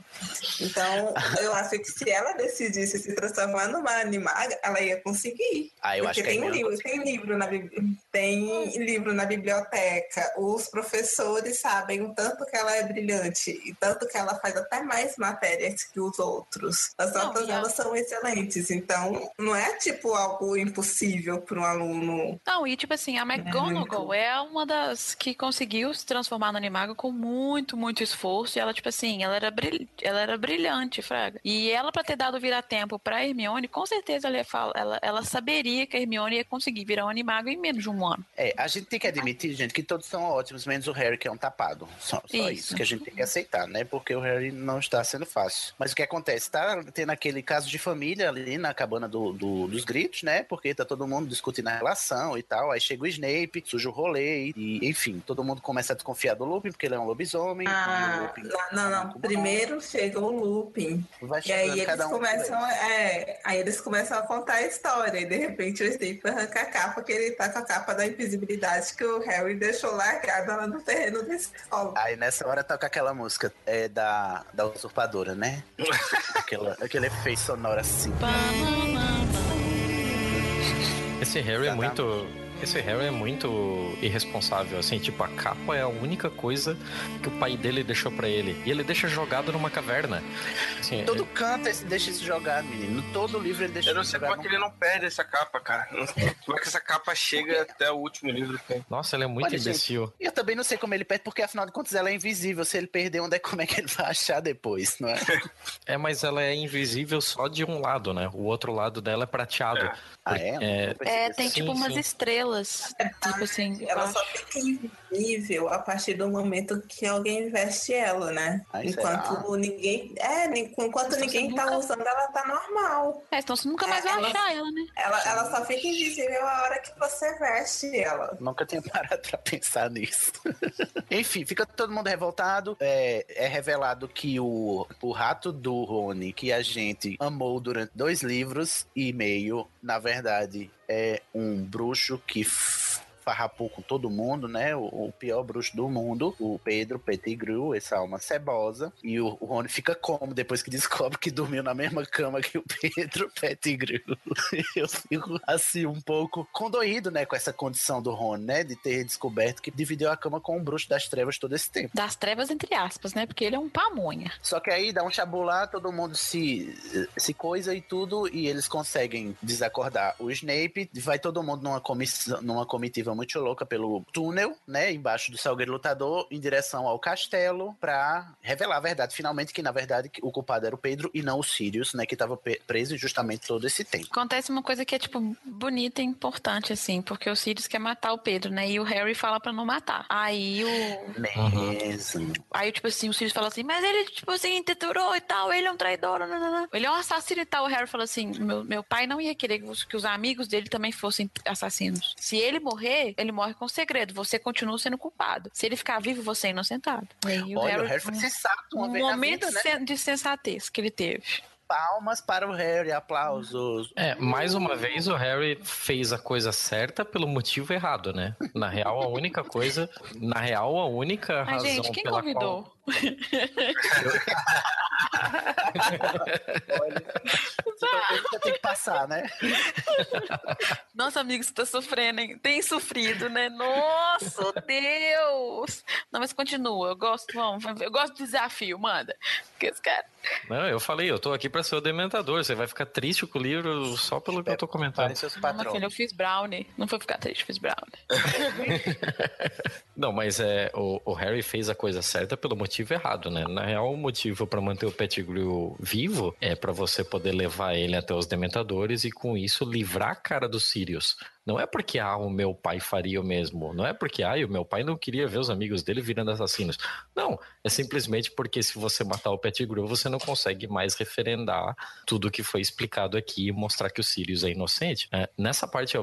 Speaker 6: Então, eu acho que se ela decidisse se transformar numa animaga, ela ia conseguir.
Speaker 4: Ah, eu
Speaker 6: Porque
Speaker 4: acho que a
Speaker 6: tem
Speaker 4: Hermione
Speaker 6: livro, tem livro na bibli- tem livro na biblioteca. Os professores sabem o tanto que ela é brilhante e tanto que ela faz até mais matérias que os outros. As notas dela são excelentes, então não é tipo algo impossível para um aluno.
Speaker 5: Não, e tipo assim, a McGonagall é uma das que conseguiu se transformar no Animago com muito, muito esforço. E ela, tipo assim, ela era, bril... ela era brilhante, Fraga. E ela, pra ter dado vira-tempo pra Hermione, com certeza ela, ia fal- ela, ela saberia que a Hermione ia conseguir virar um Animago em menos de um ano.
Speaker 4: É, a gente tem que admitir, gente, que todos são ótimos, menos o Harry, que é um tapado. Só, só isso.
Speaker 5: Isso.
Speaker 4: que a gente tem que aceitar, né? Porque o Harry não está sendo fácil. Mas o que acontece? Tá tendo aquele caso de família ali na cabana do, do- dos gritos, né? Porque tá todo mundo discutindo a relação e tal. Aí chega o Snape, suja o rolê e, enfim, todo mundo começa a desconfiar do Lupin, porque ele é um lobisomem.
Speaker 6: Ah,
Speaker 4: Lupin
Speaker 6: não, não,
Speaker 4: é.
Speaker 6: Primeiro chega o Lupin.
Speaker 4: Vai
Speaker 6: E aí eles
Speaker 4: um
Speaker 6: começam, é, aí eles começam a contar a história. E de repente o Snape arranca a capa, que ele tá com a capa da invisibilidade que o Harry deixou largada lá no terreno da escola.
Speaker 4: Aí nessa hora toca aquela música é, da, da usurpadora, né? Aquela, aquele efeito sonoro assim.
Speaker 8: Esse Harry é
Speaker 4: Exatamente.
Speaker 8: muito. Esse Harry é muito irresponsável, assim, tipo, a capa é a única coisa que o pai dele deixou pra ele. E ele deixa jogado numa caverna. Assim,
Speaker 4: Todo canto ele deixa isso jogar, menino. Todo livro ele deixa
Speaker 7: Eu não sei
Speaker 4: jogar.
Speaker 7: como é que ele não perde essa capa, cara. Não sei Como é que essa capa chega até o último livro? cara?
Speaker 8: Nossa, ele é muito
Speaker 4: Olha, gente,
Speaker 8: imbecil.
Speaker 4: E eu também não sei como ele perde, porque afinal de contas ela é invisível. Se ele perder, onde é como é que ele vai achar depois, não é?
Speaker 8: É, mas ela é invisível só de um lado, né? O outro lado dela é prateado.
Speaker 4: Ah, é?
Speaker 8: É,
Speaker 5: É, tem
Speaker 8: Sim,
Speaker 5: tipo umas
Speaker 8: sim.
Speaker 5: estrelas. Tipo assim,
Speaker 6: Ela só fica invisível a partir do momento que alguém veste ela, né?
Speaker 4: Ai,
Speaker 6: enquanto ninguém. É, enquanto
Speaker 5: Então
Speaker 6: ninguém tá
Speaker 5: nunca-
Speaker 6: usando, ela tá normal.
Speaker 5: É, então você nunca mais
Speaker 6: É,
Speaker 5: vai
Speaker 6: ela-
Speaker 5: achar ela, né?
Speaker 6: Ela, ela só fica invisível a hora que você veste ela.
Speaker 4: Nunca tinha parado pra pensar nisso. Enfim, fica todo mundo revoltado. É, é revelado que o, o rato do Rony, que a gente amou durante dois livros e meio, na verdade, é um bruxo que farrapou com todo mundo, né? O, o pior bruxo do mundo, o Pedro Pettigrew, essa alma cebosa. E o, o Rony fica como depois que descobre que dormiu na mesma cama que o Pedro Pettigrew. Eu fico assim um pouco condoído, né, com essa condição do Rony, né, de ter descoberto que dividiu a cama com o bruxo das trevas todo esse tempo.
Speaker 5: Das trevas, entre aspas, né? Porque ele é um pamonha.
Speaker 4: Só que aí dá um chabu lá, todo mundo se, se coisa e tudo, e eles conseguem desacordar o Snape. Vai todo mundo numa, comissão, numa comitiva muito louca pelo túnel, né? Embaixo do Salgueiro Lutador, em direção ao castelo, pra revelar a verdade, finalmente, que na verdade o culpado era o Pedro e não o Sirius, né? Que tava preso justamente todo esse tempo.
Speaker 5: Acontece uma coisa que é, tipo, bonita e importante, assim, porque o Sirius quer matar o Pedro, né? E o Harry fala pra não matar. Aí o.
Speaker 4: Mesmo.
Speaker 5: Aí, tipo assim, o Sirius fala assim, mas ele, tipo assim, teturou e tal, ele é um traidor, não, não, não. ele é um assassino e tal. O Harry fala assim: meu, meu pai não ia querer que os amigos dele também fossem assassinos. Se ele morrer, ele morre com segredo. Você continua sendo culpado. Se ele ficar vivo, você é inocentado. E aí,
Speaker 4: Olha, o Harry foi sensato uma
Speaker 5: um
Speaker 4: vez
Speaker 5: momento
Speaker 4: vida, né?
Speaker 5: de sensatez que ele teve.
Speaker 4: Palmas para o Harry, aplausos.
Speaker 8: É, mais uma vez o Harry fez a coisa certa pelo motivo errado, né? Na real, a única coisa. Na real, a única
Speaker 5: Mas,
Speaker 8: razão
Speaker 5: gente, quem
Speaker 8: pela
Speaker 5: convidou?
Speaker 8: qual.
Speaker 4: Eu tenho que passar, né?
Speaker 5: Nossa, amigo, você tá sofrendo, hein? Tem sofrido, né? Nossa, Deus! Não, mas continua. Eu gosto, vamos, eu gosto do desafio, manda. Porque esse cara.
Speaker 8: Não, eu falei, eu tô aqui pra ser o dementador. Você vai ficar triste com o livro só pelo que eu tô comentando.
Speaker 4: seus
Speaker 5: Não, filho, eu fiz brownie. Não foi ficar triste, fiz brownie.
Speaker 8: Não, mas é o, o Harry fez a coisa certa pelo motivo errado, né? Na real, o motivo pra manter o Pettigrew vivo é pra você poder levar ele até os dementadores e com isso livrar a cara dos Sirius. Não é porque ah, o meu pai faria o mesmo. Não é porque ah, o meu pai não queria ver os amigos dele virando assassinos. Não, é simplesmente porque se você matar o Pettigrew, você não consegue mais referendar tudo que foi explicado aqui e mostrar que o Sirius é inocente. É, nessa parte,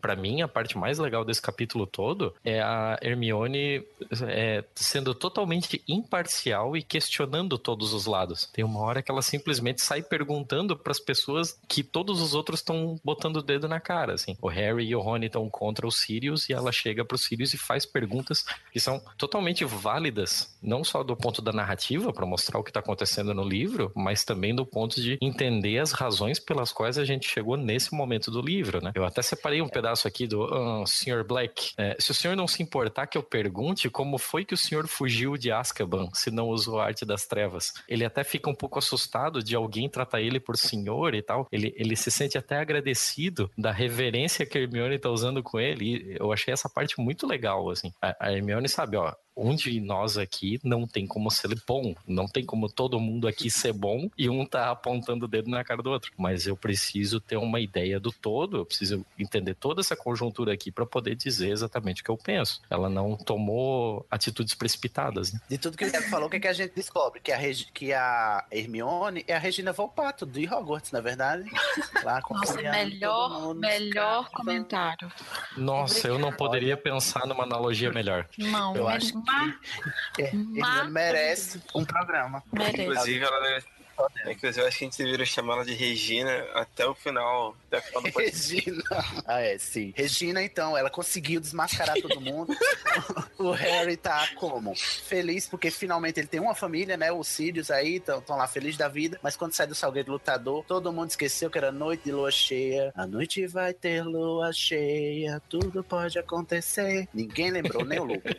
Speaker 8: para mim, a parte mais legal desse capítulo todo é a Hermione é, sendo totalmente imparcial e questionando todos os lados. Tem uma hora que ela simplesmente sai perguntando para as pessoas que todos os outros estão botando o dedo na cara, assim. O Harry e o Rony estão contra o Sirius e ela chega pro Sirius e faz perguntas que são totalmente válidas, não só do ponto da narrativa para mostrar o que está acontecendo no livro, mas também do ponto de entender as razões pelas quais a gente chegou nesse momento do livro, né? Eu até separei um pedaço aqui do uh, Sr. Black. É, se o senhor não se importar que eu pergunte como foi que o senhor fugiu de Azkaban se não usou a arte das trevas, ele até fica um pouco assustado de alguém tratar ele por senhor e tal. Ele, ele se sente até agradecido da reverência que Hermione tá usando com ele. Eu achei essa parte muito legal, assim. A, a Hermione sabe, ó, um de nós aqui não tem como ser bom, não tem como todo mundo aqui ser bom e um tá apontando o dedo na cara do outro. Mas eu preciso ter uma ideia do todo, eu preciso entender toda essa conjuntura aqui para poder dizer exatamente o que eu penso. Ela não tomou atitudes precipitadas, né?
Speaker 4: De tudo que o falou, o que, é que a gente descobre? Que a, Regi que a Hermione é a Regina Volpato, de Hogwarts, na verdade. Lá
Speaker 5: Nossa, melhor, melhor comentário.
Speaker 8: Nossa, eu não poderia pensar numa analogia melhor.
Speaker 5: Não,
Speaker 4: Eu acho que é, Hermione merece um programa.
Speaker 7: Inclusive, ela deve. Inclusive, eu acho que a gente deveria chamar ela de Regina até o final. Até o final do podcast.
Speaker 4: Regina. Ah, é, sim. Regina, então, ela conseguiu desmascarar todo mundo. o Harry tá como? Feliz porque finalmente ele tem uma família, né? Os Sirius aí estão lá felizes da vida. Mas quando sai do Salgueiro Lutador, todo mundo esqueceu que era noite de lua cheia. A noite vai ter lua cheia, tudo pode acontecer. Ninguém lembrou, nem o Luke.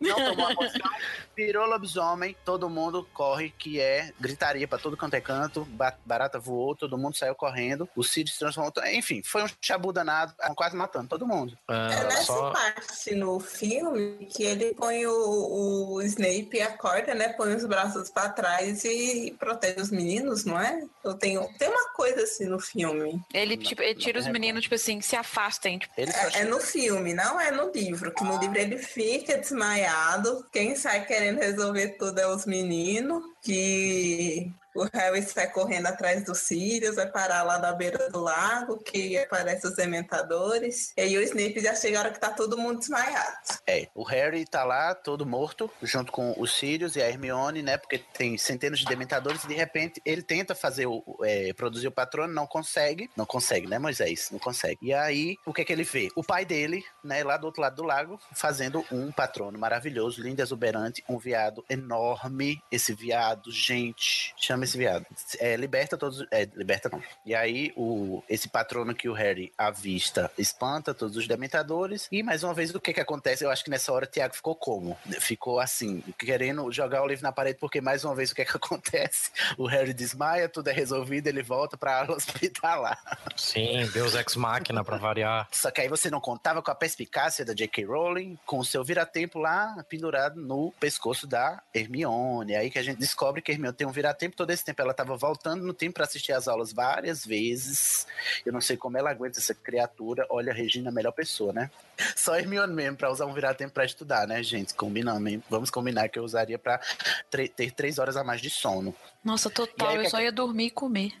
Speaker 4: Não tomou a poção, virou lobisomem, todo mundo corre, que é gritaria pra todo quanto é canto, ba- barata voou, todo mundo saiu correndo, o Cid se transformou. Enfim, foi um chabu danado, quase matando todo mundo.
Speaker 6: É nessa parte no filme que ele põe o, o Snape e acorda, né? Põe os braços pra trás e protege os meninos, não é? Eu tenho. Tem uma coisa assim no filme.
Speaker 5: Ele, tipo, ele tira os meninos, tipo assim, se afastem. Tipo,
Speaker 6: É, é no filme, não é no livro. Que no livro ele fica desmaiado. Quem sai querendo resolver tudo é os meninos. Que o Harry sai correndo atrás dos Sirius, vai parar lá na beira do lago, que aparece os dementadores. E aí o Snape já chega hora que tá todo mundo desmaiado.
Speaker 4: É, o Harry tá lá todo morto, junto com os Sirius e a Hermione, né? Porque tem centenas de dementadores e de repente ele tenta fazer o. é, produzir o patrono, não consegue. Não consegue, né, Moisés? Não consegue. E aí, o que é que ele vê? O pai dele, né, lá do outro lado do lago, fazendo um patrono maravilhoso, lindo, exuberante, um viado enorme. Esse viado, gente, chama esse viado. É, liberta todos. É, liberta não. E aí, o, esse patrono que o Harry avista espanta todos os dementadores. E mais uma vez, o que que acontece? Eu acho que nessa hora o Thiago ficou como? Ficou assim, querendo jogar o livro na parede, porque mais uma vez o que que acontece? O Harry desmaia, tudo é resolvido, ele volta pra ala hospitalar.
Speaker 8: Sim, Deus Ex Machina pra variar.
Speaker 4: Só que aí você não contava com a perspicácia da J.K. Rowling, com o seu viratempo lá pendurado no pescoço da Hermione. Aí que a gente descobre que a Hermione tem um viratempo. Todo esse tempo ela estava voltando no tempo para assistir as aulas várias vezes. Eu não sei como ela aguenta essa criatura. Olha, Regina a melhor pessoa, né? Só Hermione mesmo para usar um viratempo para estudar, né, gente? Combinamos, hein? Vamos combinar que eu usaria para ter três horas a mais de sono.
Speaker 5: Nossa,
Speaker 4: E
Speaker 5: total, eu
Speaker 4: que
Speaker 5: só
Speaker 4: é
Speaker 5: ia dormir e comer.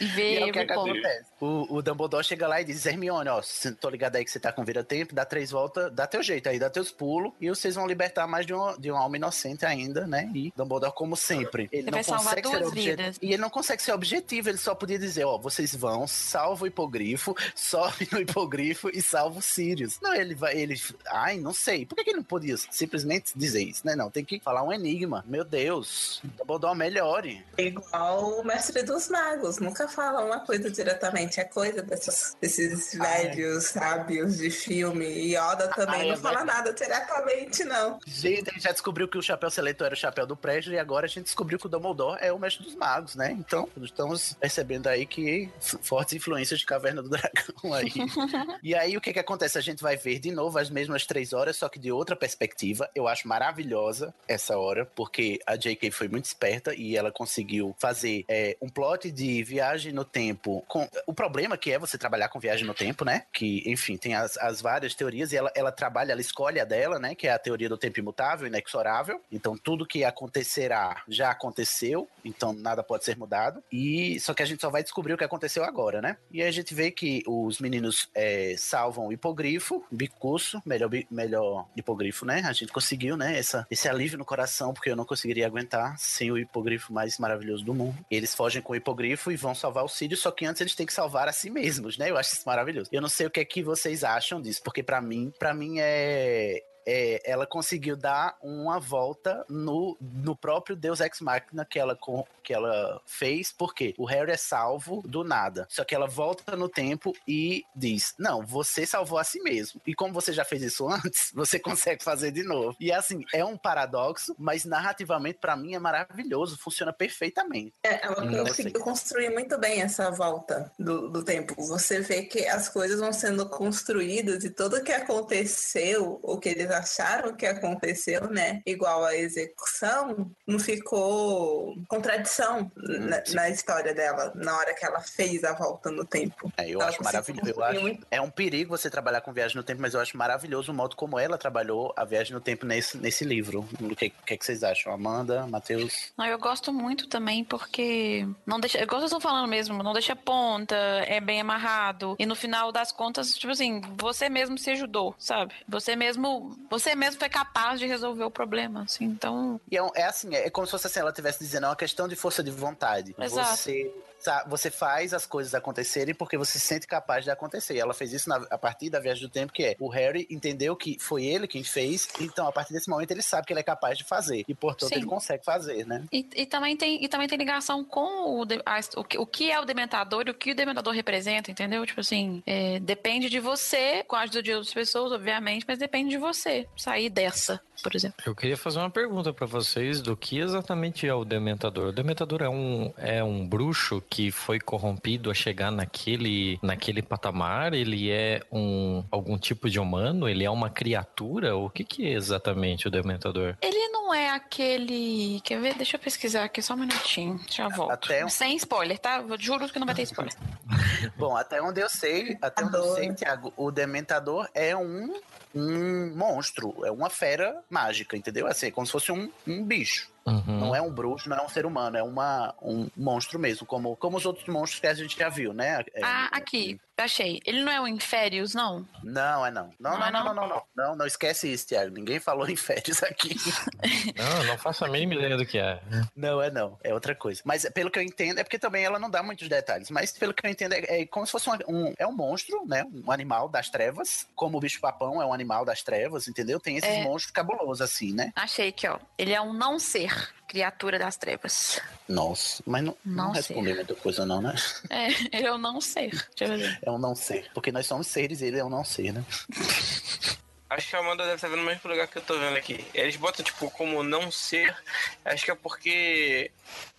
Speaker 5: e
Speaker 4: E
Speaker 5: ver
Speaker 4: é o que, é acontece. O, o Dumbledore chega lá e diz: Hermione, ó, tô ligado aí que você tá com vira-tempo, dá três voltas, dá teu jeito aí, dá teus pulos, e vocês vão libertar mais de uma, de uma alma inocente ainda, né? E Dumbledore, como sempre, ele
Speaker 5: Você
Speaker 4: não
Speaker 5: vai salvar
Speaker 4: consegue ser
Speaker 5: duas
Speaker 4: obje-
Speaker 5: vidas.
Speaker 4: E ele não consegue ser objetivo, ele só podia dizer, ó, vocês vão, salva o hipogrifo, sobe no hipogrifo e salva o Sirius. Não, ele vai, ele, ai, não sei. Por que, que ele não podia simplesmente dizer isso, né? Não, tem que falar um enigma. Meu Deus, Dumbledore melhore.
Speaker 6: É igual o mestre dos magos, nunca fala uma coisa diretamente, é coisa dessas, desses velhos sábios de filme. E Yoda também
Speaker 4: Ah, é
Speaker 6: não fala
Speaker 4: verdade.
Speaker 6: nada diretamente, não.
Speaker 4: Gente, a gente já descobriu que o chapéu seletor era o chapéu do prédio e agora a gente descobriu que o Dumbledore é o mestre dos magos, né? Então, estamos percebendo aí que fortes influências de Caverna do Dragão aí. e aí, o que que acontece? A gente vai ver de novo as mesmas três horas, só que de outra perspectiva. Eu acho maravilhosa essa hora, porque a J.K. foi muito esperta e ela conseguiu fazer é, um plot de viagem no tempo. Com... O problema que é você trabalhar com viagem no tempo, né? Que, enfim, tem as, as várias teorias e ela, ela trabalha, ela escolhe a dela, né? Que é a teoria do tempo imutável, inexorável. Então, tudo que acontecerá já aconteceu, então nada pode ser mudado. E só que a gente só vai descobrir o que aconteceu agora, né? E aí a gente vê que os meninos é, salvam o hipogrifo, bicurso, melhor, melhor hipogrifo, né? A gente conseguiu, né? Essa, esse alívio no coração, porque eu não conseguiria aguentar sem o hipogrifo mais maravilhoso do mundo. Eles fogem com o hipogrifo e vão salvar o Sirius, só que antes eles têm que salvar a si mesmos, né? Eu acho isso maravilhoso. Eu não sei o que é que vocês acham disso, porque pra mim, para mim é é, ela conseguiu dar uma volta no, no próprio Deus Ex Machina que ela, que ela fez, porque o Harry é salvo do nada. Só que ela volta no tempo e diz: Não, você salvou a si mesmo. E como você já fez isso antes, você consegue fazer de novo. E assim, é um paradoxo, mas narrativamente, pra mim, é maravilhoso, funciona perfeitamente.
Speaker 6: É, ela
Speaker 4: Pra
Speaker 6: conseguiu construir muito bem essa volta do, do tempo. Você vê que as coisas vão sendo construídas e tudo que aconteceu, o que eles acharam que aconteceu, né? Igual a execução, não ficou contradição na, na história dela, na hora que ela fez a volta no tempo.
Speaker 4: É, eu
Speaker 6: Ela
Speaker 4: acho maravilhoso. Eu acho, é um perigo você trabalhar com viagem no tempo, mas eu acho maravilhoso o modo como ela trabalhou a viagem no tempo nesse, nesse livro. O que, que, que vocês acham? Amanda, Matheus?
Speaker 5: Não, eu gosto muito também porque não deixa, igual vocês estão falando mesmo, não deixa ponta, é bem amarrado e no final das contas, tipo assim, você mesmo se ajudou, sabe? Você mesmo, você mesmo foi capaz de resolver o problema, assim. Então,
Speaker 4: E é, é assim, é como se fosse assim, ela estivesse dizendo, é uma questão de força de vontade.
Speaker 5: Exato.
Speaker 4: Você, você faz as coisas acontecerem porque você se sente capaz de acontecer. E ela fez isso na- a partir da viagem do tempo, que é o Harry entendeu que foi ele quem fez, então a partir desse momento ele sabe que ele é capaz de fazer. E portanto
Speaker 5: Sim.
Speaker 4: ele consegue fazer, né?
Speaker 5: E, e também tem, e também tem ligação com o, a- o, que, o que é o dementador e o que o dementador representa, entendeu? Tipo assim, é, depende de você, com a ajuda de outras pessoas, obviamente, mas depende de você sair dessa, por exemplo.
Speaker 8: Eu queria fazer uma pergunta pra vocês do que exatamente é o Dementador. O Dementador é um, é um bruxo que foi corrompido a chegar naquele, naquele patamar? Ele é um algum tipo de humano? Ele é uma criatura? O que, que é exatamente o Dementador?
Speaker 5: Ele não é aquele. Quer ver? Deixa eu pesquisar aqui só um minutinho. Já volto.
Speaker 4: Até um-
Speaker 5: Sem spoiler, tá? Juro que não vai ter spoiler.
Speaker 4: Bom, até onde eu sei, até onde eu sei, Thiago, o Dementador é um, um monstro, é uma fera mágica, entendeu? Assim, é como se fosse um, um bicho.
Speaker 8: Uhum.
Speaker 4: Não é um bruxo, não é um ser humano, é uma, um monstro mesmo, como, como os outros monstros que a gente já viu, né? É-
Speaker 5: Ah, aqui. Achei. Ele não é o Inférios, não?
Speaker 4: Não, é não. Não,
Speaker 5: Não
Speaker 4: não,
Speaker 5: é
Speaker 4: não,
Speaker 5: não?
Speaker 4: não, não, não. Não, não esquece isso, Thiago. Ninguém falou em férias aqui.
Speaker 8: Não, não faço a mínima ideia do que é.
Speaker 4: Não, é não. É outra coisa. Mas pelo que eu entendo, é porque também ela não dá muitos detalhes. Mas pelo que eu entendo, é, é como se fosse um, um- É um monstro, né? Um animal das trevas. Como o bicho-papão é um animal das trevas, entendeu? Tem esses
Speaker 5: É.
Speaker 4: monstros cabulosos, assim, né?
Speaker 5: Achei aqui, ó. Ele é um não ser, criatura das trevas.
Speaker 4: Nossa, mas não, não,
Speaker 5: Não
Speaker 4: respondeu muita coisa, não, né?
Speaker 5: É, ele é um não ser. Deixa eu ver.
Speaker 4: É um não ser. Porque nós somos seres e ele é um não ser, né?
Speaker 7: Acho que a Amanda deve estar vendo o mesmo lugar que eu tô vendo aqui. Eles botam, tipo, como não ser. Acho que é porque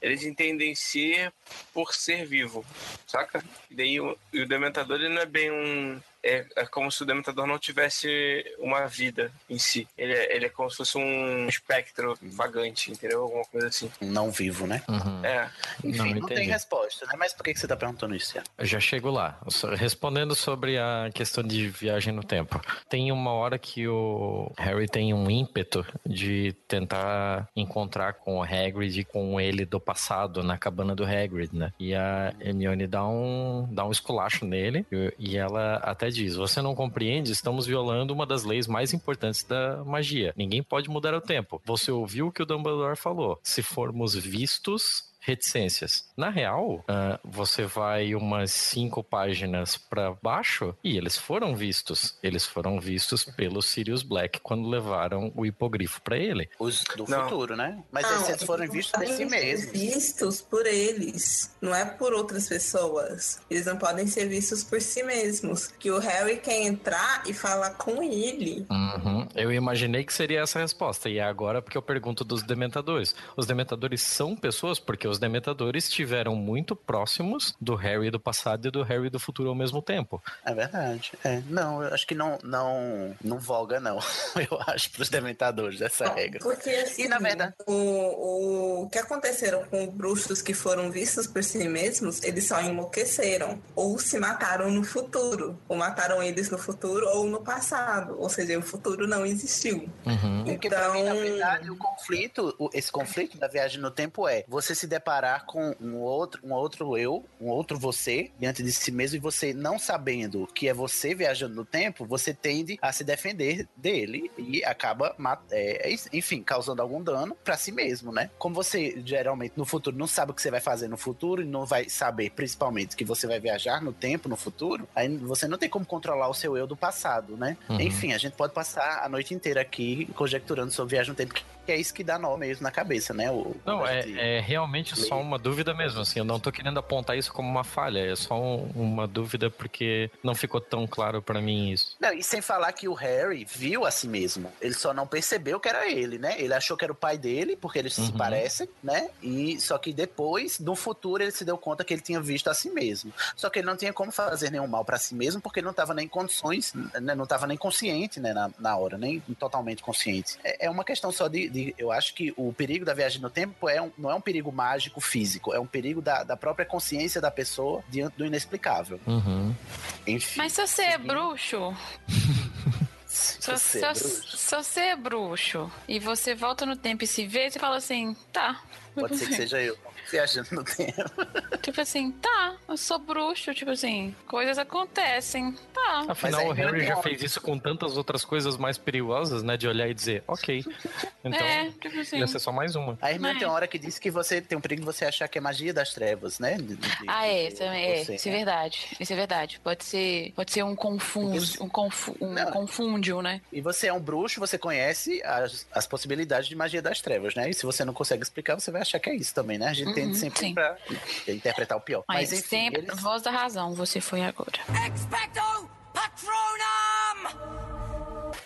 Speaker 7: eles entendem ser por ser vivo, saca? E daí o, e o Dementador ele não é bem um. É, é como se o Dementador não tivesse uma vida em si. Ele é, ele é como se fosse um espectro vagante, entendeu? Alguma coisa assim.
Speaker 4: Um não vivo, né?
Speaker 8: Uhum.
Speaker 7: É.
Speaker 4: Enfim,
Speaker 8: Não,
Speaker 4: não, tem resposta, né? Mas por que, que você tá perguntando isso?
Speaker 8: Eu já chego lá. Respondendo sobre a questão de viagem no tempo. Tem uma hora que o Harry tem um ímpeto de tentar encontrar com o Hagrid e com ele do passado na cabana do Hagrid, né? E a Hermione dá um, dá um esculacho nele e- e ela até diz: Você não compreende? Estamos violando uma das leis mais importantes da magia. Ninguém pode mudar o tempo. Você ouviu o que o Dumbledore falou. Se formos vistos, reticências. Na real, ah, você vai umas cinco páginas para baixo e eles foram vistos. Eles foram vistos pelo Sirius Black quando levaram o hipogrifo para ele.
Speaker 4: Os do
Speaker 7: Não.
Speaker 4: futuro, né? Mas
Speaker 6: Não,
Speaker 4: esses foram vistos por
Speaker 6: podem
Speaker 4: si
Speaker 6: ser
Speaker 4: mesmos.
Speaker 6: vistos por eles, não é por outras pessoas. Eles não podem ser vistos por si mesmos. Que o Harry quer entrar e falar com ele.
Speaker 8: Uhum. Eu imaginei que seria essa a resposta. E é agora porque eu pergunto dos dementadores. Os dementadores são pessoas porque os dementadores estiveram muito próximos do Harry do passado e do Harry do futuro ao mesmo tempo.
Speaker 4: É verdade. É. Não, eu acho que não, não, não voga, não. Eu acho, pros dementadores, essa regra.
Speaker 6: Porque assim,
Speaker 4: E na verdade.
Speaker 6: o, o que aconteceram com bruxos que foram vistos por si mesmos, eles só enlouqueceram. Ou se mataram no futuro. Ou mataram eles no futuro ou no passado. Ou seja, o futuro não existiu.
Speaker 8: Uhum.
Speaker 4: Porque pra mim, na
Speaker 6: Então-
Speaker 4: verdade, o conflito, esse conflito da viagem no tempo é você se deparar com um outro, um outro eu, um outro você diante de si mesmo e você não sabendo que é você viajando no tempo, você tende a se defender dele e acaba, é, é, enfim, causando algum dano pra si mesmo, né? Como você geralmente no futuro não sabe o que você vai fazer no futuro e não vai saber, principalmente, que você vai viajar no tempo, no futuro, aí você não tem como controlar o seu eu do passado, né?
Speaker 8: Uhum.
Speaker 4: Enfim, a gente pode passar a noite inteira aqui conjecturando sobre viagem no tempo, que é isso que dá nó mesmo na cabeça, né? O,
Speaker 8: Não,
Speaker 4: a
Speaker 8: é,
Speaker 4: gente-
Speaker 8: é só uma dúvida mesmo, assim, eu não tô querendo apontar isso como uma falha, é só um- uma dúvida porque não ficou tão claro pra mim isso.
Speaker 4: Não, e sem falar que o Harry viu a si mesmo. Ele só não percebeu que era ele, né? Ele achou que era o pai dele, porque eles se
Speaker 8: Uhum.
Speaker 4: parecem, né? E só que depois, no futuro, ele se deu conta que ele tinha visto a si mesmo. Só que ele não tinha como fazer nenhum mal pra si mesmo, porque ele não tava nem em condições, né? não tava nem consciente, né? Na, na hora, nem totalmente consciente. É, é uma questão só de, de- Eu acho que o perigo da viagem no tempo é um- não é um perigo mágico físico, é um perigo da, da própria consciência da pessoa diante do inexplicável.
Speaker 8: Uhum.
Speaker 4: Enfim.
Speaker 5: Mas se você é bruxo, se,
Speaker 4: Você
Speaker 5: se,
Speaker 4: é bruxo.
Speaker 5: se você é bruxo e você volta no tempo e se vê, você fala assim, tá.
Speaker 4: Pode ser que seja eu viajando no tempo.
Speaker 5: Tipo assim, tá, eu sou bruxo, tipo assim, coisas acontecem, tá.
Speaker 8: Afinal, o Harry
Speaker 4: não-
Speaker 8: já fez isso com tantas outras coisas mais perigosas, né? De olhar e dizer, ok. Então,
Speaker 5: é, tipo assim.
Speaker 8: ia ser só mais uma.
Speaker 4: A irmã
Speaker 5: É.
Speaker 4: tem uma hora que disse que você tem um perigo de você achar que é magia das trevas, né? De- de-
Speaker 5: Ah, é,
Speaker 4: de-
Speaker 5: também é.
Speaker 4: você,
Speaker 5: Isso é
Speaker 4: né?
Speaker 5: verdade. Isso é verdade. Pode ser, pode ser um confuso, um, confu, um
Speaker 4: Não.
Speaker 5: confúndio, né?
Speaker 4: E você é um bruxo, você conhece as, as possibilidades de magia das trevas, né? E se você não consegue explicar, você vai achar que é isso também, né? A gente tende
Speaker 5: Uhum,
Speaker 4: sempre
Speaker 5: sim.
Speaker 4: pra interpretar o pior.
Speaker 5: Mas,
Speaker 4: Mas enfim,
Speaker 5: sempre,
Speaker 4: eles-
Speaker 5: voz da razão, você foi agora.
Speaker 3: Expecto Patronum!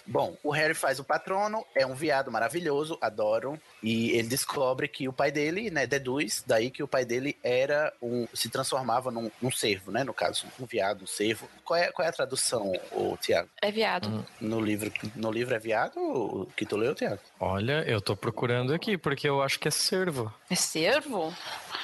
Speaker 4: Bom, o Harry faz o patrono, é um viado maravilhoso, adoro. E ele descobre que o pai dele, né, deduz daí que o pai dele era um. se transformava num, num cervo, né? No caso, um viado, um cervo. Qual é, qual é a tradução, o Tiago?
Speaker 5: É viado.
Speaker 8: Uhum.
Speaker 4: No livro, no livro é viado o que tu leu, Tiago?
Speaker 8: Olha, eu tô procurando aqui, porque eu acho que é servo.
Speaker 5: É servo?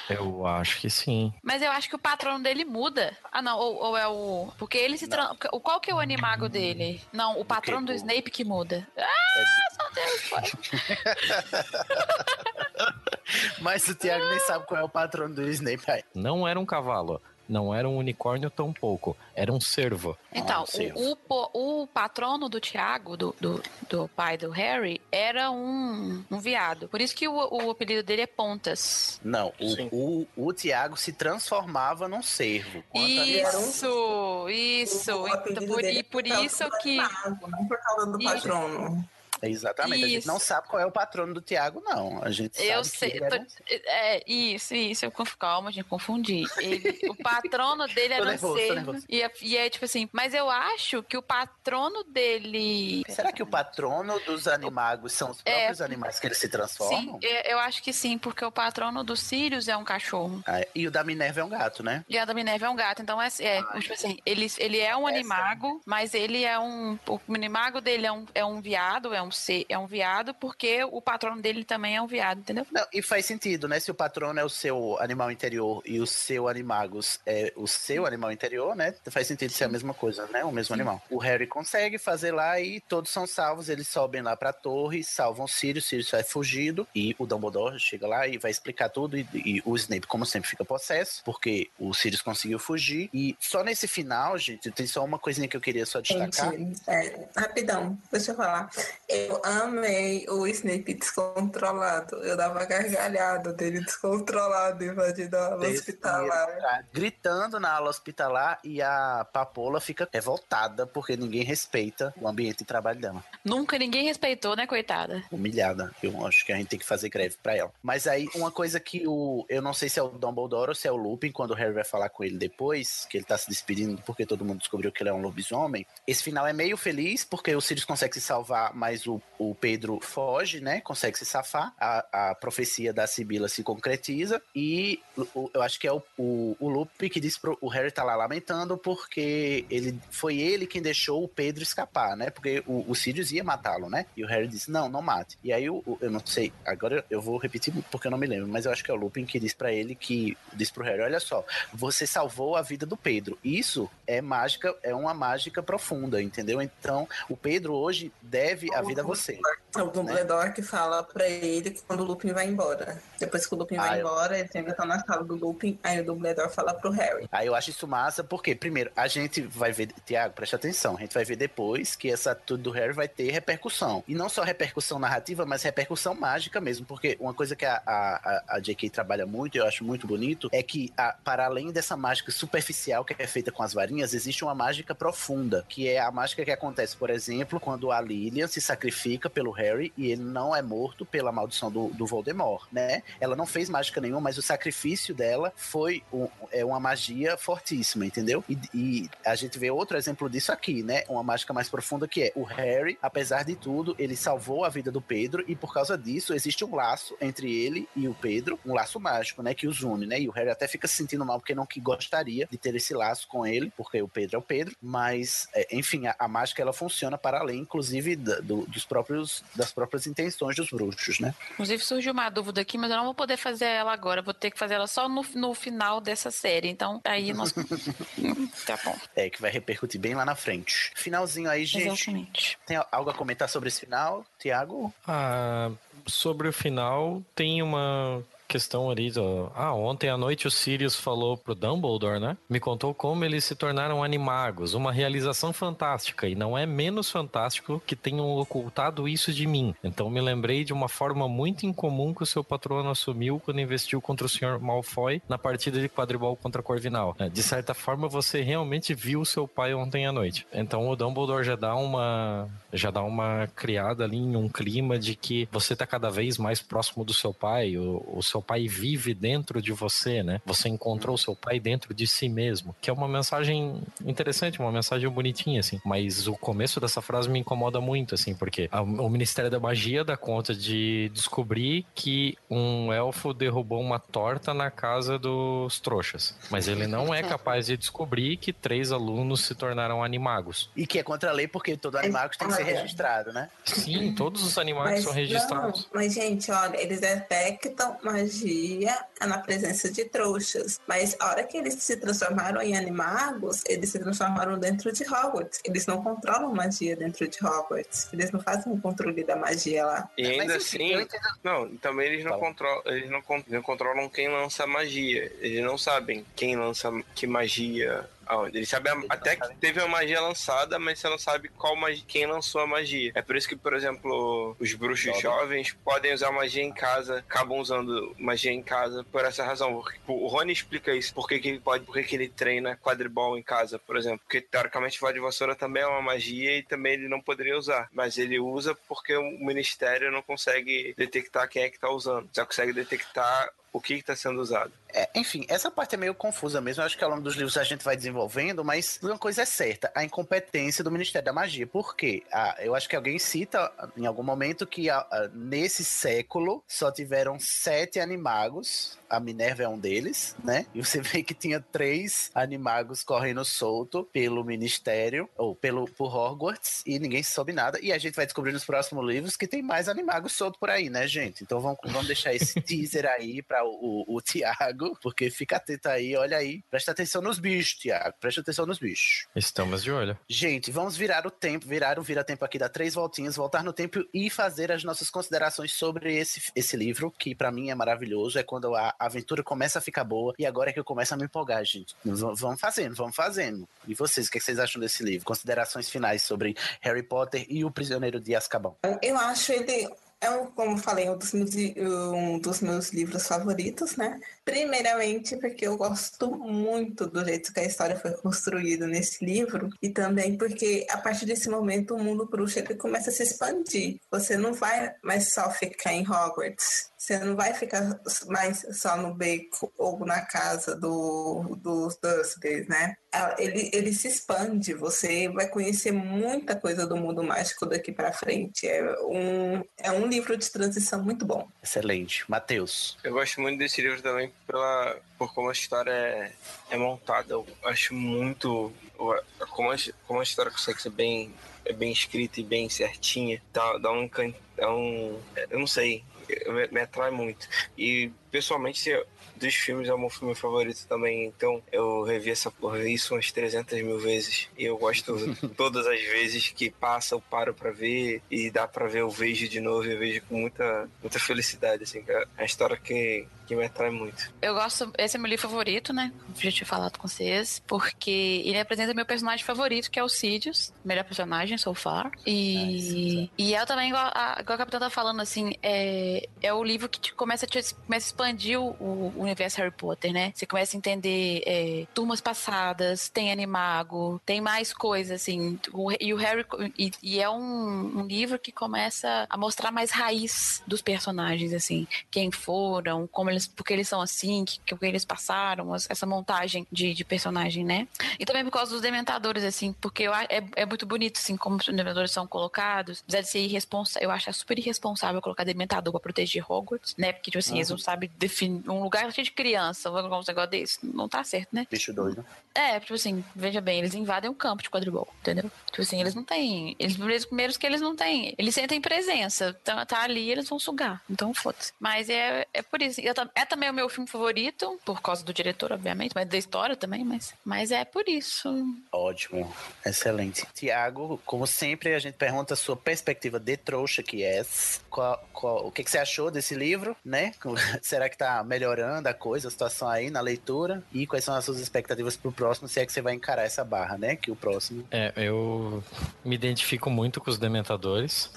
Speaker 8: Eu acho que sim.
Speaker 5: Mas eu acho que o patrono dele muda. Ah, não, ou, ou é o. Porque ele se. Tran... o- Qual que é o animago dele? Não, o patrono do Snape que muda. Ah,
Speaker 4: É
Speaker 5: meu Deus, foi.
Speaker 4: Mas o Tiago nem sabe qual é o patrono do Snape.
Speaker 8: Não era um cavalo, não era um unicórnio tampouco, era um cervo.
Speaker 5: Então,
Speaker 4: Ah, servo.
Speaker 5: o, o, o patrono do Tiago, do, do, do pai do Harry, era um, um viado. Por isso que o, o apelido dele é Pontas.
Speaker 4: Não, o, o, o Tiago se transformava num cervo. A-
Speaker 5: Isso, isso.
Speaker 6: O
Speaker 5: Então,
Speaker 6: apelido
Speaker 5: por, e
Speaker 6: é
Speaker 5: por
Speaker 6: causa
Speaker 5: isso que.
Speaker 6: animago, Não por causa do
Speaker 5: Isso.
Speaker 6: patrono.
Speaker 4: Exatamente. A gente
Speaker 5: Isso.
Speaker 4: não sabe qual é o patrono do Tiago, não. A gente
Speaker 5: Eu
Speaker 4: sabe
Speaker 5: sei.
Speaker 4: que
Speaker 5: tô-
Speaker 4: um-
Speaker 5: é, isso, isso. Eu calma, gente, confundi. Ele- o patrono dele era um
Speaker 4: nervoso,
Speaker 5: cervo.
Speaker 4: nervoso.
Speaker 5: E é, e é tipo assim, mas eu acho que o patrono dele.
Speaker 4: Será que o patrono dos animagos são os
Speaker 5: É.
Speaker 4: próprios animais que eles se
Speaker 5: Sim,
Speaker 4: transformam?
Speaker 5: é, eu acho que sim, porque o patrono dos Sirius é um cachorro.
Speaker 4: Ah, e o da Minerva é um gato, né?
Speaker 5: E a da Minerva é um gato, então é, é tipo assim, ele, ele é um
Speaker 4: Essa-
Speaker 5: animago, mas ele é um. O animago dele é um, é um viado, é um ser, é um viado, porque o patrono dele também é um viado, entendeu?
Speaker 4: Não, e faz sentido, né? Se o patrono é o seu animal interior e o seu animagus é o seu animal interior, né? Faz sentido ser a mesma coisa, né? O mesmo animal. O Harry consegue fazer lá e todos são salvos. Eles sobem lá pra torre, salvam o Sirius, Sirius sai fugido e o Dumbledore chega lá e vai explicar tudo. E, e o Snape, como sempre, fica possesso, porque o Sirius conseguiu fugir. E só nesse final, gente, tem só uma coisinha que eu queria só destacar.
Speaker 6: Gente, é, rapidão, deixa eu falar. Eu amei o Snape descontrolado. Eu dava gargalhada dele descontrolado invadindo a aula hospitalar.
Speaker 4: Tá gritando na aula hospitalar e a Papola fica revoltada porque ninguém respeita o ambiente de trabalho dela.
Speaker 5: Nunca ninguém respeitou, né, coitada?
Speaker 4: Humilhada. Eu acho que a gente tem que fazer greve pra ela. Mas aí, uma coisa que o. Eu não sei se é o Dumbledore ou se é o Lupin, quando o Harry vai falar com ele depois, que ele tá se despedindo porque todo mundo descobriu que ele é um lobisomem. Esse final é meio feliz porque o Sirius consegue se salvar, mas o, o Pedro foge, né? Consegue se safar. A, a profecia da Sibila se concretiza. E o- eu acho que é o, o, o Lupin que diz pro. O Harry tá lá lamentando porque ele foi ele quem deixou o Pedro escapar, né? Porque o, o Sirius ia matá-lo, né? E o Harry disse: Não, não mate. E aí o, eu não sei, agora eu vou repetir porque eu não me lembro, mas eu acho que é o Lupin que diz pra ele que diz pro Harry: Olha só, você salvou a vida do Pedro. Isso é mágica, é uma mágica profunda, entendeu? Então o Pedro hoje deve a vida a você.
Speaker 6: O Dumbledore que fala pra ele que quando o Lupin vai embora. Depois que o Lupin
Speaker 4: Ah,
Speaker 6: vai
Speaker 4: eu-
Speaker 6: embora, eles ainda estão na sala do Lupin, aí o Dumbledore fala pro Harry.
Speaker 4: Aí eu acho isso massa, porque, primeiro, a gente vai ver, Tiago, preste atenção, a gente vai ver depois que essa atitude do Harry vai ter repercussão. E não só repercussão narrativa, mas repercussão mágica mesmo, porque uma coisa que a, a, a- a J.K. trabalha muito, e eu acho muito bonito, é que, a- para além dessa mágica superficial que é feita com as varinhas, existe uma mágica profunda, que é a mágica que acontece, por exemplo, quando a Lilian se sacrifica pelo Harry e ele não é morto pela maldição do, do Voldemort, né? Ela não fez mágica nenhuma, mas o sacrifício dela foi um- é uma magia fortíssima, entendeu? E, e a gente vê outro exemplo disso aqui, né? Uma mágica mais profunda que é o Harry, apesar de tudo, ele salvou a vida do Pedro e por causa disso existe um laço entre ele e o Pedro, um laço mágico, né? Que os une, né? E o Harry até fica se sentindo mal porque não que gostaria de ter esse laço com ele, porque o Pedro é o Pedro, mas é, enfim, a, a mágica ela funciona para além, inclusive, da- do- dos próprios das próprias intenções dos bruxos, né?
Speaker 5: Inclusive surgiu uma dúvida aqui, mas eu não vou poder fazer ela agora. Vou ter que fazer ela só no, no final dessa série. Então, aí nós. tá bom.
Speaker 4: É, que vai repercutir bem lá na frente. Finalzinho aí, gente.
Speaker 5: Exatamente.
Speaker 4: Tem algo a comentar sobre esse final, Tiago?
Speaker 8: Ah, sobre o final, tem uma questão ali do... Ah, ontem à noite o Sirius falou pro Dumbledore, né? Me contou como eles se tornaram animagos. Uma realização fantástica. E não é menos fantástico que tenham ocultado isso de mim. Então me lembrei de uma forma muito incomum que o seu patrono assumiu quando investiu contra o Sr. Malfoy na partida de quadribol contra Corvinal. É, De certa forma, você realmente viu o seu pai ontem à noite. Então o Dumbledore já dá uma já dá uma criada ali em um clima de que você tá cada vez mais próximo do seu pai, o, o seu pai vive dentro de você, né? Você encontrou o seu pai dentro de si mesmo, que é uma mensagem interessante, uma mensagem bonitinha, assim. Mas o começo dessa frase me incomoda muito, assim, porque a- o Ministério da Magia dá conta de descobrir que um elfo derrubou uma torta na casa dos trouxas. Mas ele não é capaz de descobrir que três alunos se tornaram animagos.
Speaker 4: E que é contra a lei, porque todo animal tem que ser registrado, né?
Speaker 8: Sim, todos os animais são registrados.
Speaker 6: Não, mas, gente, olha, eles detectam magia na presença de trouxas. Mas a hora que eles se transformaram em animagos, eles se transformaram dentro de Hogwarts. Eles não controlam magia dentro de Hogwarts. Eles não fazem o controle da magia lá.
Speaker 7: E ainda assim, não, também eles não controlam, eles não controlam quem lança magia. Eles não sabem quem lança que magia. Aonde. Eles sabem a- até que teve uma magia lançada, mas você não sabe qual magia, quem lançou a magia. É por isso que, por exemplo, os bruxos jovens podem usar magia em casa, acabam usando magia em casa por essa razão. O Rony explica isso, por que, que ele pode, por que, que ele treina quadribol em casa, por exemplo. Porque teoricamente voz de vassoura também é uma magia e também ele não poderia usar. Mas ele usa porque o ministério não consegue detectar quem é que tá usando. Só consegue detectar o que está sendo usado.
Speaker 4: É, enfim, essa parte é meio confusa mesmo. Eu acho que ao longo dos livros a gente vai desenvolvendo, mas uma coisa é certa: a incompetência do Ministério da Magia. Por quê? Ah, eu acho que alguém cita em algum momento que ah, ah, nesse século só tiveram sete animagos. A Minerva é um deles, né? E você vê que tinha três animagos correndo solto pelo Ministério, ou pelo por Hogwarts, e ninguém soube nada. E a gente vai descobrir nos próximos livros que tem mais animagos soltos por aí, né, gente? Então vamos, vamos deixar esse teaser aí para o, o, o Tiago, porque fica atento aí, olha aí. Presta atenção nos bichos, Tiago. Presta atenção nos bichos.
Speaker 8: Estamos de olho.
Speaker 4: Gente, vamos virar o tempo, virar o vira-tempo aqui, dar três voltinhas, voltar no tempo e fazer as nossas considerações sobre esse, esse livro, que para mim é maravilhoso. É quando a aventura começa a ficar boa e agora é que eu começo a me empolgar, gente. V vamos fazendo, vamos fazendo. E vocês, o que vocês acham desse livro? Considerações finais sobre Harry Potter e o Prisioneiro de Azkaban.
Speaker 6: Eu acho ele é um, como falei, um dos, meus, um dos meus livros favoritos, né? Primeiramente porque eu gosto muito do jeito que a história foi construída nesse livro e também porque a partir desse momento o mundo bruxo ele começa a se expandir. Você não vai mais só ficar em Hogwarts. Você não vai ficar mais só no beco ou na casa do, dos Dursleys, né? Ele, ele se expande, você vai conhecer muita coisa do mundo mágico daqui para frente. É um, é um livro de transição muito bom.
Speaker 4: Excelente. Matheus.
Speaker 7: Eu gosto muito desse livro também pela, por como a história é, é montada. Eu acho muito. Como a, como a história consegue ser bem, é bem escrita e bem certinha, dá, dá um. Dá um eu não sei me, atrai muito. E pessoalmente, dos filmes é o meu filme favorito também. Então eu revi essa porra isso umas 300 mil vezes. E eu gosto todas as vezes que passa, eu paro pra ver e dá pra ver, eu vejo de novo e eu vejo com muita, muita felicidade. Assim, é uma história que, que me atrai muito.
Speaker 5: Eu gosto, esse é meu livro favorito, né? Já tinha falado com vocês, porque ele apresenta meu personagem favorito, que é o Sidious, melhor personagem so far. E, e eu também, igual a, igual a Capitã tá falando, assim, é, é o livro que te, começa, a te, começa a expandir o, o, universo Harry Potter, né? Você começa a entender é, turmas passadas, tem Animago, tem mais coisas, assim. O, e o Harry. E, e é um, um, livro que começa a mostrar mais raiz dos personagens, assim. Quem foram, como eles. Porque eles são assim, que, que eles passaram, essa montagem de, de personagem, né? E também por causa dos dementadores, assim, porque eu, é, é muito bonito, assim, como os dementadores são colocados. Apesar de ser irresponsável, eu acho super irresponsável colocar dementador pra proteger Hogwarts, né? Porque, tipo assim, uhum. eles não sabem um lugar cheio de criança, um negócio desse, não tá certo, né?
Speaker 4: Bicho doido.
Speaker 5: É, tipo assim, veja bem, eles invadem o campo de quadribol, entendeu? Tipo assim, eles não têm. Eles, primeiros que eles não têm. Eles sentem presença. Tá, tá ali, eles vão sugar. Então, foda-se. Mas é, é por isso. É também o meu filme favorito, por causa do diretor, obviamente, mas da história também, mas, mas é por isso.
Speaker 4: Ótimo. Excelente. Tiago, como sempre, a gente pergunta a sua perspectiva de trouxa que é. Qual, qual, o que, que você achou desse livro, né? Será que tá melhorando a coisa, a situação aí na leitura? E quais são as suas expectativas pro próximo, se é que você vai encarar essa barra, né? Que o próximo.
Speaker 8: É, eu me identifico muito com os Dementadores.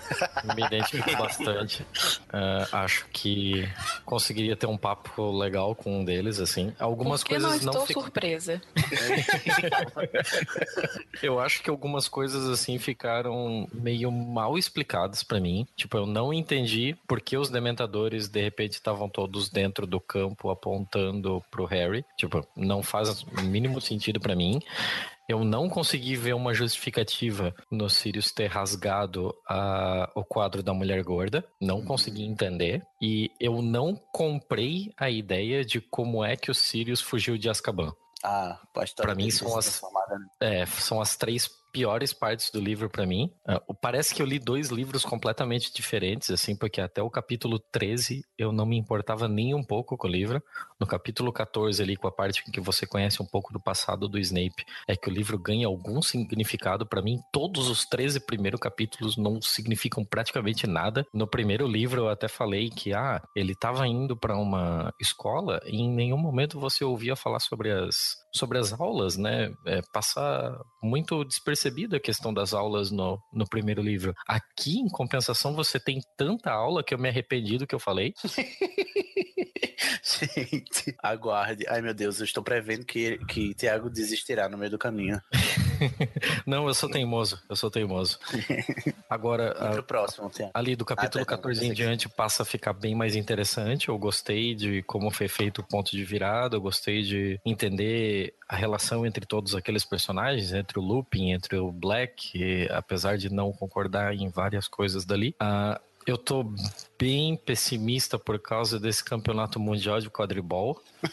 Speaker 8: me identifico bastante. Uh, acho que conseguiria ter um papo legal com um deles, assim. Algumas
Speaker 5: Por que
Speaker 8: coisas
Speaker 5: não estou
Speaker 8: não ficam...
Speaker 5: surpresa.
Speaker 8: eu acho que algumas coisas, assim, ficaram meio mal explicadas para mim. Tipo, eu não entendi por que os Dementadores, de repente, estavam todos dentro do campo apontando pro Harry. Tipo, não faz o mínimo sentido para mim. Eu não consegui ver uma justificativa no Sirius ter rasgado a, o quadro da mulher gorda. Não consegui entender. E eu não comprei a ideia de como é que o Sirius fugiu de Azkaban.
Speaker 4: Ah, pode estar.
Speaker 8: Pra mim são as, né? é, são as três piores partes do livro para mim. Uh, parece que eu li dois livros completamente diferentes, assim, porque até o capítulo 13 eu não me importava nem um pouco com o livro. No capítulo 14, ali, com a parte em que você conhece um pouco do passado do Snape, é que o livro ganha algum significado. para mim, todos os 13 primeiros capítulos não significam praticamente nada. No primeiro livro, eu até falei que, ah, ele estava indo para uma escola e em nenhum momento você ouvia falar sobre as, sobre as aulas, né? É, passa muito despercebido a questão das aulas no, no primeiro livro. Aqui, em compensação, você tem tanta aula que eu me arrependi do que eu falei.
Speaker 4: Gente, aguarde. Ai, meu Deus, eu estou prevendo que, que Tiago desistirá no meio do caminho.
Speaker 8: Não, eu sou teimoso, eu sou teimoso. Agora, a-
Speaker 4: próximo,
Speaker 8: ali do capítulo
Speaker 4: Ah, perdão,
Speaker 8: 14 em diante passa a ficar bem mais interessante. Eu gostei de como foi feito o ponto de virada, eu gostei de entender a relação entre todos aqueles personagens, entre o Lupin, entre o Black, e, apesar de não concordar em várias coisas dali. Ah, eu tô bem pessimista por causa desse campeonato mundial de quadribol.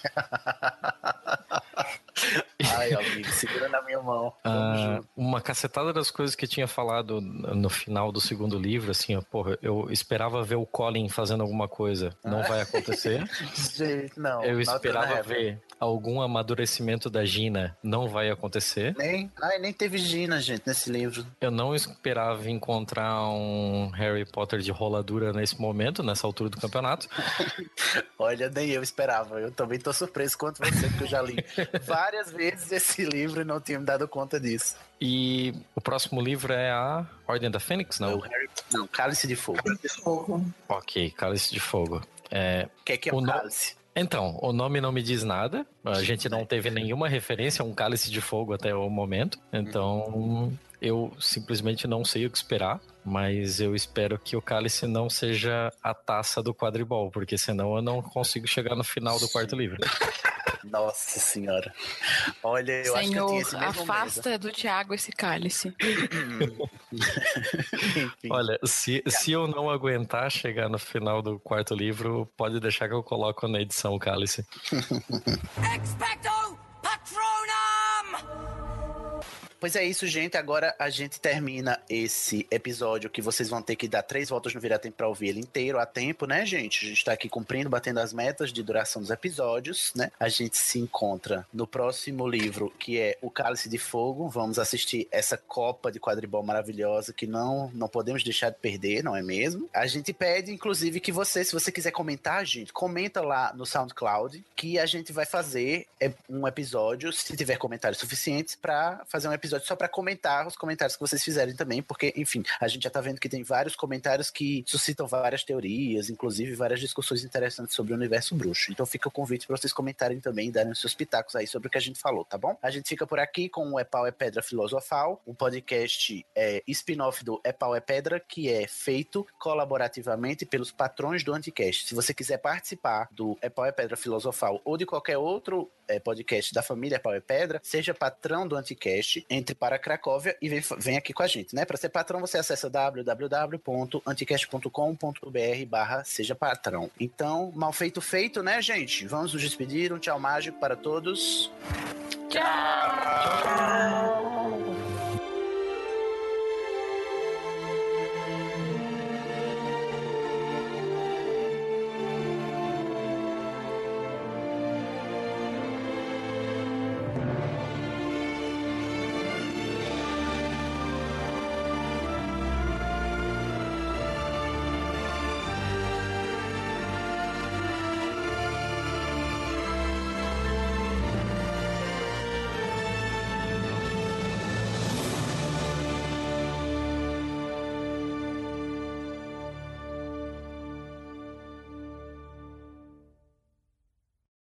Speaker 4: Ai, amigo, segura na minha mão.
Speaker 8: Ah, uma cacetada das coisas que tinha falado no final do segundo livro, assim, ó, porra, eu esperava ver o Colin fazendo alguma coisa. Não vai acontecer.
Speaker 4: Não.
Speaker 8: eu esperava ver algum amadurecimento da Gina. Não vai acontecer.
Speaker 4: Nem, ai, nem teve Gina, gente, nesse livro.
Speaker 8: Eu não esperava encontrar um Harry Potter de roladura nesse momento, nessa altura do campeonato.
Speaker 4: Olha, nem eu esperava. Eu também tô surpreso quanto você, porque eu já li várias vezes esse livro e não tinha me dado conta disso.
Speaker 8: E o próximo livro é a Ordem da Fênix, não?
Speaker 4: O Harry, não, Cálice de Fogo.
Speaker 6: Fogo.
Speaker 8: Ok, Cálice de Fogo. É,
Speaker 4: O que é que é
Speaker 8: O
Speaker 4: o
Speaker 8: no-
Speaker 4: Cálice?
Speaker 8: Então, o nome não me diz nada. A gente não teve nenhuma referência a um cálice de fogo até o momento. Então, eu simplesmente não sei o que esperar. Mas eu espero que o cálice não seja a taça do quadribol, porque senão eu não consigo chegar no final do quarto livro.
Speaker 4: Nossa senhora. Olha, eu acho que eu tinha esse
Speaker 5: Senhor,
Speaker 4: mesmo
Speaker 5: afasta do Tiago esse cálice.
Speaker 4: medo. Enfim.
Speaker 8: Olha, se, se eu não aguentar chegar no final do quarto livro, pode deixar que eu coloco na edição o cálice.
Speaker 3: Expecto
Speaker 4: Pois é isso, gente. Agora a gente termina esse episódio que vocês vão ter que dar três voltas no Vira Tempo pra ouvir ele inteiro a tempo, né, gente? A gente tá aqui cumprindo, batendo as metas de duração dos episódios, né? A gente se encontra no próximo livro, que é O Cálice de Fogo. Vamos assistir essa Copa de Quadribol maravilhosa que não, não podemos deixar de perder, não é mesmo? A gente pede, inclusive, que você, se você quiser comentar, gente, comenta lá no SoundCloud que a gente vai fazer é, um episódio, se tiver comentários suficientes, pra fazer um episódio só pra comentar os comentários que vocês fizerem também, porque, enfim, a gente já tá vendo que tem vários comentários que suscitam várias teorias, inclusive várias discussões interessantes sobre o universo bruxo. Então fica o convite pra vocês comentarem também e darem os seus pitacos aí sobre o que a gente falou, tá bom? A gente fica por aqui com o É Pau é Pedra Filosofal, um podcast é, spin-off do É Pau é Pedra, que é feito colaborativamente pelos patrões do Anticast. Se você quiser participar do É Pau é Pedra Filosofal ou de qualquer outro é, podcast da família Pau é Pedra, seja patrão do Anticast, entre para Cracóvia e vem, vem aqui com a gente, né? Para ser patrão, você acessa www.anticast.com.br barra seja patrão. Então, mal feito feito, né, gente? Vamos nos despedir. Um tchau mágico para todos.
Speaker 5: Tchau!